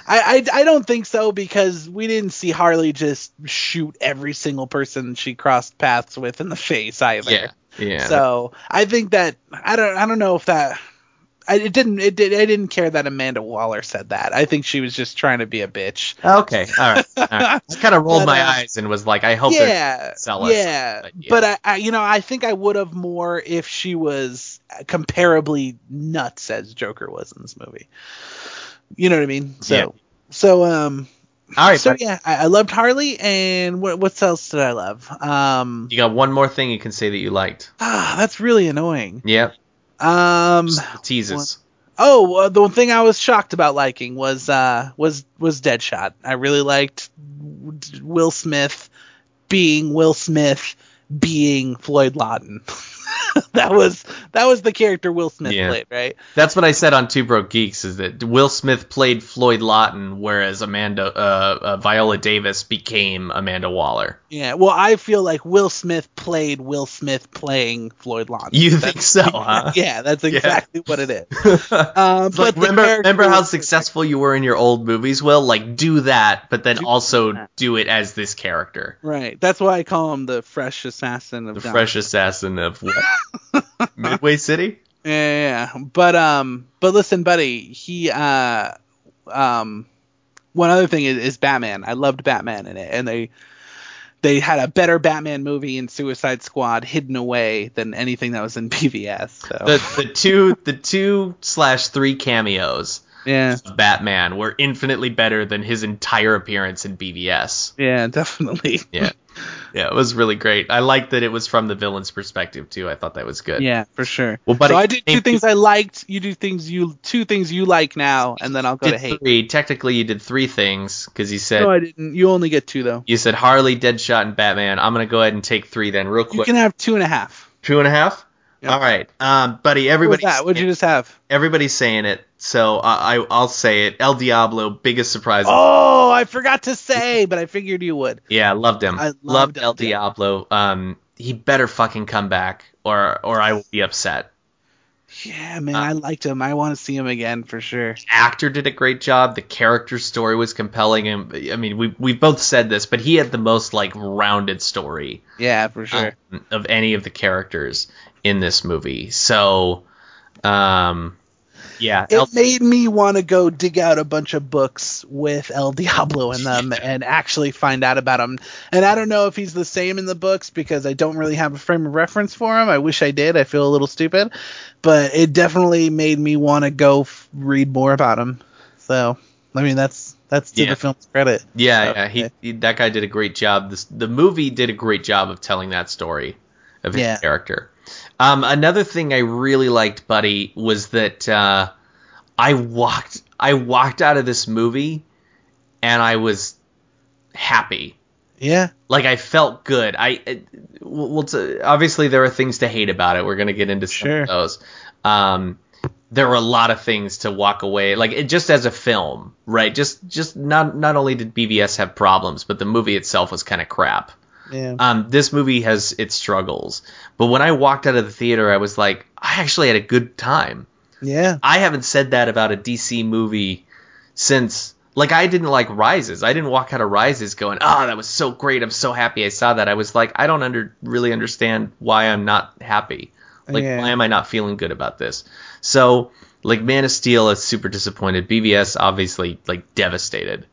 I, I I don't think so because we didn't see Harley just shoot every single person she crossed paths with in the face either. Yeah, yeah. So I think that I don't I don't know if that I it didn't it did I didn't care that Amanda Waller said that. I think she was just trying to be a bitch. okay, all right. All right. I kind of rolled But, my uh, eyes and was like, I hope yeah, sell us. yeah, But, yeah. but I, I, you know, I think I would have more if she was comparably nuts as Joker was in this movie. You know what I mean? So, Yeah. so, um, all right. so buddy. yeah, I, I loved Harley, and what, what else did I love? Um, You got one more thing you can say that you liked. ah, that's really annoying. Yep. Um, Just teases. oh, uh, the one thing I was shocked about liking was uh was was Deadshot. I really liked Will Smith being Will Smith being Floyd Lawton. that was that was the character Will Smith Yeah. played, right? That's what I said on Two Broke Geeks is that Will Smith played Floyd Lawton, whereas Amanda uh, uh, Viola Davis became Amanda Waller. Yeah. Well, I feel like Will Smith played Will Smith playing Floyd Lawton. You That's- think so, huh? Yeah, that's Yeah. exactly what it is. Um, It's like, but remember, remember how successful you were in your old movies? Will like do that, but then Do also that. do it as this character, Right. That's why I call him the fresh assassin of the Dom. fresh assassin of what? Midway City. Yeah, yeah, yeah. But um, but listen, buddy, he uh, um, one other thing is, is Batman. I loved Batman in it, and they they had a better Batman movie in Suicide Squad hidden away than anything that was in BVS. So. The the two the two slash three cameos yeah, Batman were infinitely better than his entire appearance in BVS. yeah, definitely. Yeah. Yeah, it was really great. I liked that it was from the villain's perspective too. I thought that was good. Yeah, for sure. Well, but so I did two things I liked. You do things you two things you like now, and then I'll go to hate. three. Technically, you did three things because you said No, I didn't. You only get two though. you said Harley, Deadshot, and Batman. I'm gonna go ahead and take three then, real quick. You can have two and a half. Two and a half. Yep. All right, um, buddy. What was that? What'd you just have? everybody's saying it, so I, I I'll say it. El Diablo, biggest surprise. Oh, I forgot to say, but I figured you would. Yeah, loved him. I loved loved El El Diablo. Um, he better fucking come back, or or I will be upset. Yeah, man, I liked him. I want to see him again for sure. actor did a great job. The character story was compelling, and I mean, we we both said this, but he had the most like rounded story Yeah, for sure. um, of any of the characters in this movie. So, um, yeah, El- it made me want to go dig out a bunch of books with El Diablo in them and actually find out about him. And I don't know if he's the same in the books because I don't really have a frame of reference for him. I wish I did. I feel a little stupid, but it definitely made me want to go f- read more about him. So, I mean, that's that's to Yeah. the film's credit. yeah, So, yeah. He, he that guy did a great job. This the movie did a great job of telling that story of his Yeah. character. Um, another thing I really liked, Buddy, was that uh, I walked I walked out of this movie and I was happy. yeah, like I felt good. I it- well, t- obviously there are things to hate about it. We're gonna get into some Sure. of those. Um, there were a lot of things to walk away like it, just as a film, right? Just just not not only did BVS have problems, but the movie itself was kind of crap. Yeah, Um, this movie has its struggles, but when I walked out of the theater, I was like, I actually had a good time. yeah. I haven't said that about a DC movie since like I didn't like Rises. I didn't walk out of Rises going, "Ah, that was so great. I'm so happy I saw that." I was like, I don't under really understand why I'm not happy. Like Yeah. why am I not feeling good about this? So, like Man of Steel is super disappointed. BVS obviously like devastated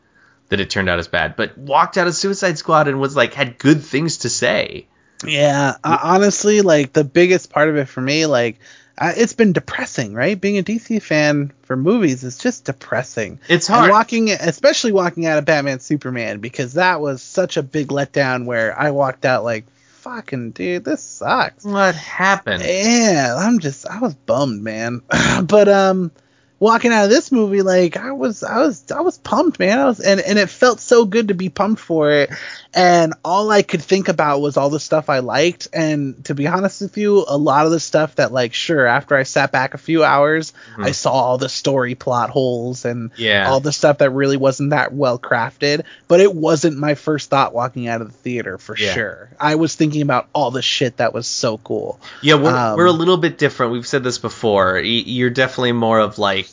that it turned out as bad, but walked out of Suicide Squad and was like had good things to say. Yeah, uh, honestly, like the biggest part of it for me, like uh, it's been depressing, right? Being a DC fan for movies is just depressing. It's And hard. walking, especially walking out of Batman Superman, because that was such a big letdown. Where I walked out like, "Fucking dude, this sucks." what happened? Yeah, I'm just, I was bummed, man. but um, walking out of this movie, like I was, I was, I was pumped, man. I was, and and it felt so good to be pumped for it. And all I could think about was all the stuff I liked. And to be honest with you, a lot of the stuff that, like, sure, after I sat back a few hours, I saw all the story plot holes and Yeah. all the stuff that really wasn't that well crafted. But it wasn't my first thought walking out of the theater for Yeah. sure. I was thinking about all the shit that was so cool. Yeah, we're Um, we're a little bit different. We've said this before. You're definitely more of like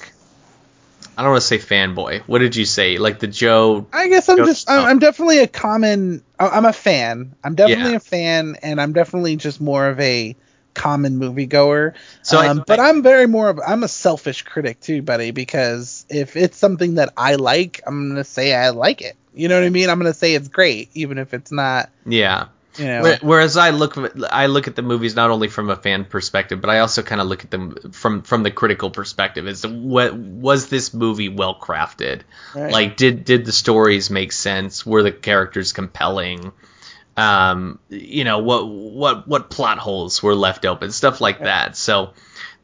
I don't want to say fanboy. What did you say? Like the Joe? I guess I'm Go- just I'm, oh. I'm definitely a common I- I'm a fan. I'm definitely Yeah. a fan and I'm definitely just more of a common moviegoer. So I- um, but I'm very more of I'm a selfish critic too, buddy, because if it's something that I like, I'm gonna say I like it. You know what I mean? I'm gonna say it's great, even if it's not. Yeah. You know. Whereas I look I look at the movies not only from a fan perspective, but I also kind of look at them from from the critical perspective. Is what was this movie well crafted? Right. Like did did the stories make sense? Were the characters compelling? Um, you know what what what plot holes were left open, stuff like that. So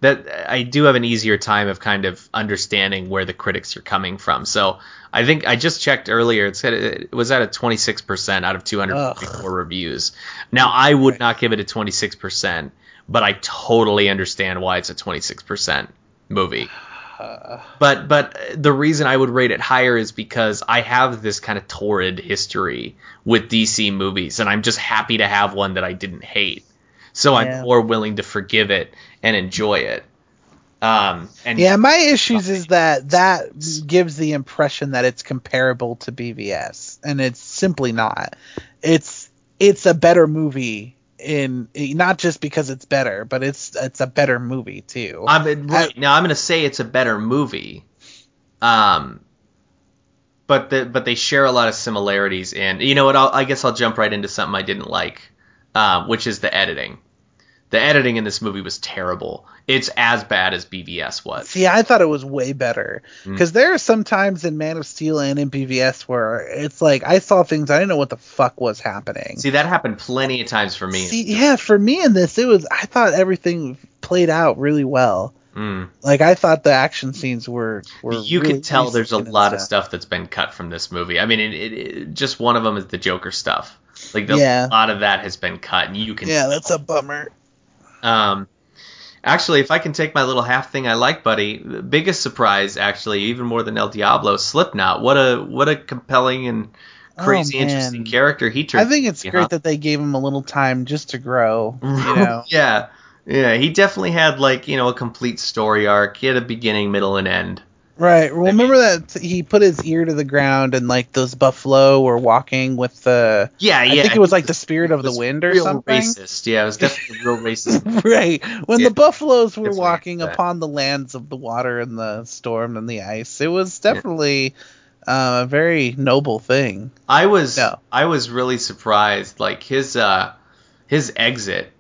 that I do have an easier time of kind of understanding where the critics are coming from. So I think I just checked earlier. It said it was at a 26% out of 254 reviews. Now I would not give it a 26%, but I totally understand why it's a 26% movie. But but the reason I would rate it higher is because I have this kind of torrid history with DC movies, and I'm just happy to have one that I didn't hate. So Yeah. I'm more willing to forgive it and enjoy it. Um, and Yeah, my issues is that that gives the impression that it's comparable to BVS, and it's simply not. It's it's a better movie in not just because it's better, but it's it's a better movie too. I'm right now. I'm going to say it's a better movie. Um, but the, but they share a lot of similarities. And you know what? I'll, I guess I'll jump right into something I didn't like, uh, which is the editing. The editing in this movie was terrible. It's as bad as BVS was. See, I thought it was way better Mm. because there are some times in Man of Steel and in BVS where it's like I saw things I didn't know what the fuck was happening. See, that happened plenty of times for me. See, yeah, for me in this, it was I thought everything played out really well. Mm. Like I thought the action scenes were were. You really can tell there's a lot of stuff that's been cut from this movie. I mean, it, it, it, just one of them is the Joker stuff. Like the, Yeah. a lot of that has been cut, and you can. Yeah, that's a bummer. Um, actually, if I can take my little half thing I like, buddy, biggest surprise, actually, even more than El Diablo, Slipknot. What a what a compelling and crazy, Oh, interesting character he turned. I think it's great that they gave him a little time just to grow. You know. yeah, yeah. He definitely had like you know a complete story arc. He had a beginning, middle, and end. Right. Well, remember that he put his ear to the ground and like those buffalo were walking with the. Yeah, yeah. I think it was like the spirit of the wind or real something. Racist. Yeah, it was definitely real racist. right. When Yeah, the buffaloes were definitely walking that. upon the lands of the water and the storm and the ice, it was definitely uh, a very noble thing. I was No. I was really surprised like his uh his exit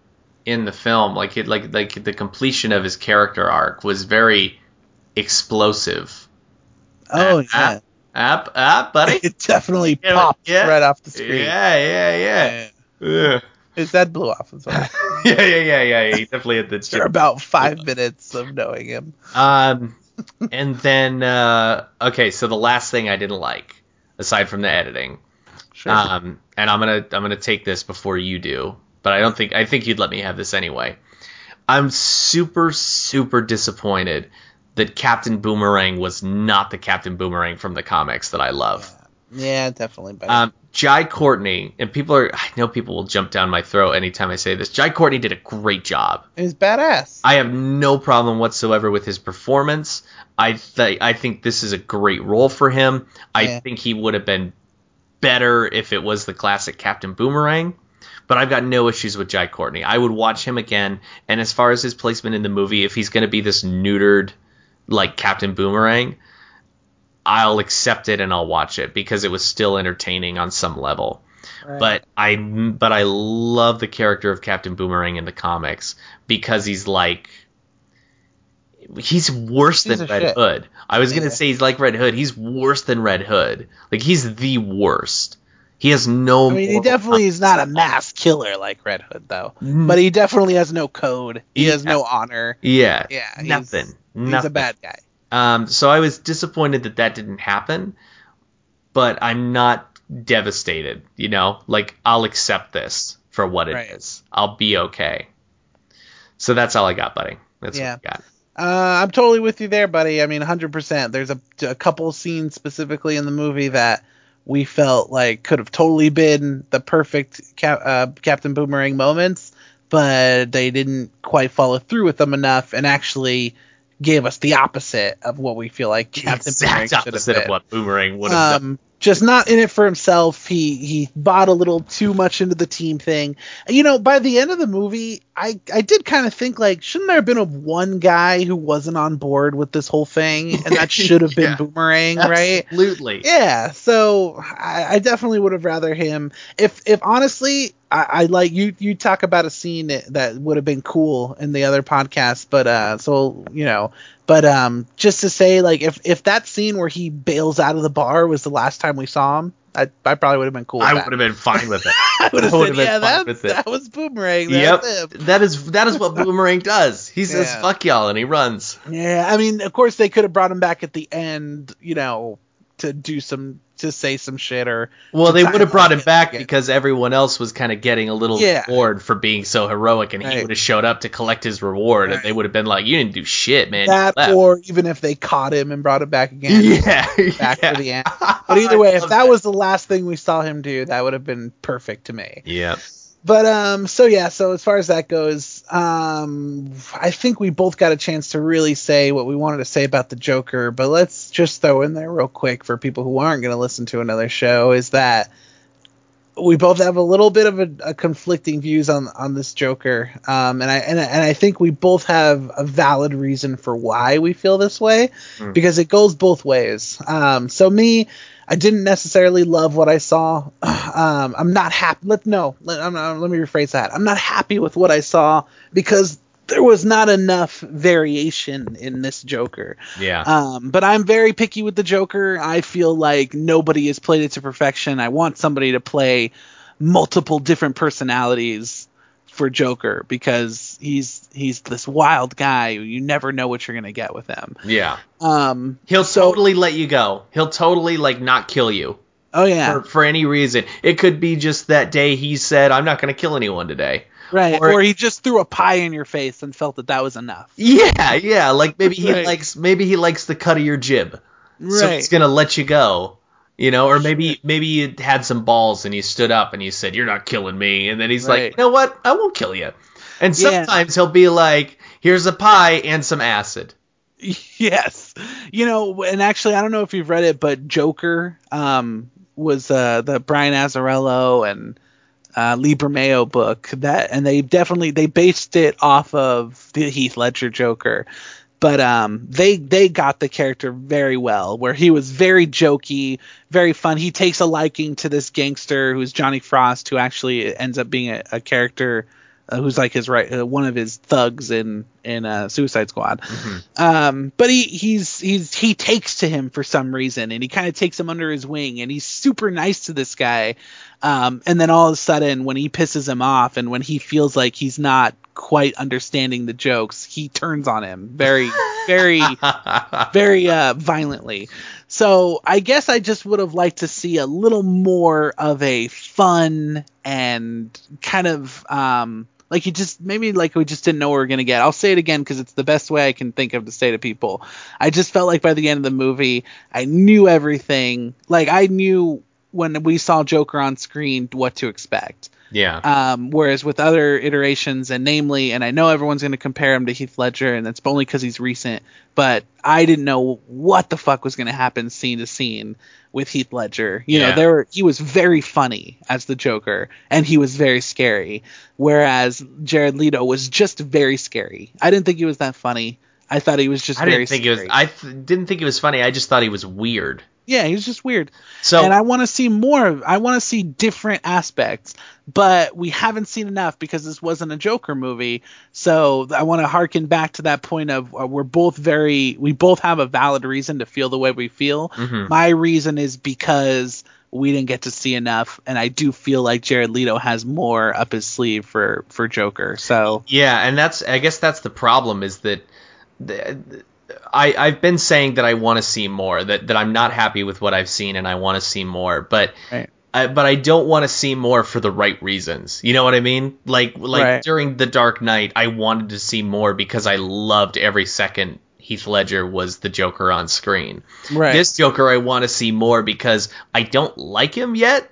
in the film like it like like the completion of his character arc was very explosive. Oh Ah, yeah. Up up buddy. It definitely Yeah, popped yeah. right off the yeah, screen. yeah, yeah. Yeah. His head blew off as well. yeah, yeah, yeah, yeah. He definitely had the After about five minutes of knowing him. Um, and then uh, okay, so the last thing I didn't like, aside from the editing, Sure. um, and I'm gonna I'm gonna take this before you do, but I don't think I think you'd let me have this anyway. I'm super super disappointed that Captain Boomerang was not the Captain Boomerang from the comics that I love. yeah, definitely better. Um, Jai Courtney, and people are I know people will jump down my throat anytime I say this. Jai Courtney did a great job. was badass. I have no problem whatsoever with his performance. I th- I think this is a great role for him. I Yeah. think he would have been better if it was the classic Captain Boomerang. But I've got no issues with Jai Courtney. I would watch him again. And as far as his placement in the movie, if he's going to be this neutered like Captain Boomerang, I'll accept it and I'll watch it because it was still entertaining on some level. Right. But I but I love the character of Captain Boomerang in the comics because he's like he's worse Piece than Red shit. Hood. I was gonna say he's like Red Hood. He's worse than Red Hood. Like he's the worst. He has no. I mean, he definitely is not a mass killer like Red Hood, though. Mm. But he definitely has no code. He has Yeah. no honor. Yeah. Yeah, he's- Nothing. He's a bad guy. Um, so I was disappointed that that didn't happen, but I'm not devastated. You know, like I'll accept this for what it is. Right. I'll be okay. So that's all I got, buddy. That's Yeah. what I got. Uh, I'm totally with you there, buddy. I mean, 100%. There's a, a couple scenes specifically in the movie that we felt like could have totally been the perfect Cap, uh, Captain Boomerang moments, but they didn't quite follow through with them enough and actually gave us the opposite of what we feel like Captain Boomerang exact have opposite of what Boomerang would have um, done. Just not in it for himself. He he bought a little too much into the team thing. You know, by the end of the movie, I I did kind of think like, shouldn't there have been a one guy who wasn't on board with this whole thing, and that should have been Yeah. Boomerang, right? Absolutely. Yeah, so I, I definitely would have rather him. If if honestly, I, I like you. You talk about a scene that, that would have been cool in the other podcast, but uh, so you know, but um, just to say like if if that scene where he bails out of the bar was the last time we saw him, I I probably would have been cool. With I would have been fine with it. I would have said, been yeah, that that was Boomerang. yep. That's him. That is that is what Boomerang does. He says Yeah. fuck y'all and he runs. Yeah, I mean, of course they could have brought him back at the end, you know, to do some to say some shit or Well, they would have brought him back because everyone else was kind of getting a little Yeah. bored for being so heroic, and he would have showed up to collect his reward, Right. and they would have been like, "You didn't do shit, man." That, or even if they caught him and brought him back again. yeah, back yeah. for the end. But either way, if love that was the last thing we saw him do, that would have been perfect to me. yeah, But um, so yeah, so as far as that goes, um, I think we both got a chance to really say what we wanted to say about the Joker. But let's just throw in there real quick for people who aren't going to listen to another show is that we both have a little bit of a, a conflicting views on on this Joker, um, and I and, I- and I think we both have a valid reason for why we feel this way Mm. because it goes both ways. Um, so me, I didn't necessarily love what I saw. Um, I'm not happy. Let no. Let, I'm, let me rephrase that. I'm not happy with what I saw because there was not enough variation in this Joker. Yeah. Um, but I'm very picky with the Joker. I feel like nobody has played it to perfection. I want somebody to play multiple different personalities for Joker because he's he's this wild guy. You never know what you're gonna get with him. Yeah. Um, He'll so- totally let you go. He'll totally like not kill you oh yeah, for, for any reason. It could be just that day he said, "I'm not going to kill anyone today." right. or- Or, he just threw a pie in your face and felt that that was enough. Yeah, yeah. Like maybe he Right. likes maybe he likes the cut of your jib, right. so he's gonna let you go. You know, or maybe maybe you had some balls and you stood up and you said, "You're not killing me," and then he's Right. like, "You know what? I won't kill you." And Yeah. sometimes he'll be like, "Here's a pie and some acid." yes. You know, and actually, I don't know if you've read it, but Joker um, was uh, the Brian Azzarello and uh, Lee Bermejo book that, and they definitely they based it off of the Heath Ledger Joker. But um, they they got the character very well, where he was very jokey, very fun. He takes a liking to this gangster who's Johnny Frost, who actually ends up being a, a character who's like his right uh, one of his thugs in in uh, Suicide Squad. Um, but he he's he's he takes to him for some reason, and he kind of takes him under his wing, and he's super nice to this guy. Um, and then all of a sudden, when he pisses him off, and when he feels like he's not quite understanding the jokes, he turns on him very, very, very uh, violently. So I guess I just would have liked to see a little more of a fun and kind of um, like you just maybe like we just didn't know what we were gonna get. I'll say it again because it's the best way I can think of to say to people. I just felt like by the end of the movie, I knew everything. Like I knew when we saw Joker on screen what to expect. Yeah. Um, whereas with other iterations, and namely, and I know everyone's going to compare him to Heath Ledger, and that's only because he's recent, but I didn't know what the fuck was going to happen scene to scene with Heath Ledger. You Yeah. know, there were, he was very funny as the Joker, and he was very scary, whereas Jared Leto was just very scary. I didn't think he was that funny. I thought he was just I very didn't think scary. it was. I th- didn't think it was funny. I just thought he was weird. Yeah, he was just weird. So and I want to see more. I want to see different aspects, but we haven't seen enough because this wasn't a Joker movie. So I want to harken back to that point of uh, we're both very, we both have a valid reason to feel the way we feel. Mhm. My reason is because we didn't get to see enough, and I do feel like Jared Leto has more up his sleeve for for Joker. So Yeah, and that's I guess that's the problem is that the, I I've been saying that I want to see more that that I'm not happy with what I've seen and I want to see more, but Right. I, but I don't want to see more for the right reasons. You know what I mean? Like like Right. during The Dark Knight, I wanted to see more because I loved every second Heath Ledger was the Joker on screen. right, This Joker I want to see more because I don't like him yet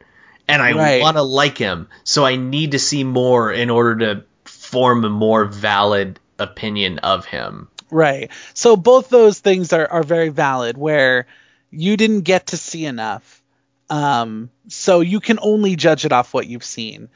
and I Right. want to like him. So I need to see more in order to form a more valid opinion of him. Right. So both those things are, are very valid where you didn't get to see enough. Um, so you can only judge it off what you've seen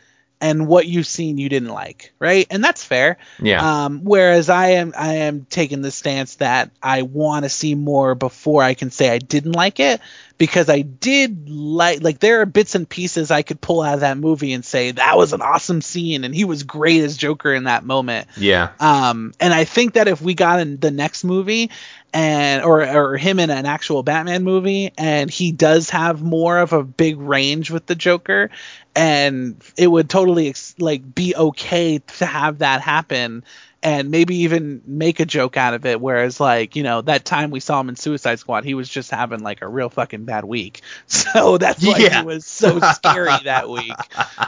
and what you've seen you didn't like, right? And that's fair. Yeah. Um, whereas I am I am taking the stance that I want to see more before I can say I didn't like it because I did like like there are bits and pieces I could pull out of that movie and say that was an awesome scene and he was great as Joker in that moment. yeah. Um, and I think that if we got in the next movie and or or him in an actual Batman movie and he does have more of a big range with the Joker and it would totally like be okay to have that happen and maybe even make a joke out of it whereas like you know that time we saw him in Suicide Squad he was just having like a real fucking bad week so that's why Yeah. he was so scary that week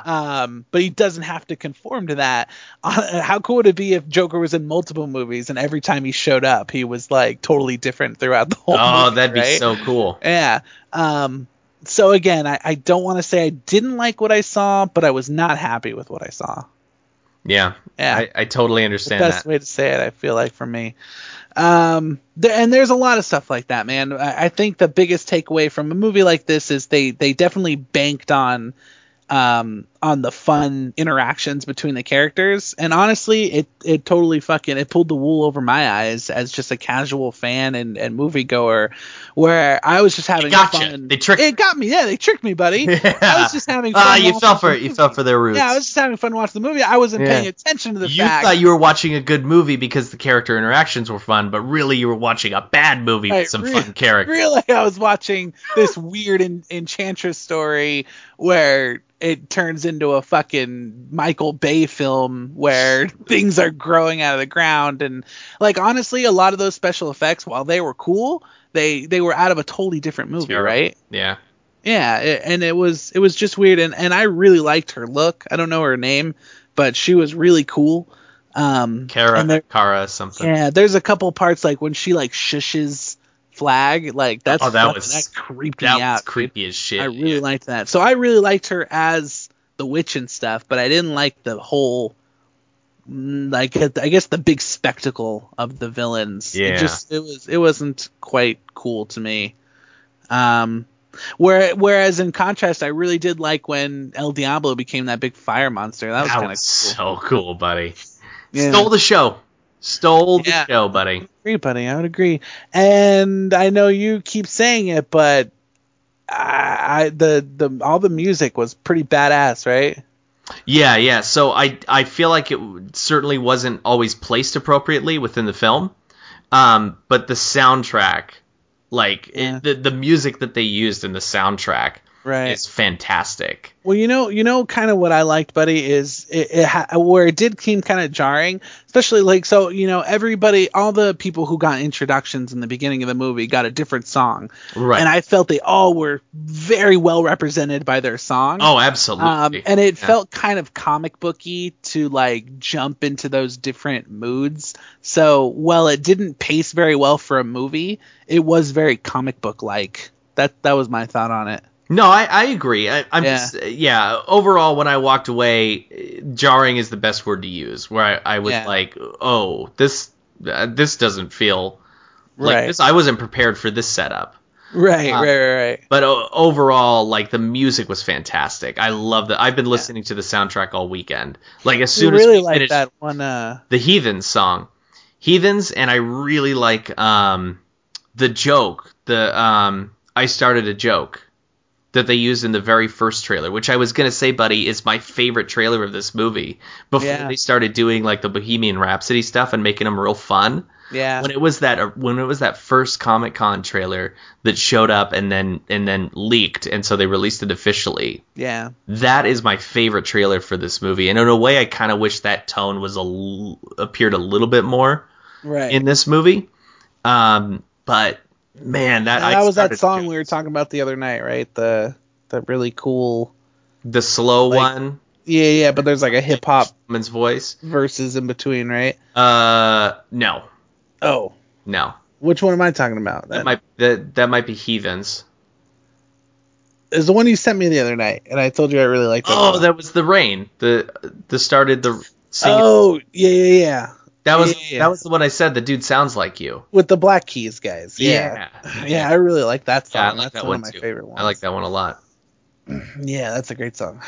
um, but he doesn't have to conform to that. Uh, how cool would it be if Joker was in multiple movies and every time he showed up, he was like totally different throughout the whole Oh, movie? that'd be so cool. Yeah. Um, so again, I, I don't want to say I didn't like what I saw, but I was not happy with what I saw. Yeah. Yeah. I, I totally the best that. way to say it, I feel like for me. Um, there, and there's a lot of stuff like that, man. I, I think the biggest takeaway from a movie like this is they they definitely banked on um on the fun interactions between the characters. And honestly, it it totally fucking it pulled the wool over my eyes as just a casual fan and and moviegoer, where I was just having gotcha. fun. They tricked- It got me. Yeah, they tricked me, buddy. Yeah. I was just having fun. Ah, you watching fell for it. You fell for their roots. Yeah, I was just having fun watching the movie. I wasn't Yeah. paying attention to the you fact. thought you were watching a good movie because the character interactions were fun, but really you were watching a bad movie Right, with some re- fun characters. Really, I was watching this weird en- enchantress story where it turns into a fucking Michael Bay film where things are growing out of the ground and like honestly, a lot of those special effects, while they were cool, they they were out of a totally different movie, right? Yeah. Yeah, it, and it was it was just weird, and and I really liked her look. I don't know her name, but she was really cool. Um, Cara, there- Cara something. yeah, there's a couple parts like when she like shushes Flag, like that's Oh, that was- that creeped that me out. creepy as shit. I really liked that. So I really liked her as the witch and stuff, but I didn't like the whole like I guess the big spectacle of the villains. Yeah. It just it was it wasn't quite cool to me. Um where, whereas in contrast, I really did like when El Diablo became that big fire monster. That was that kind of was cool. so cool, buddy. Yeah. Stole the show. Stole the Yeah. show, buddy. agree, buddy. I would agree. And I know you keep saying it, but I, I the the all the music was pretty badass, right? Yeah, yeah. So I I feel like it certainly wasn't always placed appropriately within the film, um, but the soundtrack, like Yeah. it, the the music that they used in the soundtrack, Right. is fantastic. Well, you know, you know, kind of what I liked, buddy, is it, it ha- where it did seem kind of jarring, especially like so, you know, everybody, all the people who got introductions in the beginning of the movie got a different song, Right. and I felt they all were very well represented by their song. oh, absolutely. Um, and it Yeah. felt kind of comic booky to like jump into those different moods. So while it didn't pace very well for a movie, it was very comic book like. That that was my thought on it. No, I, I agree. I, I'm Yeah. just yeah. Overall, when I walked away, jarring is the best word to use. Where I, I was Yeah. like, oh, this uh, this doesn't feel like Right. this. I wasn't prepared for this setup. Right, Uh, right, right, right. But o- overall, like the music was fantastic. I love that. I've been listening to the soundtrack all weekend. Like as soon really as we like finished that one. Uh, the Heathens song, Heathens, and I really like um the joke. The um I started a joke that they used in the very first trailer, which I was gonna say, buddy, is my favorite trailer of this movie. Before Yeah. they started doing like the Bohemian Rhapsody stuff and making them real fun yeah, when it was that when it was that first Comic Con trailer that showed up and then and then leaked, and so they released it officially. yeah, That is my favorite trailer for this movie, and in a way, I kind of wish that tone was a l- appeared a little bit more right. in this movie. Um, but man, that that was that song to- we were talking about the other night, right? The the really cool. the slow like- one, Yeah, yeah, but there's like a hip hop woman's voice. verses in between, right? Uh, no, Oh, no, which one am I talking about? that might that that might be Heathens. is the one you sent me the other night, and I told you I really liked that. Oh, song. that was the rain. The the started the singing. Oh, yeah, yeah, yeah. That was Yeah, yeah, yeah. that was the one I said. The dude sounds like you. With the Black Keys guys. Yeah. Yeah. Yeah, I really like that song. Yeah, I like that's that one, one of my too. favorite ones. I like that one a lot. Yeah, that's a great song.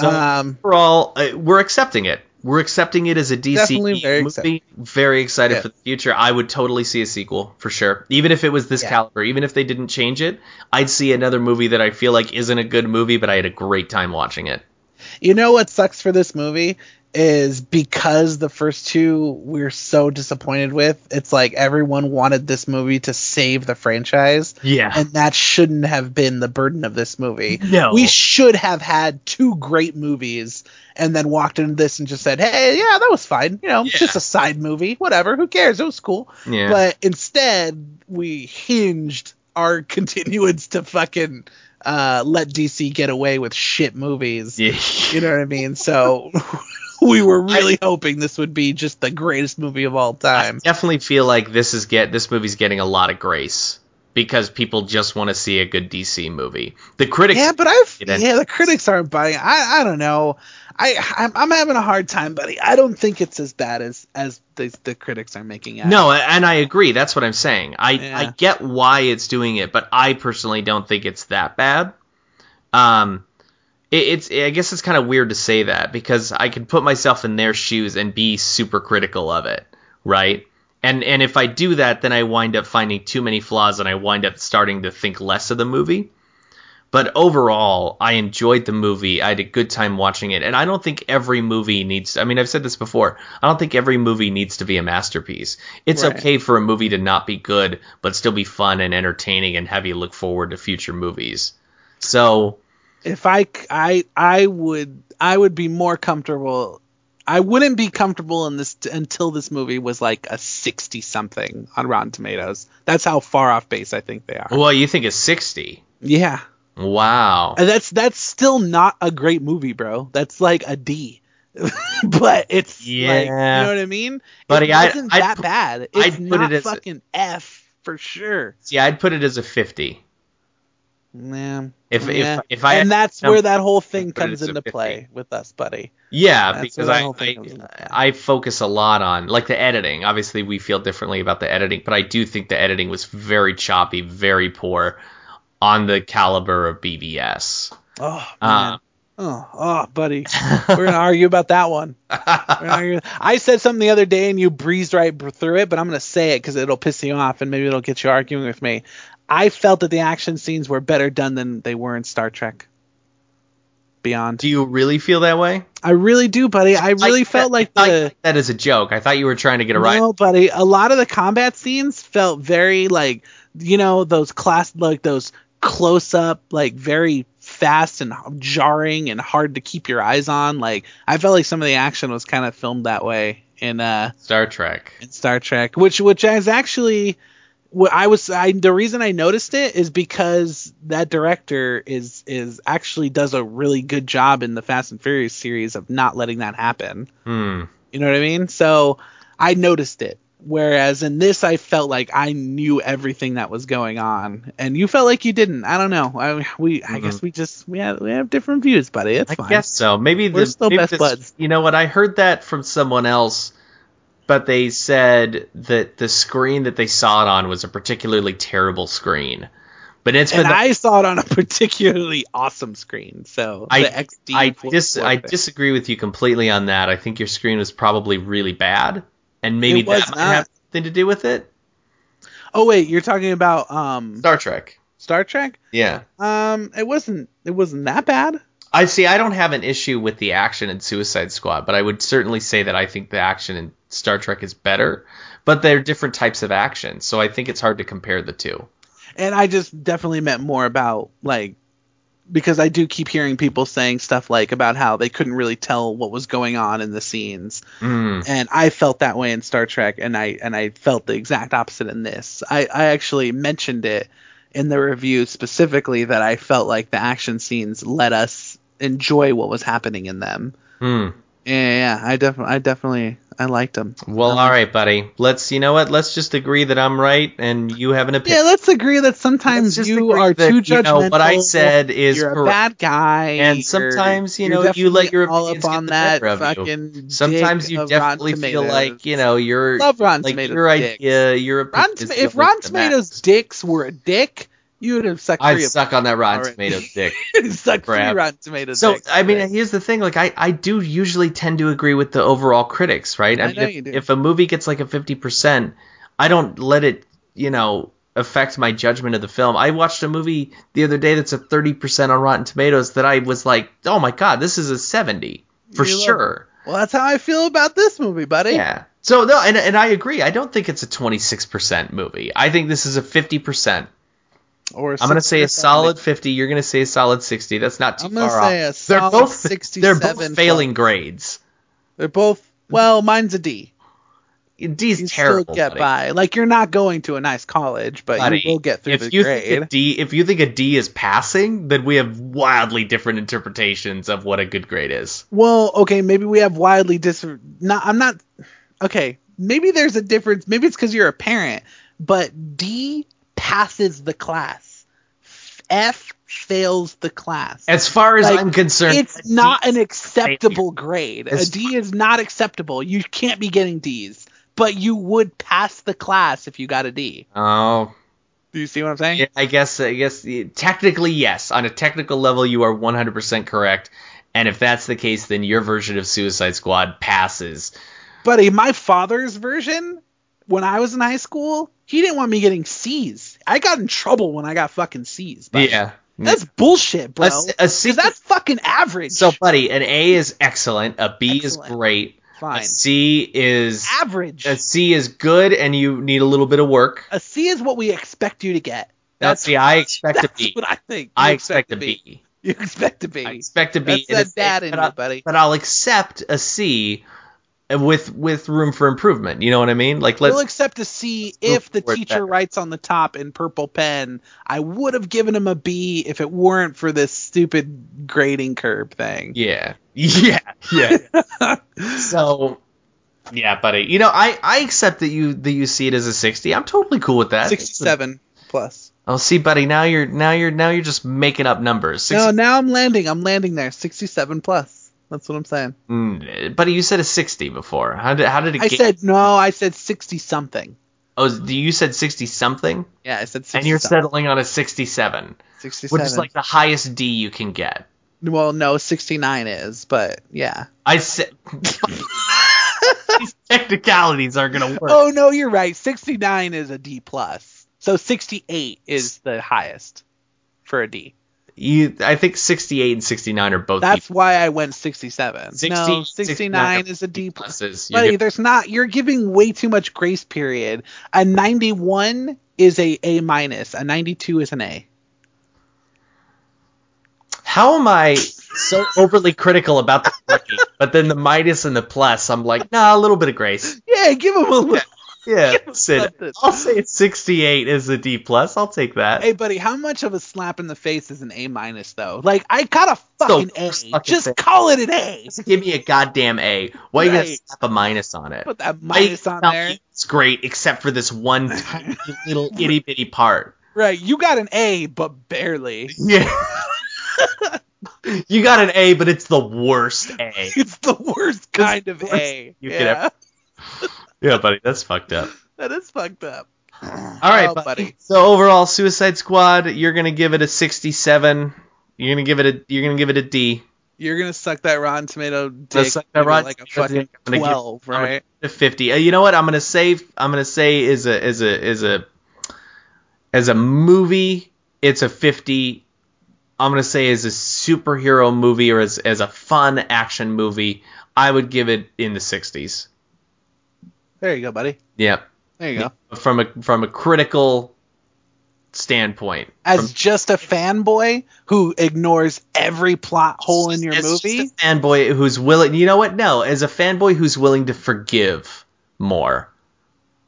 So- um, Overall, uh, we're accepting it. We're accepting it as a DC Definitely very movie. Very excited Yeah. for the future. I would totally see a sequel for sure. Even if it was this Yeah. caliber, even if they didn't change it, I'd see another movie that I feel like isn't a good movie, but I had a great time watching it. you know what sucks for this movie is because the first two we're so disappointed with. It's like everyone wanted this movie to save the franchise. Yeah. and that shouldn't have been the burden of this movie. No. We should have had two great movies and then walked into this and just said, "Hey, yeah, that was fine. You know, Yeah. just a side movie. Whatever. Who cares? It was cool." Yeah. But instead, we hinged our continuance to fucking uh, let DC get away with shit movies. yeah. You know what I mean? So we were really hoping this would be just the greatest movie of all time. I definitely feel like this is get this movie's getting a lot of grace because people just want to see a good DC movie. The critics Yeah, but I've yeah, the critics aren't buying. I I don't know. I I'm, I'm having a hard time, buddy. I don't think it's as bad as as the the critics are making it. No, and I agree. That's what I'm saying. I Yeah. I get why it's doing it, but I personally don't think it's that bad. Um, it, it's I guess it's kind of weird to say that because I can put myself in their shoes and be super critical of it, right? And and if I do that, then I wind up finding too many flaws and I wind up starting to think less of the movie. But overall, I enjoyed the movie. I had a good time watching it. And I don't think every movie needs I mean, I've said this before. I don't think every movie needs to be a masterpiece. It's Right. okay for a movie to not be good, but still be fun and entertaining and have you look forward to future movies. So, if I, I I would I would be more comfortable. I wouldn't be comfortable in this t- until this movie was like a sixty something on Rotten Tomatoes. That's how far off base I think they are. well, you think it's 60. Yeah, Wow. and that's that's still not a great movie, bro. That's like a D. but it's like, you know what I mean? Buddy, it wasn't I'd that pu- bad. It's I'd put not it as fucking F for sure. Yeah, I'd put it as a 50. Yeah. If yeah. if if I and that's where that whole thing comes into 50. play with us, buddy. yeah, That's because I I, comes into play. I focus a lot on like the editing. Obviously, we feel differently about the editing, but I do think the editing was very choppy, very poor, on the caliber of BvS. Oh Uh, man. oh, oh, buddy. We're gonna argue about that one. Argue- I said something the other day and you breezed right through it, but I'm gonna say it because it'll piss you off and maybe it'll get you arguing with me. I felt that the action scenes were better done than they were in Star Trek. Beyond. do you really feel that way? I really do, buddy. I really felt like I the that is a joke. I thought you were trying to get a right. No, buddy. A lot of the combat scenes felt very like you know those class like those close up like very fast and jarring and hard to keep your eyes on. Like I felt like some of the action was kind of filmed that way in uh Star Trek. in Star Trek, which which is actually I was I the reason I noticed it is because that director is is actually does a really good job in the Fast and Furious series of not letting that happen. Hmm. You know what I mean? So I noticed it. Whereas in this, I felt like I knew everything that was going on, and you felt like you didn't. I don't know. I, we, I guess we just we have we have different views, buddy. It's Mm-hmm. I fine. guess so. Maybe We're the, still maybe best this- buds. You know what? I heard that from someone else, but they said that the screen that they saw it on was a particularly terrible screen. But it's And the- I saw it on a particularly awesome screen. So I, the XD I, dis- I disagree with you completely on that. I think your screen was probably really bad, and maybe that might not. have something to do with it. Oh wait, you're talking about um Star Trek. Star Trek? Yeah. Um, it wasn't it wasn't that bad. I see. I don't have an issue with the action in Suicide Squad, but I would certainly say that I think the action in Star Trek is better. But they're different types of action, so I think it's hard to compare the two. and I just definitely meant more about like because I do keep hearing people saying stuff like about how they couldn't really tell what was going on in the scenes, Mm. and I felt that way in Star Trek, and I and I felt the exact opposite in this. I I actually mentioned it in the review specifically that I felt like the action scenes let us enjoy what was happening in them. Hmm. Yeah, yeah, I definitely I definitely I liked him. Well, um, all right, buddy. Let's. You know what? Let's just agree that I'm right and you have an opinion. Yeah, let's agree that sometimes you are that, too you judgmental. know, what I said is you're a bad guy, And sometimes, you know, you let your all opinions up get on the that of you. fucking Sometimes you definitely feel like you know your Love Rotten like Tomatoes your idea, your Rotten opinion Toma- is if least Tomatoes dicks were a dick, you would have sucked I'd suck on that Rotten Alright. Tomatoes dick. sucked three. Rotten Tomatoes. So dicks I mean, today. here's the thing: like, I, I do usually tend to agree with the overall critics, right? I mean, know if, you do. if a movie gets like a fifty percent, I don't let it, you know, affect my judgment of the film. I watched a movie the other day that's a thirty percent on Rotten Tomatoes that I was like, oh my god, this is a seventy for You love sure. well, that's how I feel about this movie, buddy. Yeah. So no, and and I agree. I don't think it's a twenty six percent movie. I think this is a fifty percent. Or I'm gonna say a solid fifty. You're gonna say a solid sixty. That's not too I'm gonna far say off. a solid they're both 67 they're both failing grades. They're both well, mine's a D. D's You terrible. still get buddy. by. Like you're not going to a nice college, but Buddy, you will get through if the you grade. think a D, if you think a D is passing, then we have wildly different interpretations of what a good grade is. Well, okay, maybe we have wildly different. Not, I'm not. Okay, maybe there's a difference. Maybe it's because you're a parent, but D passes the class. F fails the class. As far as Like, I'm concerned, it's not D an acceptable grade. A As- D is not acceptable. You can't be getting D's, but you would pass the class if you got a D. Oh, Do you see what I'm saying? Yeah, I guess I guess technically yes. On a technical level, you are 100% correct. And if that's the case, then your version of Suicide Squad passes. Buddy, my father's version, when I was in high school, he didn't want me getting C's. I got in trouble when I got fucking C's. buddy. Yeah. That's bullshit, bro. A a C- that's fucking average. So, buddy, an A is excellent. A B Excellent. is great. fine. A C is Average. a C is good, and you need a little bit of work. A C is what we expect you to get. That's the I expect to That's be. what I think. I You expect to be. You expect to be. I expect to be. That's that dad in you, I- buddy. But I'll accept a C with with room for improvement. You know what I mean? Like let's We'll accept C move if the teacher better. writes on the top in purple pen. I would have given him a B if it weren't for this stupid grading curve thing. yeah, yeah, yeah. so yeah, buddy. You know, I I accept that you that you see it as a sixty. I'm totally cool with that. 67 plus. Oh, see, buddy. Now you're now you're now you're just making up numbers. 60, No, now I'm landing. I'm landing there. 67 plus. That's what I'm saying. Mm, buddy, you said a sixty before. How did how did it I get? said no. I said 60 something. oh, you said sixty something, Yeah, I said 60. and you're settling on a sixty-seven, 67. which is like the highest D you can get. well, no, 69 is, but yeah. I said these technicalities aren't gonna work. Oh no, you're right. 69 is a D plus. So 68 is the highest for a D. You, I think 68 and 69 are both That's D why I went 67. 60, no, 69 69 is a D plus. pluses. Buddy, there's not. You're giving way too much grace period. A 91 is a A minus. A 92 is an A. How am I so overly critical about the three, but then the minus and the plus, I'm like, nah, a little bit of grace. Yeah, give him a little. Yeah, Give 'em Sid. I'll say 68 is a D plus. I'll take that. Hey, buddy, how much of a slap in the face is an A minus though? Like, I got a fucking A. fucking Just thing. call it an A. Just give me a goddamn A. Why you gotta slap a minus on it? Put that Why you minus on tell there. It's great, except for this one tiny little itty bitty part. Right, you got an A, but barely. Yeah. you got an A, but it's the worst A. It's the worst kind of worst A. you could yeah, Yeah, buddy, that's fucked up. that is fucked up. All right, Oh, buddy. buddy. So overall, Suicide Squad, you're gonna give it a 67. You're gonna give it a you're gonna give it a D. You're gonna suck that Rotten Tomato dick Let's suck that Rotten like a fucking dick. I'm gonna give- twelve, I'm gonna right? a 50. Uh, you know what? I'm gonna say I'm gonna say is a is a is a as a movie, it's a 50. I'm gonna say as a superhero movie or as as a fun action movie, I would give it in the 60s. There you go, buddy. Yep. There you go. From a from a critical standpoint. As From- just a fanboy who ignores every plot hole in your as just movie, a fanboy who's willing. You know what? No, as a fanboy who's willing to forgive more,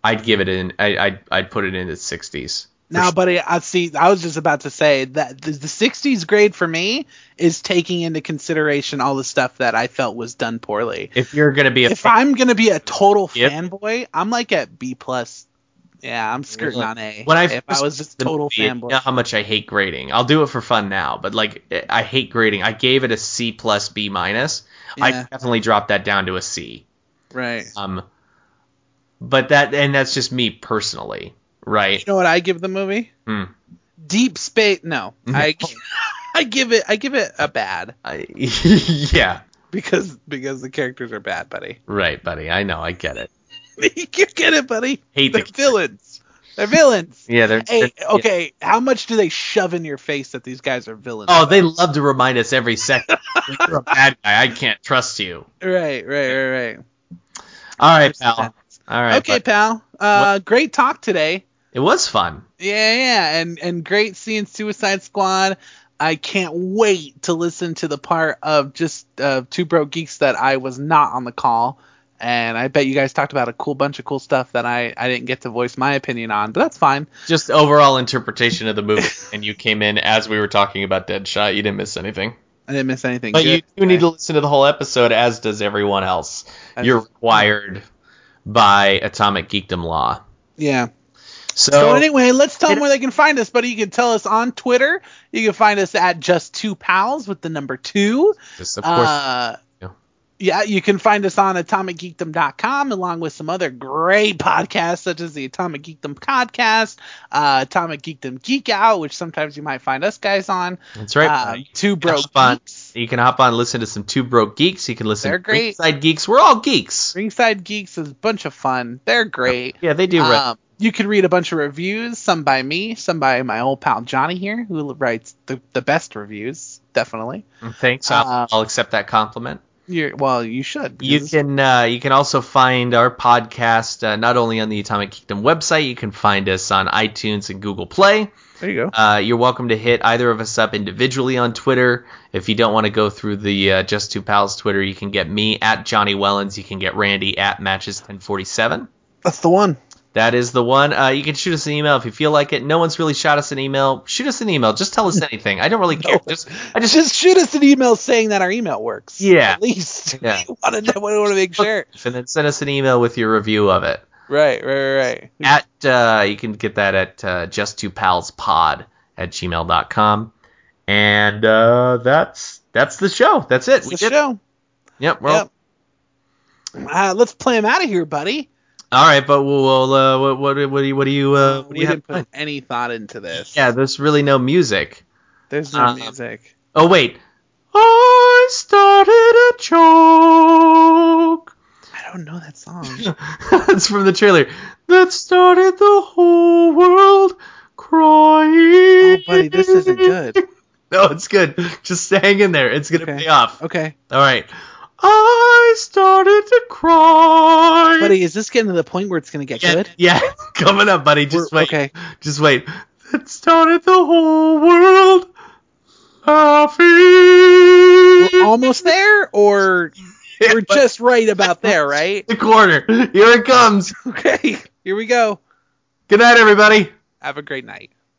I'd give it in. I, I'd I'd put it in the 60s. Now, sure. buddy, I see. I was just about to say that the, the 60s grade for me is taking into consideration all the stuff that I felt was done poorly. if you're gonna be a If fan, I'm gonna be a total Yep. fanboy, I'm like at B plus. Yeah, I'm skirting on A. when I if I was just total movie, you fanboy. know how much I hate grading. I'll do it for fun now, but like I hate grading. I gave it a C plus B minus. I definitely dropped that down to a C. Right. Um, but that and that's just me personally, right? You know what I give the movie? Hmm. Deep Space. No, I I give it I give it a bad I, yeah, because because the characters are bad, buddy. right, buddy. I know, I get it. you get it, buddy. Hate They're the villains. They're villains. Yeah, they're. Hey, they're- yeah. okay, how much do they shove in your face that these guys are villains? Oh, they love to remind us every second. You're a bad guy. I can't trust you. Right, right, right, right. All right, pal. All right. okay, pal. Uh, great talk today. It was fun. Yeah, yeah, and and great seeing Suicide Squad. I can't wait to listen to the part of just uh, two broke geeks that I was not on the call, and I bet you guys talked about a cool bunch of cool stuff that I I didn't get to voice my opinion on, but that's fine. Just overall interpretation of the movie, and you came in as we were talking about Deadshot. You didn't miss anything. I didn't miss anything. But you do need to listen to the whole episode, as does everyone else. That's- You're required by Atomic Geekdom law. Yeah. So, So anyway, let's tell them where they can find us, buddy. You can tell us on Twitter. You can find us at just two pals with the number two. just of course, Uh, Yeah. Yeah, you can find us on atomicgeekdom.com along with some other great podcasts such as the Atomic Geekdom podcast, uh, Atomic Geekdom Geek Out, which sometimes you might find us guys on. That's right. Uh, Two Broke on- Geeks. You can hop on and listen to some Two Broke Geeks. You can listen They're to great. Ringside Geeks. We're all geeks. Ringside Geeks is a bunch of fun. They're great. Yeah, they do. Um, you can read a bunch of reviews, some by me, some by my old pal Johnny here, who writes the, the best reviews, definitely. Thanks. I'll, uh, I'll accept that compliment. You're, well, you should. You can uh, you can also find our podcast uh, not only on the Atomic Geekdom website. You can find us on iTunes and Google Play. There you go. Uh, you're welcome to hit either of us up individually on Twitter. If you don't want to go through the uh, Just Two Pals Twitter, you can get me at Johnny Wellens. You can get Randy at Matches1047. That's the one. That is the one. Uh, you can shoot us an email if you feel like it. No one's really shot us an email. Shoot us an email. Just tell us anything. I don't really care. Just I just Just shoot us an email saying that our email works. Yeah. At least. Yeah. we want to we want to make sure. and then send us an email with your review of it. Right, right, right. At uh, you can get that at uh, just two pals pod at gmail.com. And uh, that's that's the show. That's it. That's We the did- show. Yep. Well, Yep. Uh, let's play him out of here, buddy. All right. But we'll, uh, what what what do you what do you uh, what do we you have? didn't put any thought into this. Yeah, there's really no music. There's no Uh, music. Oh wait. I started a joke. I don't know that song. That's from the trailer. That started the whole world crying. Oh, buddy, this isn't good. No, it's good. Just hang in there. It's gonna Okay. pay off. Okay. All right. I started to cry. Buddy, is this getting to the point where it's going to get yeah, good? yeah, coming up, buddy. Just We're- wait. okay. Just wait. That started the whole world laughing. We're almost there, or we're just right about there, right? the corner. Here it comes. Okay, here we go. Good night, everybody. Have a great night.